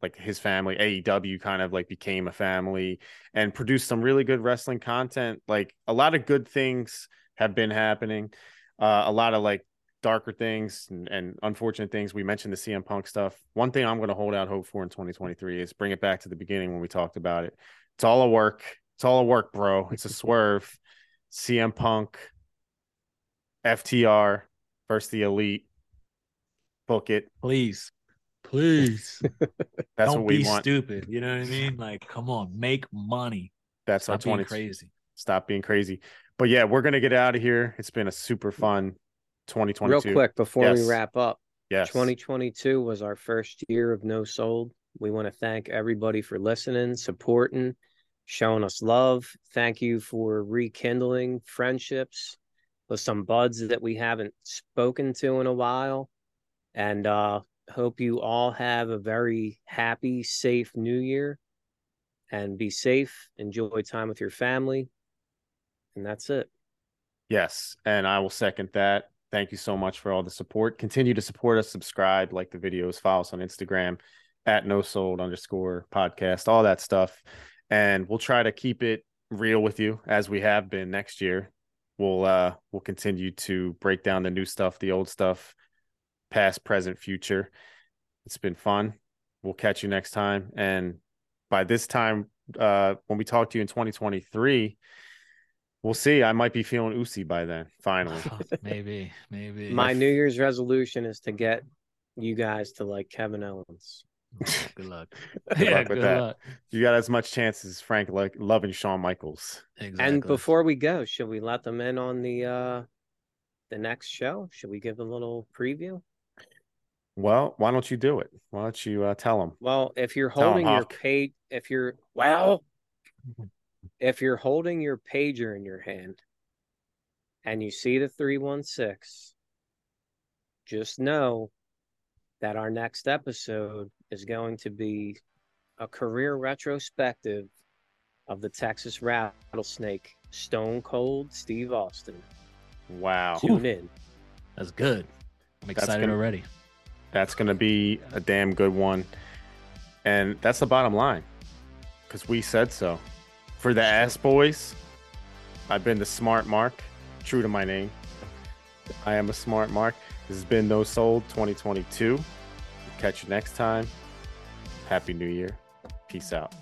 like his family. Aew kind of like became a family and produced some really good wrestling content. Like a lot of good things have been happening. Uh a lot of like darker things and, and unfortunate things. We mentioned the cm punk stuff. One thing i'm going to hold out hope for in 2023 is bring it back to the beginning when we talked about it. It's all a work it's all a work bro it's a swerve cm punk FTR versus the Elite. Book it. please, please. That's Don't what we be want. stupid. You know what I mean? Like, come on, make money. That's Stop our being 20. crazy. Stop being crazy. But yeah, we're gonna get out of here. It's been a super fun 2022. Real quick before Yes. we wrap up, Yes. 2022 was our first year of No Sold. We want to thank everybody for listening, supporting, showing us love. Thank you for rekindling friendships with some buds that we haven't spoken to in a while. And uh hope you all have a very happy, safe new year. And be safe, enjoy time with your family. And that's it. Yes, and I will second that. Thank you so much for all the support. Continue to support us, subscribe, like the videos, follow us on Instagram at no sold underscore podcast, all that stuff. And we'll try to keep it real with you as we have been next year. We'll uh we'll continue to break down the new stuff, the old stuff, past, present, future. It's been fun. We'll catch you next time. And by this time, uh when we talk to you in 2023, We'll see. I might be feeling Usi by then. Finally, maybe, maybe. My New Year's resolution is to get you guys to like Kevin Owens. Good luck. Good yeah, luck with that. luck. you got as much chance as Frank like loving Shawn Michaels. Exactly. And before we go, should we let them in on the uh the next show? Should we give a little preview? Well, why don't you do it? Why don't you uh, tell them? Well, if you're Tell 'em, holding your Hawk. page, if you're well, if you're holding your pager in your hand and you see the 316, just know that our next episode is going to be a career retrospective of the Texas Rattlesnake, Stone Cold Steve Austin. Wow, Tune in. That's good. I'm That's excited gonna- already. that's gonna be a damn good one, and that's the bottom line, because we said so. For the ass boys, I've been the smart Mark, true to my name. I am a smart Mark. This has been No Sold 2022. Catch you next time. Happy New Year. Peace out.